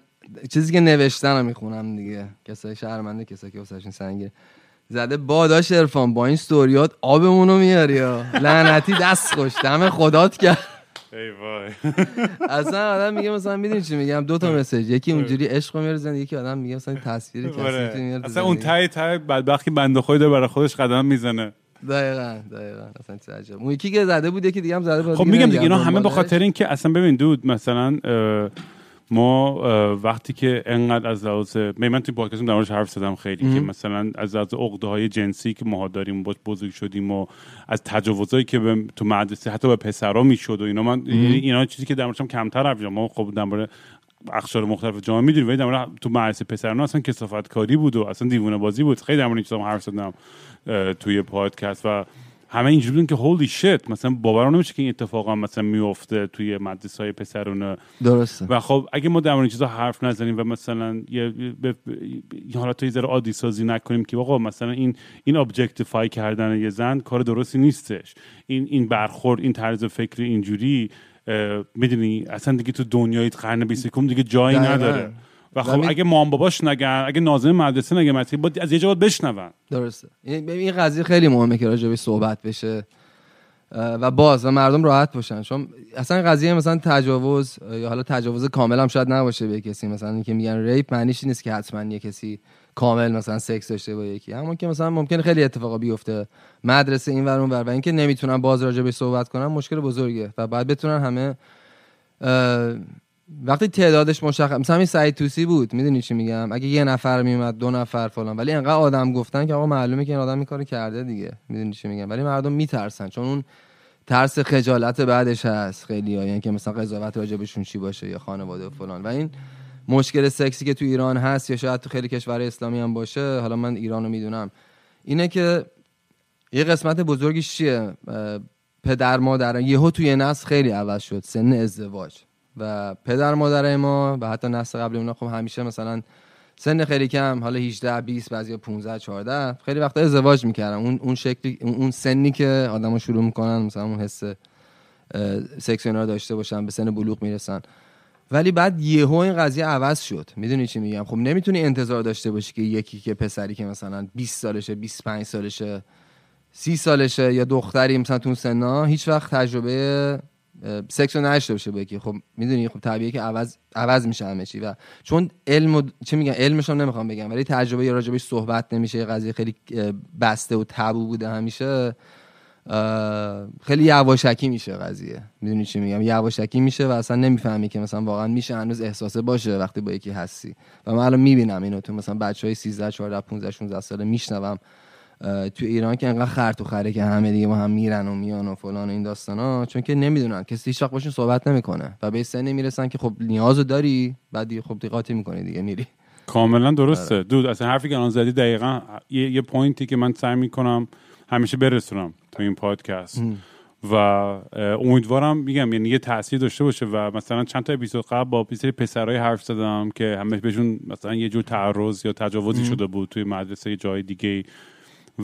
چیزی که نوشتن رو می‌خونم دیگه. کسای شهرمنده کسایی که واسهشون سنگه. زده باداش ارفان با این ستوریات آبمونو میاری یا؟ لعنتی دست خوش دم خدات کرد ای وای. اصلا آدم میگه مثلا می‌دونی چی میگم؟ دو تا مسیج. یکی اونجوری عشق رو میاره زندگی یکی آدم میگه مثلا تصویر کسی آره. میاره اصلا اون. تای تای بدبختی بنده خود داره برای خودش قدم می‌زنه. دقیقاً دقیقاً. اصلا چه عجب. اون یکی که زده بود یکی دیگه هم زده بود خب میگم دیگه اینا همه به. خاطر اینکه اصلا ببین دود مثلا ما وقتی که انقدر از لحاظ من توی پادکستم در حرف زدم خیلی که مثلا از لحاظ عقده های جنسی که ما داریم باش بزرگ شدیم و از تجاوزایی که به تو مدرسه حتی به پسرا می‌شد و اینا من یعنی اینا چیزی که در کمتر حرف. ما خب در اقشار مختلف جامعه می‌دونیم ولی در تو مدرسه پسران اصلا کثافت کاری بود و اصلا دیوونه بازی بود. خیلی در مورد حرف زدم توی پادکست و همه اینجوری بودن که holy shit مثلا باورم نمیشه که این اتفاق هم مثلا میفته توی مدرسه های پسرونه درسته. و خب اگه ما در مورد این چیزا حرف نزنیم و مثلا یه به یه حالت یه ذره عادی سازی نکنیم که آقا مثلا این این objectify کردن یه زن کار درستی نیستش. این این برخورد این طرز فکر اینجوری می‌دونی؟ اصلا دیگه تو دنیای قرن 21 دیگه جایی. نداره. و خب اگه مام باباش نگن اگه ناظم مدرسه نگه متین باید از یه جا باید بشنون. درسته. این این قضیه خیلی مهمه که راجبش صحبت بشه. و باز و مردم راحت باشن. چون اصلا قضیه مثلا تجاوز یا حالا تجاوز کامل هم شاید نباشه به کسی. مثلا اینکه میگن ریپ معنیش نیست که حتما یه کسی کامل مثلا سکس داشته با یکی. همون که مثلا ممکنه خیلی اتفاقا بیفته. مدرسه این ور اون ور. و اینکه نمی‌تونن باز راجبش صحبت کنن مشکل بزرگه. و باید بتونن همه وقتی تعدادش مشخص مثلا همین سعید توسی بود می‌دونی چی میگم؟ اگه یه نفر میومد دو نفر فلان ولی انقدر آدم گفتن که آقا معلومه که این آدم این کارو کرده دیگه. می‌دونی چی میگم؟ ولی مردم میترسن چون اون ترس خجالت بعدش هست خیلی یعنی که مثلا قضاوت راجبشون چی باشه یا خانواده و فلان. و این مشکل سکسی که تو ایران هست یا شاید تو خیلی کشور اسلامی هم باشه حالا من ایرانو می‌دونم. اینه که یه قسمت بزرگیش چیه؟ پدر مادر یهو توی نسل خیلی عوض شد سن ازدواج. و پدر مادر ما و حتی نسل قبل اونا خب همیشه مثلا سن خیلی کم حالا 18 20 بعضیا 15 14 خیلی وقتا ازدواج می‌کردن. اون اون شکلی اون سنی که آدما شروع می‌کنن مثلا اون حس سکس داشته باشن به سن بلوغ می‌رسن. ولی بعد یهو این قضیه عوض شد. می‌دونی چی میگم؟ خب نمی‌تونی انتظار داشته باشی که یکی که پسری که مثلا 20 سالشه 25 سالشه سی سالشه یا دختری مثلا تو سنا هیچ وقت تجربه سکس رو نداشته باشه با یکی. خب می‌دونی خب طبیعیه که عوض عوض میشه همه چی. و چون علم و چه میگن؟ علمش هم نمی‌خوام بگم ولی تجربه یا راجبش صحبت نمیشه یه قضیه خیلی بسته و تبو بوده همیشه خیلی یواشکی میشه قضیه. می‌دونی چی میگم؟ یواشکی میشه و اصلا نمی‌فهمی که مثلا واقعا میشه هنوز احساسه باشه وقتی با یکی هستی. و من الان می‌بینم اینو تو مثلا بچه های 13 14 15 16 ساله میشنوم. تو ایران که انقدر خرط و خره که همه دیگه با هم میرن و میان و فلان و این داستانا چون که نمی‌دونن کسی هیچ وقت باشون صحبت نمی‌کنه و به سنی می‌رسن که خب نیازو داری بعد دیگه خب دیگه می‌کنی دیگه میری. کاملا درسته. دود اصلا حرفی که الان زدی دقیقا یه, یه پوینتی که من سعی می‌کنم همیشه برسونم تو این پادکست. و اه، امیدوارم میگم یعنی یه تاثیر داشته باشه و مثلا چند تا اپیزود قبل با سری پسرای حرف زدم که همه بهشون مثلا یه جور تعرض یا تجاوزی شده بود توی مدرسه جای دیگه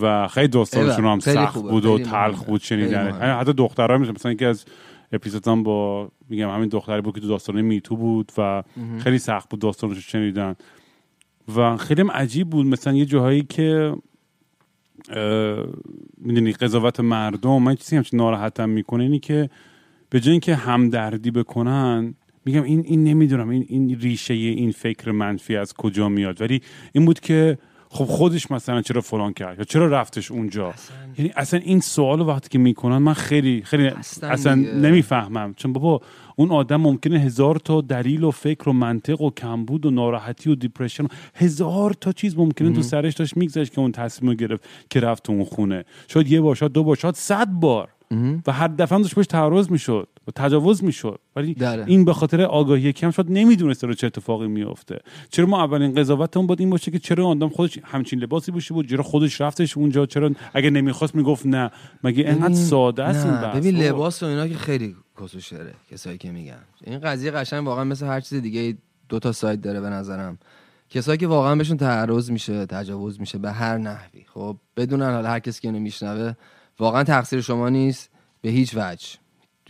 و خیلی داستانشون هم سخت بود و تلخ. بود شنیدن. حتی دخترها میشه مثلا یکی از اپیزودام با میگم همین دختری بود که تو داستان میتو بود و خیلی سخت بود داستانش رو شنیدن و خیلی عجیب بود مثلا یه جاهایی که می‌دونی قضاوت مردم من چیزی همچین ناراحتم می‌کنه اینی که به جای اینکه همدردی بکنن میگم این این نمی‌دونم این این ریشه این فکر منفی از کجا میاد ولی این بود که خب خودش مثلا چرا فلان کرد یا چرا رفتش اونجا؟ یعنی اصلا این سوال وقتی که می‌کنن من خیلی خیلی اصلا اصلا. نمی‌فهمم. چون بابا اون آدم ممکنه هزار تا دلیل و فکر و منطق و کمبود و ناراحتی و دیپرشن و هزار تا چیز ممکنه تو سرش داشت میگذشت که اون تصمیم رو گرفت که رفت تو اون خونه. شاید یه بار شاید دو بار شاید صد بار. و هر دفعه هم داشت بهش تعرض می‌شد. تجاوز می‌شد. ولی داره. این به خاطر آگاهی کم شاید نمی‌دونست رو چه اتفاقی میفته چرا ما اولین قضاوتمون باید این باشه که چرا آدم خودش همچین لباسی پوشیده بود چرا خودش رفتش اونجا چرا اگه نمی‌خواست می‌گفت نه. مگه ببین- ساده است این بحث؟ ببین. لباس و اینا که خیلی کسوشره کسایی که میگن. این قضیه قشنگ واقعا مثل هر چیز دیگه دو تا سایت داره به نظرم. کسایی که واقعا بهشون تعرض میشه تجاوز میشه به هر نحوی. خب بدونن حالا هر کسی که اینو میشنوه واقعا تقصیر شما نیست به هیچ وجه.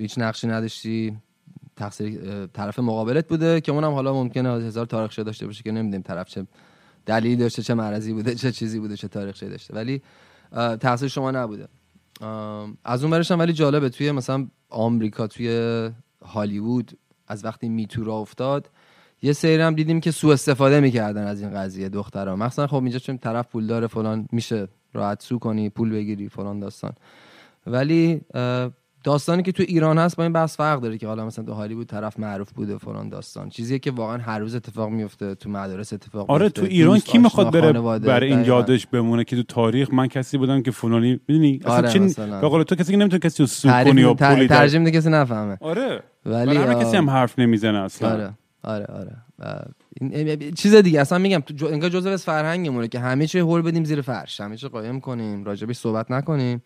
هیچ نقشی نداشتی. تقصیر طرف مقابلت بوده که اونم حالا ممکنه هزار تاریخچه داشته باشه که نمی‌دونیم طرف چه دلیلی داشته چه مرضی بوده چه چیزی بوده چه تاریخچه داشته. ولی تقصیر شما نبوده. از اون برش هم ولی جالبه توی مثلا آمریکا توی هالیوود از وقتی میتو را افتاد یه سری هم دیدیم که سوء استفاده می‌کردن از این قضیه دخترها. مثلا خب اینجا چون طرف پول داره فلان میشه راحت سو کنی پول بگیری فلان داستان. ولی داستانی که تو ایران هست با این بحث فرق داره که حالا مثلا تو هالیوود طرف معروف بوده فلان داستان. چیزیه که واقعا هر روز اتفاق میفته تو مدارس اتفاق آره میفته تو ایران کی می‌خواد بره. برای این. یادش بمونه که تو تاریخ من کسی بودم که فلانی می‌دونی؟ اصلا آره، چه مثلا. به قول تو کسی که نمی‌تونه کسی رو سو تعریف- کنی و پولی ترجمه میده کسی نفهمه. آره. ولی آه، کسی هم حرف نمی‌زنه اصلا. آره آره آره. این چیز دیگه اصلا میگم تو جو- انگار جزء فرهنگمونه که همه چی هول بدیم زیر فرش همه چی قایم کنیم راجبش صحبت نکنیم.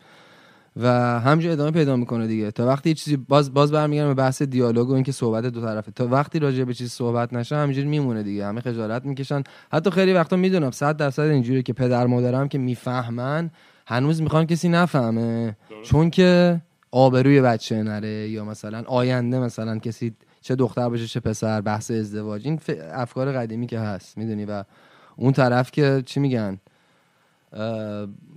و همینجور ادامه پیدا می‌کنه دیگه. تا وقتی یه چیزی باز باز برمیگردم به بحث دیالوگ و اینکه صحبت دو طرفه. تا وقتی راجع به چیز صحبت نشه همینجوری میمونه دیگه. همه خجالت می‌کشن. حتی خیلی وقتا می‌دونم 100 درصد اینجوریه که پدر مادرم که می‌فهمن هنوز می‌خوان کسی نفهمه. چون که آبروی بچه نره یا مثلا آینده مثلا کسی چه دختر باشه چه پسر بحث ازدواج. این ف- افکار قدیمی که هست می‌دونی؟ و اون طرف که چی میگن؟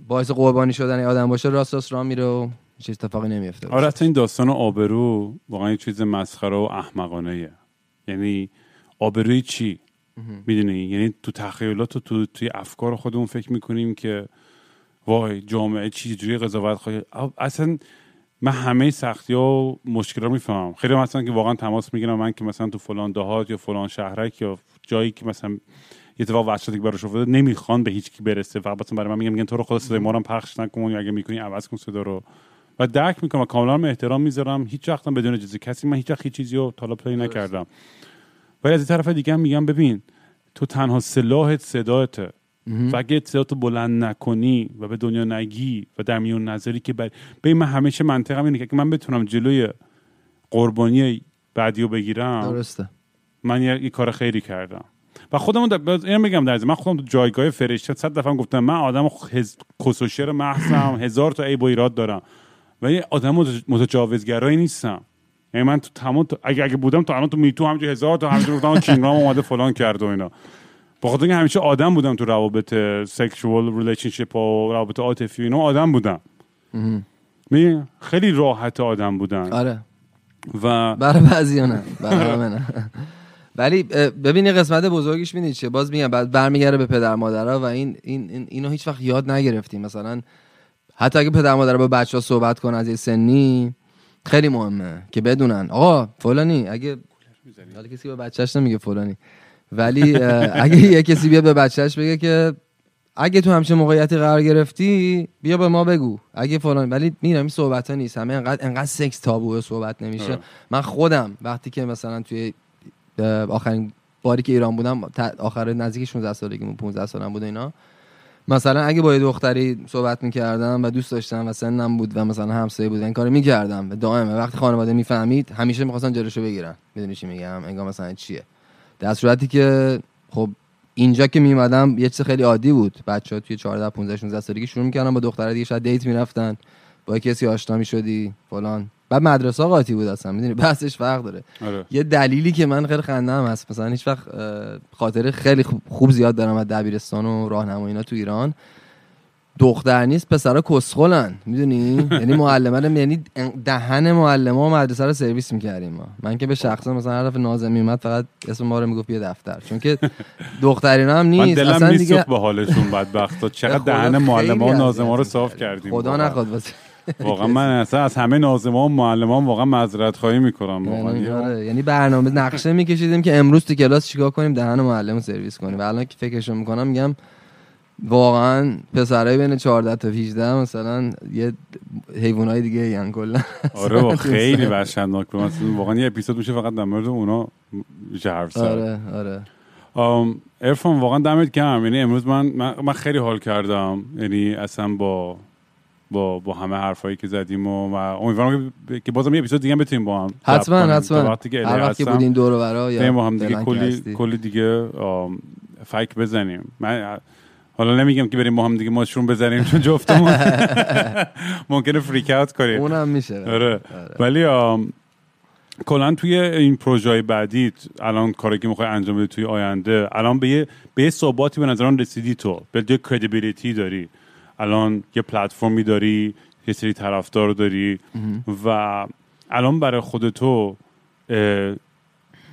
باعث قربانی شدن آدم باشه راست راست راه میره و هیچ اتفاقی نمیفته. آره حتی این داستان آبرو واقعا یه چیز مسخره و احمقانه یعنی آبروی چی؟ می‌دونی؟ یعنی تو تخیلات و تو توی افکار خودمون فکر می‌کنیم که وای جامعه چی جوری قضاوت خواهی اصلا من همه سختی ها و مشکل رو می‌فهمم. خیلی مثلا که واقعا تماس می‌گیرم من که مثلا تو فلان دهات یا فلان شهرک یا جایی که مثلا اتفاق وحشتی که براش افتاده نمی‌خوان به هیچ کی برسه. فقط مثلا برای من میگن میگن تو رو خدا صدای ما رو پخش نکن یا اگه می‌کنی عوض کن صدا رو. و درک می‌کنم و کاملا هم احترام می‌ذارم. هیچ وقتم بدون اجازه کسی من هیچ وقت هیچ چیزی رو حالا پلی نکردم. ولی از این طرف دیگه هم میگم ببین تو تنها سلاحت صداته. و اگه صداتو بلند نکنی و به دنیا نگی و در میون نظری که بر... ببین من همیشه منطقم اینه که من بتونم جلوی قربانی بعدی رو بگیرم درسته. من یه, یه کار خیری کردم. و خودمون در... اینو میگم در من خودم تو جایگاه فرشته صد دفعه گفتم من آدم هز... کسوشر محضم هزار تا عیب و ایراد دارم. ولی آدم مت- متجاوزگرایی نیستم. یعنی من تو تمام تو... اگه اگه بودم تو الان تو میتو همینجوری هزار تا همینجوری گفتم کینگرام اومده فلان کرد و اینا. با خاطر اینکه همیشه آدم بودم تو روابط سکشوال ریلیشنشیپ و روابط عاطفی اینا آدم بودم. می خیلی راحت آدم بودن. آره. و برای بعضی نه. برای نه. ولی اه، ببین یه قسمت بزرگیش می‌دونی چیه؟ باز میگم بعد برمیگرده به پدر مادرها و این, این, این اینو هیچ وقت یاد نگرفتیم. مثلا حتی اگه پدر مادر با بچه ها صحبت کن از یه سنی خیلی مهمه که بدونن. آقا فلانی اگه حالا کسی به بچهش نمیگه فلانی ولی اگه یه کسی بیاد به بچهش بگه که اگه تو همچین موقعیتی قرار گرفتی بیا به ما بگو. اگه فلان ولی میرم این صحبت ها نیست. همه انقدر انقدر سکس تابوه صحبت نمیشه. من خودم وقتی که مثلا توی آخرین باری که ایران بودم آخر نزدیک 16 سالگیمون 15 سالم بود و اینا. مثلا اگه با یه دختری صحبت می‌کردم و دوست داشتم و سنم بود و مثلا همسایه بود این کارو می‌کردم. دائما وقتی خانواده می‌فهمید همیشه می‌خواستن جلوشو بگیرن. می‌دونی چی میگم؟ انگار مثلا چیه. در صورتی که خب اینجا که میمدم یه چیز خیلی عادی بود. بچه ها توی 14 15 16 سالگی شروع می‌کردن با دختره دیگه شاید دیت می‌رفتن. با کسی آشنا می‌شدی فلان. بعد مدرسه ها قاطی بود اصلا می‌دونی؟ بحثش فرق داره. آره. یه دلیلی که من خیلی خندم هست مثلا هیچ وقت خاطره خیلی خوب, خوب زیاد دارم از دبیرستان و راهنمایی تو ایران. دختر نیست پسرا کسخلن می‌دونی؟ یعنی معلمه رو یعنی دهن معلمه و مدرسه رو سرویس می‌کردیم ما. من که به شخصا مثلا هر دفعه نازم میومد فقط اسم ما رو می‌گفت بیا دفتر. چون که دخترینا هم من نیست. دلم اصلا دیگه به حالشون بدبختا چقدر دهن معلم ها و نازم ها رو صاف. کردیم. خدا. نخواد واسه واقعا من اصلا از همه نازم ها و معلم ها واقعا معذرت خواهی می‌کنم. واقعا. یعنی, آره، یعنی برنامه نقشه میکشیدیم که امروز تو کلاس چیکار کنیم؟ دهن معلم رو سرویس کنیم. و الان که فکرشو می‌کنم میگم واقعا پسرای بین 14 تا 18 مثلا یه حیوانای دیگه این کلا. آره با خیلی وحشتناک بود. مثلا واقعا یه اپیزود میشه فقط در مورد اونا حرف آره آره. ارفان واقعا دمت گرم. یعنی امروز من, من من خیلی حال کردم. یعنی اصلا با با با همه حرفایی که زدیم و, و امیدوارم که- بازم یه اپیزود دیگه بتونیم با هم حتما حتما. وقتی که هر وقت که هستم، بودین دور و برا یا با هم دیگه کلی هستی. کلی دیگه فک بزنیم. من حالا نمیگم که بریم با هم دیگه ماشروم بزنیم چون جفتمون ممکنه فریک اوت کنیم. اونم میشه. آره. ولی آم، کلا توی این پروژه بعدی الان کاری که می‌خوای انجام بدی توی آینده الان به یه به ثباتی به نظران رسیدی تو. به یه کردیبیلیتی داری. الان یه پلتفرمی داری یه سری طرفدار داری و الان برای خود تو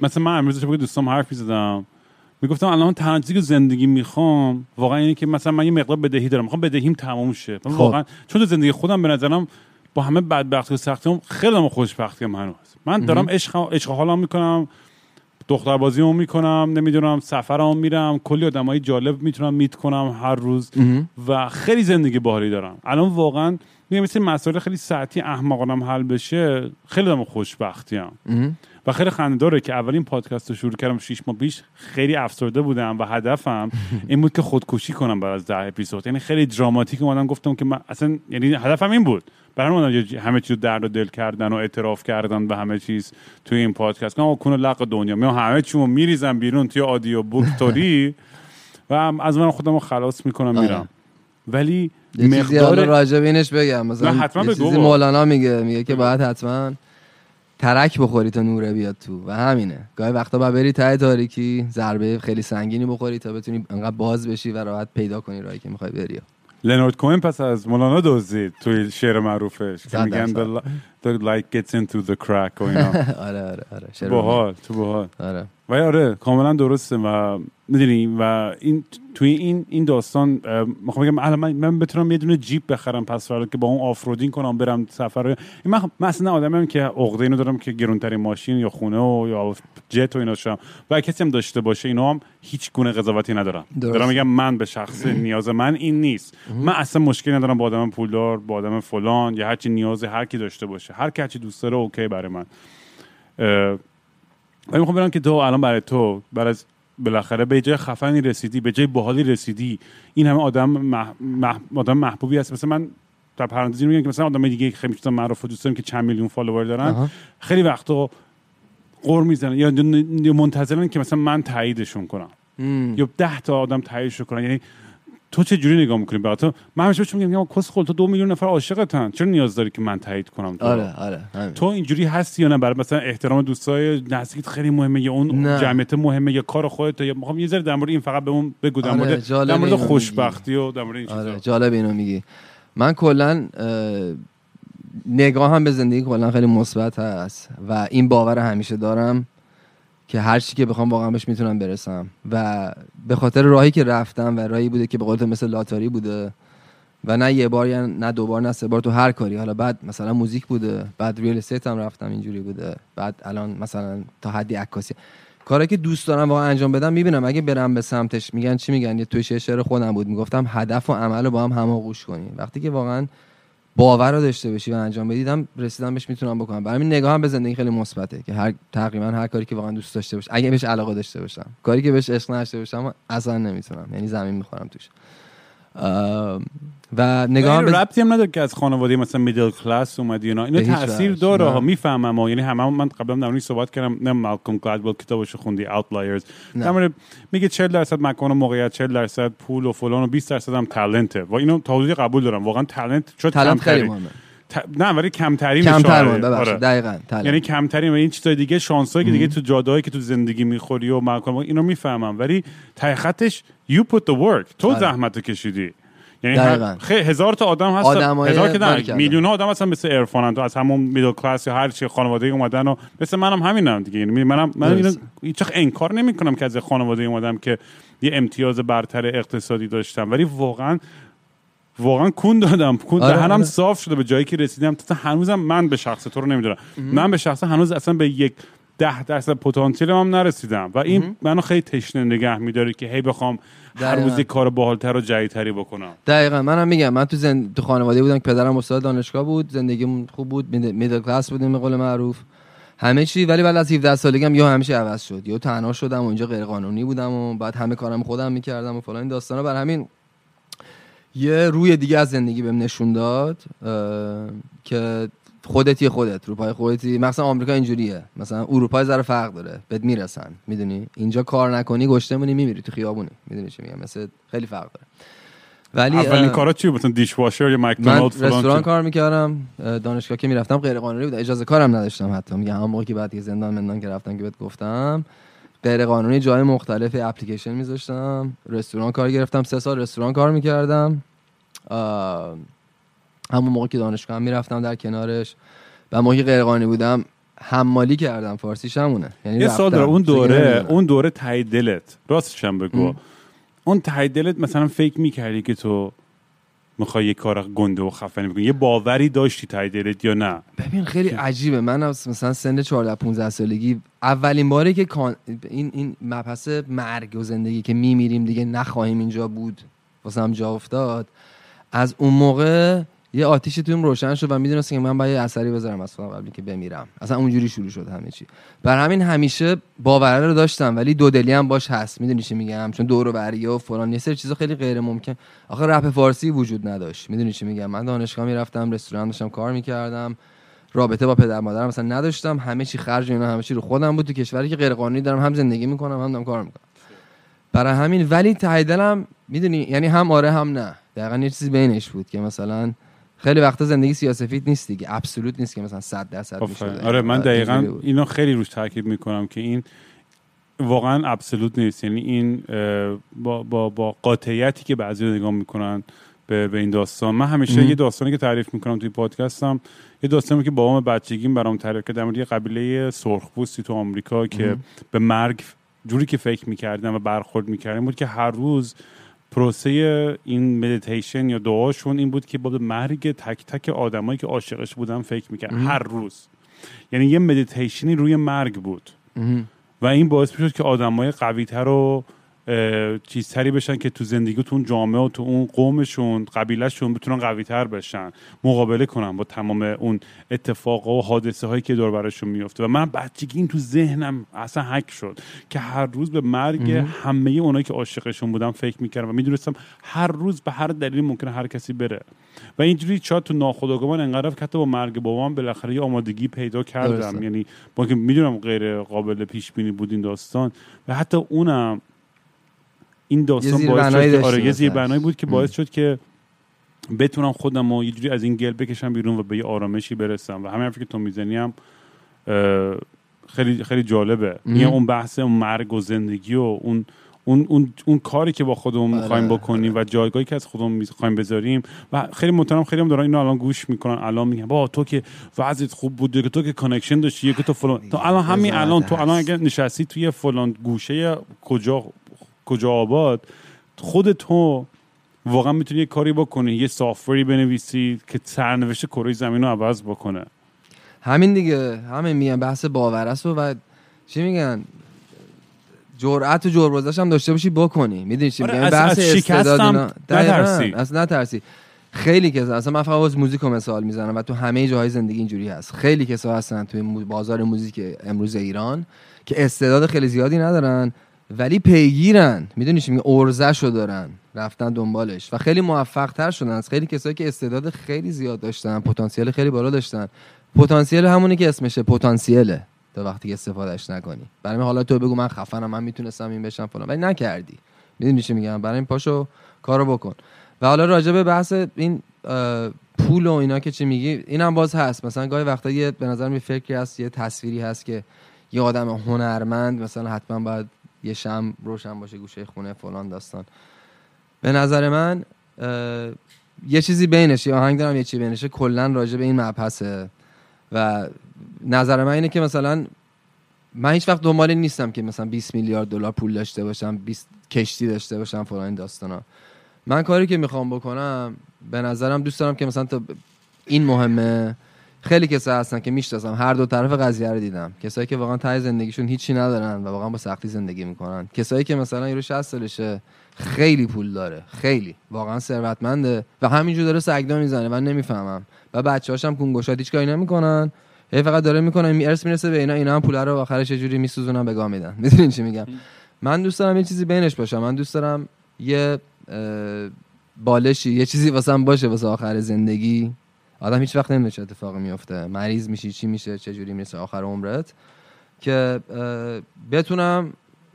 مثلا من امروز با دوستام حرف می‌زدم می‌گفتم الان تنها چیزی که زندگی می‌خوام واقعا اینه که مثلا من یه مقدار بدهی دارم. می‌خوام بدهیم تموم شه. خب. واقعا چون تو زندگی خودم به نظرم با همه بدبختی و سختیام خیلی هم خوشبختیم هنوز من دارم عشق عشق حالم می‌کنم. دختر بازی می‌کنم نمی‌دونم سفرم میرم. کلی آدمای جالب می‌تونم میت کنم هر روز و خیلی زندگی باحالی دارم. الان واقعا میگم مثل مسائل خیلی ساعتی احمقانم حل بشه خیلی دارم خوشبختیم و خیلی خنده داره که اولین پادکست رو شروع کردم شیش ماه پیش. خیلی افسرده بودم و هدفم این بود که خودکشی کنم بعد از ده اپیزود. یعنی خیلی دراماتیک اومدم گفتم که من اصلا یعنی هدفم این بود. برای من همه چیز درد و دل کردن و اعتراف کردن به همه چیز توی این پادکست. که کنه لق دنیا. میام همه چیمو میریزم بیرون توی آدیو بوک توری و از من خودم رو خلاص می‌کنم آره. میرم. ولی مقدار راجع به اینش بگم. مثلا حتما یه چیزی. مولانا میگه میگه که باید حتما ترک بخوری تا نوره بیاد تو. و همینه. گاهی وقتا باید بری ته تاریکی ضربه خیلی سنگینی بخوری تا بتونی انقدر باز بشی و راحت پیدا کنی راهی که می‌خوای بری. لنارد کوین پس از مولانا دزدید توی شعر معروفش که میگن the, the light gets into the crack و اینا. آره آره آره. باحال تو باحال. آره. و آره کاملا درسته و می‌دونی؟ و این توی این این داستان می‌خوام بگم الان من, من بتونم یه دونه جیپ بخرم پس فردا که با اون آفرودینگ کنم برم سفر. این من, من اصلا آدمم که عقده اینو دارم که گرونترین ماشین یا خونه و یا جت و اینا شم. و کسی هم داشته باشه اینا هم هیچ گونه قضاوتی ندارم درست. دارم میگم من به شخص نیاز من این نیست. من اصلا مشکلی ندارم با آدم پولدار با آدم فلان یا هرچی نیاز هر کی داشته باشه. هر کی هرچی دوست داره okay برای من. ولی می‌خوام برم که تو الان برای تو برای از بالاخره به جای خفنی رسیدی به جای باحالی رسیدی. این همه آدم مح... مح... آدم محبوبی هست. مثلا من در پرانتزی میگم که مثلا آدم دیگه خیلی چیزا معروف و دوست که چند میلیون follower دارن. خیلی وقتا قر می‌زنن. یا یا منتظرن که مثلا من تاییدشون کنم. مم. یا ده تا آدم تاییدش کنن. یعنی تو چه جوری نگاه می‌کنی به تو من همیشه بهش میگم یا کس خل تو دو میلیون نفر عاشقتن. چرا نیاز داری که من تایید کنم تو؟ آره آره همین. تو اینجوری هستی یا نه؟ برای مثلا احترام دوستای نزدیکت خیلی مهمه یا اون نه. جمعیت مهمه یا کار خودت یا می‌خوام یه ذره در مورد این فقط بهمون بگو در آره، مورد در مورد خوشبختی و در مورد این چیزا. آره جالب اینو میگی. من کلا اه، نگاه هم به زندگی کلا خیلی مثبت هست و این باور همیشه دارم. که هر چی که بخوام واقعا بهش می‌تونم برسم. و به خاطر راهی که رفتم و راهی بوده که به قول تو مثل لاتاری بوده و نه یه بار نه دو بار نه سه بار تو هر کاری. حالا بعد مثلا موزیک بوده بعد real estate هم رفتم اینجوری بوده. بعد الان مثلا تا حدی عکاسی. کاری که دوست دارم واقعا انجام بدم می‌بینم. اگه برم به سمتش میگن چی میگن؟ یه توی شعر خودم بود. می‌گفتم هدف و عمل رو با هم هم‌آغوش کنی. وقتی که واقعا باور رو داشته باشی و انجام بدیدم رسیدم بهش می‌تونم بکنم. برای همین نگاهم به زندگی خیلی مثبته که هر تقریبا هر کاری که واقعا دوست داشته باشم اگه بهش علاقه داشته باشم. کاری که بهش عشق نداشته باشم اصلا نمی‌تونم. یعنی زمین می‌خورم توش. و نگاهم این به ربطی هم نداره که از خانواده مثلا میدل کلاس اومدی اینا اینو تاثیر. داره ها. می‌فهمم ها. یعنی همه من قبلا در صحبت کردم نه مالکوم گلادول کتابش خوندی اوتلایرز. در میگه 40 درصد مکان و موقعیت 40 درصد پول و فلان و 20 درصد هم تالنته و اینو توضیح قبول دارم واقعا تالنت شد تلنت خیلی مهمه ت- نه ولی کمتری کمتر آره. دقیقاً. یعنی کمتری و این چیزای دیگه شانسایی که دیگه تو جادهایی که تو زندگی می‌خوری و مکان اینو می‌فهمم ولی ته خطش you put the work تو آره. زحمت کشیدی یعنی هزار تا آدم هست هزار که نه. میلیون ها آدم هستن مثل ارفان تو از همون میدل کلاس یا هر چی خانواده اومدن و مثل منم همینم دیگه یعنی منم من اینو. هیچ انکار نمی‌کنم که از خانواده اومدم که یه امتیاز برتر اقتصادی داشتم ولی واقعا واقعا کون دادم. کون آره، دهنم آره. صاف شده به جایی که رسیدم. تا هنوزم من به شخص تو رو نمی‌دونم. من به شخص هنوز اصلا به یک ده درصد پتانسیل هم نرسیدم. و این منو خیلی تشنه نگه میداره که هی بخوام هر. روز کار باحالتر و جدیدتری بکنم. دقیقا. منم میگم من تو زن... تو خانواده بودم که پدرم استاد دانشگاه بود. زندگیمون خوب بود. مید- میدل کلاس بودیم به قول معروف. همه چی. ولی بعد از 17 سالگی هم یا همیشه عوض شد. یا تنها شدم و اینجا غیر قانونی بودم و بعد همه کارم خودم می‌کردم و فلان. این داستانا بر همین یه روی دیگه از زندگی بهم نشون داد که خودتی خودت رو پای خودتی. مثلا آمریکا اینجوریه. مثلا اروپا ذره فرق داره. بهت می‌رسن. می‌دونی؟ اینجا کار نکنی گشته مونی میمیری. تو خیابونی. می‌دونی چی میگم؟ مثل خیلی فرق داره. ولی اولین کارا چی بود؟ مثلا دیش واشر یا مکدونالد فلان رستوران؟ کار می‌کردم. دانشگاه که می‌رفتم غیر قانونی بود. اجازه کارم نداشتم حتی. میگم همون موقع که بعد زندان مندان که رفتم که بهت گفتم. غیر قانونی جای مختلف اپلیکیشن میذاشتم. رستوران کار گرفتم. سه سال رستوران کار می‌کردم. همون موقع که دانشگاه هم می‌رفتم در کنارش. و موقعی غیر قانونی بودم حمالی کردم. فارسیش همونه یعنی یه سال اون دوره. اون دوره تای دلت. راستش هم بگو. ام. اون تای دلت مثلا فکر می‌کردی که تو می‌خوای یه کار گنده و خفنی بکنی. یه باوری داشتی تای دلت یا نه؟ ببین خیلی عجیبه. من مثلا سن 14 15 سالگی اولین باری که این این مبحث مرگ و زندگی که میمیریم دیگه نخواهیم اینجا بود. واسه هم جا افتاد. از اون موقع یه آتیشی تویم روشن شد و می‌دونستم که من باید یه اثری بذارم از خودم قبل که بمیرم. اصلا اونجوری شروع شد همه چی. بر همین همیشه باوره رو داشتم ولی دودلی هم باش هست. می‌دونی چی میگم؟ چون دور و و فلان. یه سری چیزا خیلی غیر ممکن. آخه رپ فارسی وجود نداشت. می‌دونی چی میگم؟ من دانشگاه می‌رفتم رستوران داشتم کار می‌کردم. رابطه با پدر مادرم مثلا نداشتم. همه چی خرج اینا همه چی رو خودم بود تو کشوری که غیر قانونی دارم هم زندگی می‌کنم هم دارم کار می‌کنم. برای همین. ولی ته می‌دونی یعنی هم آره هم نه. دقیقا یه چیزی بینش بود که مثلا خیلی وقتا زندگی سیاسفید نیست دیگه ابسولوت نیست که مثلا 100 درصد آره من دقیقا. اینو خیلی روش تاکید می‌کنم که این واقعا ابسولوت نیست یعنی این با, با, با قاطعیتی که بعضی نگاه می‌کنن به, به این داستان من همیشه مهم. یه داستانی که تعریف می‌کنم توی پادکستم یه داستانی که بابام بچگیم برام تعریف کرد در مورد یه قبیله سرخپوستی تو آمریکا که مهم. به مرگ جوری که فکر می‌کردن و برخورد می‌کردن بود که هر روز پروسه این مدیتیشن یا دعاشون این بود که به مرگ تک تک آدمایی که عاشقش بودن فکر می‌کرد مهم. هر روز یعنی یه مدیتیشنی روی مرگ بود مهم. و این باعث می‌شد که آدمای قویتر و چیزتری بشن که تو زندگی تو اون جامعه و تو اون قومشون قبیله‌شون بتونن قویتر بشن مقابله کنن با تمام اون اتفاق و حادثه هایی که دور برشون میفته و من بچگی این تو ذهنم اصلا حک شد که هر روز به مرگ. همه اونایی که عاشقشون بودم فکر می‌کردم و می‌دونستم هر روز به هر دلیل ممکنه هر کسی بره و اینجوری شاید تو ناخودآگاه من انقدر که حتی با مرگ بابام بالاخره یه آمادگی پیدا کردم درسته. یعنی با که می‌دونم غیر قابل پیش بینی بود این داستان و حتی اونم این داستان باعث شد که آره یه زیر واسش. بنایی بود که. باعث شد که بتونم خودم رو یه جوری از این گل بکشم بیرون و به یه آرامشی برسم و همین حرفی که تو می‌زنی هم خیلی خیلی جالبه م. یه اون بحث اون مرگ و زندگی و اون اون, اون, اون کاری که با خودمون آره، می‌خوایم بکنیم و جایگاهی که از خودمون می‌خوایم بذاریم و خیلی محترم خیلی هم دارن اینو الان گوش می‌کنن الان میگن با تو که وضعیت خوب بود که تو که connection داشتی که تو فلان تو الان همین الان تو. الان اگه نشستی توی فلان گوشه کجا کجا آباد خود تو واقعا می‌تونی یه کاری بکنی یه سافتوری بنویسی که سرنوشت کره زمین رو عوض بکنه. همین دیگه همین میگن بحث باور است و, چی میگن؟ جرأت و جربزش هم داشته باشی بکنی. می‌دونی چی آره، میگن؟ بحث استعداد نترسی. از نترسی. خیلی کسا اصلا من فقط موزیک رو مثال می‌زنم و تو همه جاهای زندگی اینجوری هست. خیلی کسا هستن توی بازار موزیک امروز ایران که استعداد خیلی زیادی ندارن. ولی پیگیرن. می‌دونی چی میگه؟ ارزشو دارن. رفتن دنبالش. و خیلی موفق تر شدن. از خیلی کسایی که استعداد خیلی زیاد داشتن پتانسیل خیلی بالا داشتن. پتانسیل همونی که اسمشه پتانسیله. تا وقتی که استفادهش نکنی. برای حالا تو بگو من خفنم من می‌تونستم این بشم فلان. ولی نکردی. می‌دونی چی میگم؟ برای این پاشو کارو بکن. و حالا راجع به بحث این پول و اینا که چی میگی اینم باز هست. مثلا گاهی وقتا یه به نظر می فکری هست یه تصویری هست که یه آدم هنرمند مثلا حتما باید یه شم روشن باشه گوشه خونه فلان داستان. به نظر من یه چیزی بینش یه آهنگ دارم یه چیزی بینشه کلا راجع به این مبحثه. و نظر من اینه که مثلا من هیچ وقت دنبال نیستم که مثلا 20 میلیارد دلار پول داشته باشم 20 کشتی داشته باشم فلان داستانا. من کاری که می‌خوام بکنم به نظرم دوست دارم که مثلا تا این مهمه خیلی کسا هستن که می‌شناسم. هر دو طرف قضیه رو دیدم. کسایی که واقعا ته زندگیشون هیچی ندارن و واقعا با سختی زندگی می‌کنن. کسایی که مثلا یورو 60 سالشه خیلی پول داره. خیلی. واقعا ثروتمنده. و همینجور داره سگدا می‌زنه. من نمی‌فهمم. و بچه‌هاش هم کنگوشات هیچ کاری نمی‌کنن. هی فقط داره می‌کنه. می ارث می‌رسه به اینا. اینا هم پول رو آخرش یه جوری میسوزونن به گاه میدن. می‌دونین چی میگم؟ من دوست دارم یه چیزی بینش باشه من دوست دارم یه بالشی یه چیزی واسم باشه واسه آخر زندگی. آدم هیچ وقت نمی‌دونه چه اتفاقی میفته مریض میشی چی میشه چه جوری می‌رسه آخر عمرت. که بتونم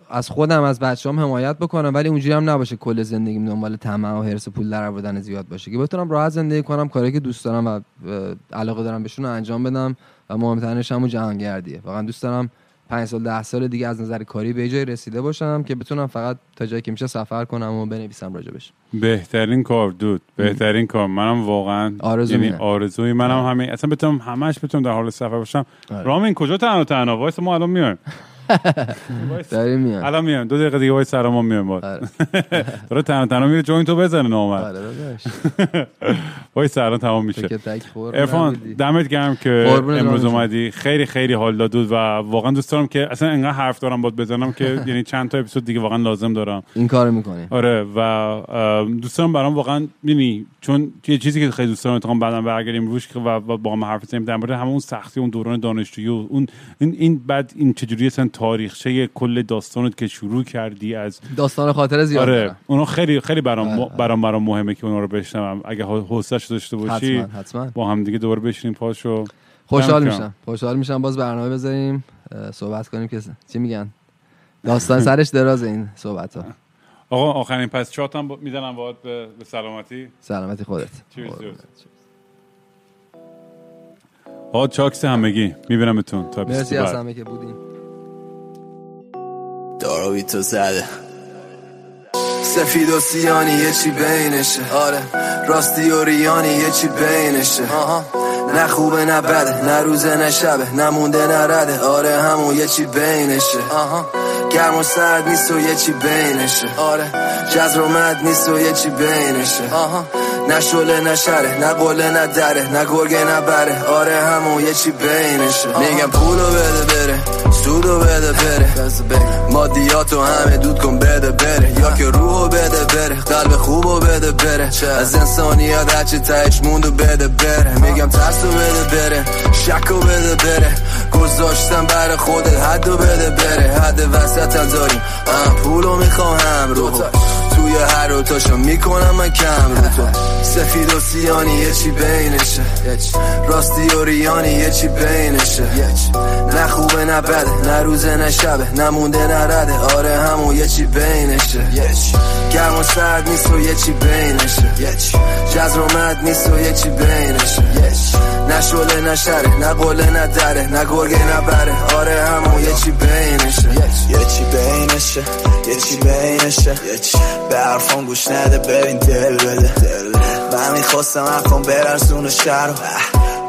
از خودم از بچه‌ام حمایت بکنم ولی اونجوری هم نباشه کل زندگیم دنبال طمع و حرص پول در آوردن زیاد باشه. که بتونم راحت زندگی کنم کاری که دوست دارم و علاقه دارم بهشون انجام بدم و مهمترینش همون جهانگردیه. واقعا دوست دارم پنج سال ده سال دیگه از نظر کاری به جای رسیده باشم که بتونم فقط تا جایی که میشه سفر کنم و بنویسم راجبش بهترین کار دود. بهترین کار. منم واقعا آرزو یعنی. آرزوی منم همین. اصلا بتونم همش بتونم در حال سفر باشم. آره. رامین کجا تنها تنها؟ وایس ما الان میایم. داریم میاد. الان میایم دو دقیقه دیگه وایس سر ما میایم باز آره. داره تنها تنها میره جوین تو بزنه نامد آره داداش. وایس الان تمام میشه. ارفان. دمت گرم که امروز. اومدی. خیلی خیلی حال داد و واقعا دوست دارم که اصلا انقدر حرف دارم باید بزنم که یعنی چند تا اپیزود دیگه واقعا لازم دارم. این کارو می‌کنیم آره و دوست دارم برام واقعا یعنی چون یه چیزی که خیلی دوست دارم اتفاقا بعدم برگردیم روش و با هم حرف بزنیم در مورد همون سختی اون دوران دانشجویی و اون این این بعد این چجوری اصلا تاریخچه کل داستانت که شروع کردی از داستان خاطر زیاد آره. اونا خیلی خیلی برام آره، آره. برام برام مهمه که اونا رو بشنوم. اگه حوصله‌اش داشته باشی حتما حتما. با هم دیگه دوباره بشینیم پاشو. خوشحال میشم. خوشحال میشم. باز برنامه بذاریم. صحبت کنیم که چی میگن؟ داستان سرش دراز این صحبت ها آقا آخرین پس چات هم با- می‌زنم باهات به, به سلامتی. سلامتی خودت. آقا چاکس همگی. میبینمتون. تا مرسی از همه که بودین. داروی تو زده. سفید و سیانی یه چی بینشه. آره. راستی و ریانی یه چی بینشه. آها. نه خوبه نه بده نه روزه نه شبه نمونده نه رده. آره همون یه چی بینشه. آها. گرم و سرد نیست و یه چی بینشه. آره. جزر و مد نیست و یه چی بینشه. آها. نه شله نه شره نه قله نه دره نه گرگه نه بره. آره همون یه چی بینشه. میگم پولو بده بره سودو بده بره. مادیاتو همه دود کن بده بره. یا که روحو بده بره قلب خوبو بده بره. از انسانیت هرچی تهش موندو بده بره. میگم ترسو بده بره شکو بده بره. گذاشتم بر خودت حدو بده بره. حد وسط داریم. پولو می‌خواهم رو توی هر رو تاشو می‌کنم من کم رو تو. سفید و سیانی یه چی بینشه. راستی و ریانی یه چی بینشه. نه خوبه نه بده نه روزه نه شبه. نمونده نه رده. آره همون یه چی بینشه. گرم و سرد نیست و یه چی بینشه. جزر و مد نیست و یه چی بینشه. نه شله نه شره نه قله نه دره نه گرگه نه بره. آره همون یه چی بینشه. یه چی بینشه یه چی بینشه یه چی به حرفان گوش نده ببین دل بده. من می‌خواستم حرفان برسون شهر.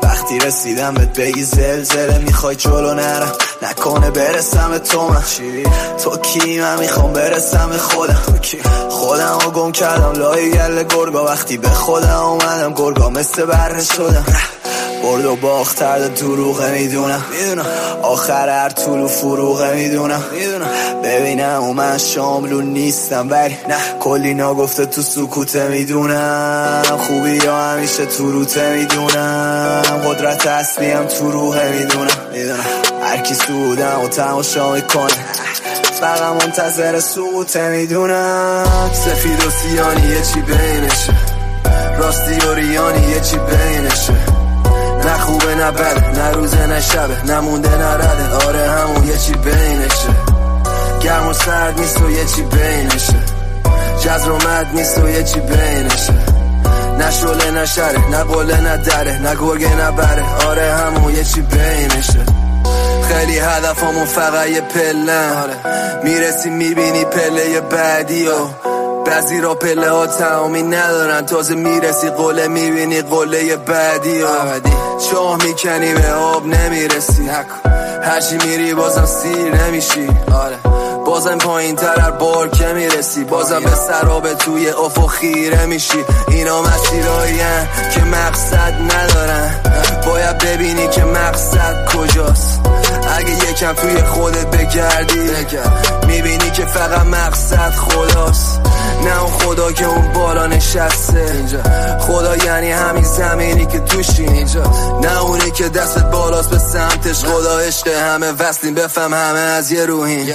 وقتی رسیدم بهت بگی زلزله می‌خوای جلو نرم. نکنه برسم تو من. تو کی؟ من می‌خوام برسم خودم. خودم رو گم کردم لای گل گرگا. وقتی به خودم اومدم گرگا مثل بره شدم. برد و باخت ترد دروغه می‌دونم. آخر هر طول و فروغه می‌دونم. ببینم و من شاملو نیستم ولی نه کلی ناگفته تو سکوته می‌دونم. خوبی یا همیشه تو روته می‌دونم. قدرت اصلیم تو روحه می‌دونم. هر کی سودم و تماشا می‌کنه. فقط منتظر سقوطه می‌دونم. سفید و سیانی یه چی بینشه. راستی و ریانی یه چی بینشه. نه خوبه نه بده نه روزه نه شبه نمونده نه رده. آره همون یه چی بینشه. گرم و سرد نیست و یه چی بینشه. جزر و مد نیست و یه چی بینشه. نه شله نه شره نه قله نه دره نه گرگه نه بره. آره همون یه چی بینشه. خیلی هدفمون فقط یه پلن می‌رسی می‌بینی پله بعدی و بعضی را پله ها تمامی ندارن. تازه می‌رسی قله می‌بینی قله بعدی و چاه می‌کنی به آب نمی‌رسی. هرچی میری بازم سیر نمیشی. آره. بازم پایین تر هر بار که می‌رسی. بازم به سرابه توی افق خیره میشی. اینا مسیرایی که مقصد ندارن. باید ببینی که مقصد کجاست. اگه یکم توی خودت بگردی می‌بینی که فقط مقصد خداست. نه اون خدا که اون بالا نشسته. خدا یعنی همین زمینی که توشی. نه اونی که دستت بالاست به سمتش. خدا عشق همه وصلیم. بفهم همه از یه روحین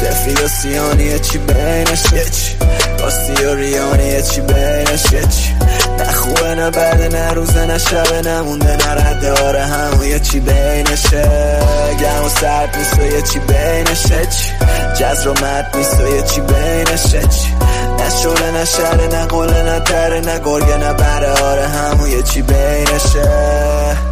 سفید و سیانی چی بینش. چی راستی و ریانی چی بینش. چی نه خوبه نه بده نه روزه نه شبه نمونده نه رده آره همون یه چی بینشه گرم و سرد نیست و یه چی بینشه چی جزر و مد نیست و یه چی بینشه چی نه شله نه شره نه قله نه تره نه گرگه نه بره. آره همون یه چی بینشه.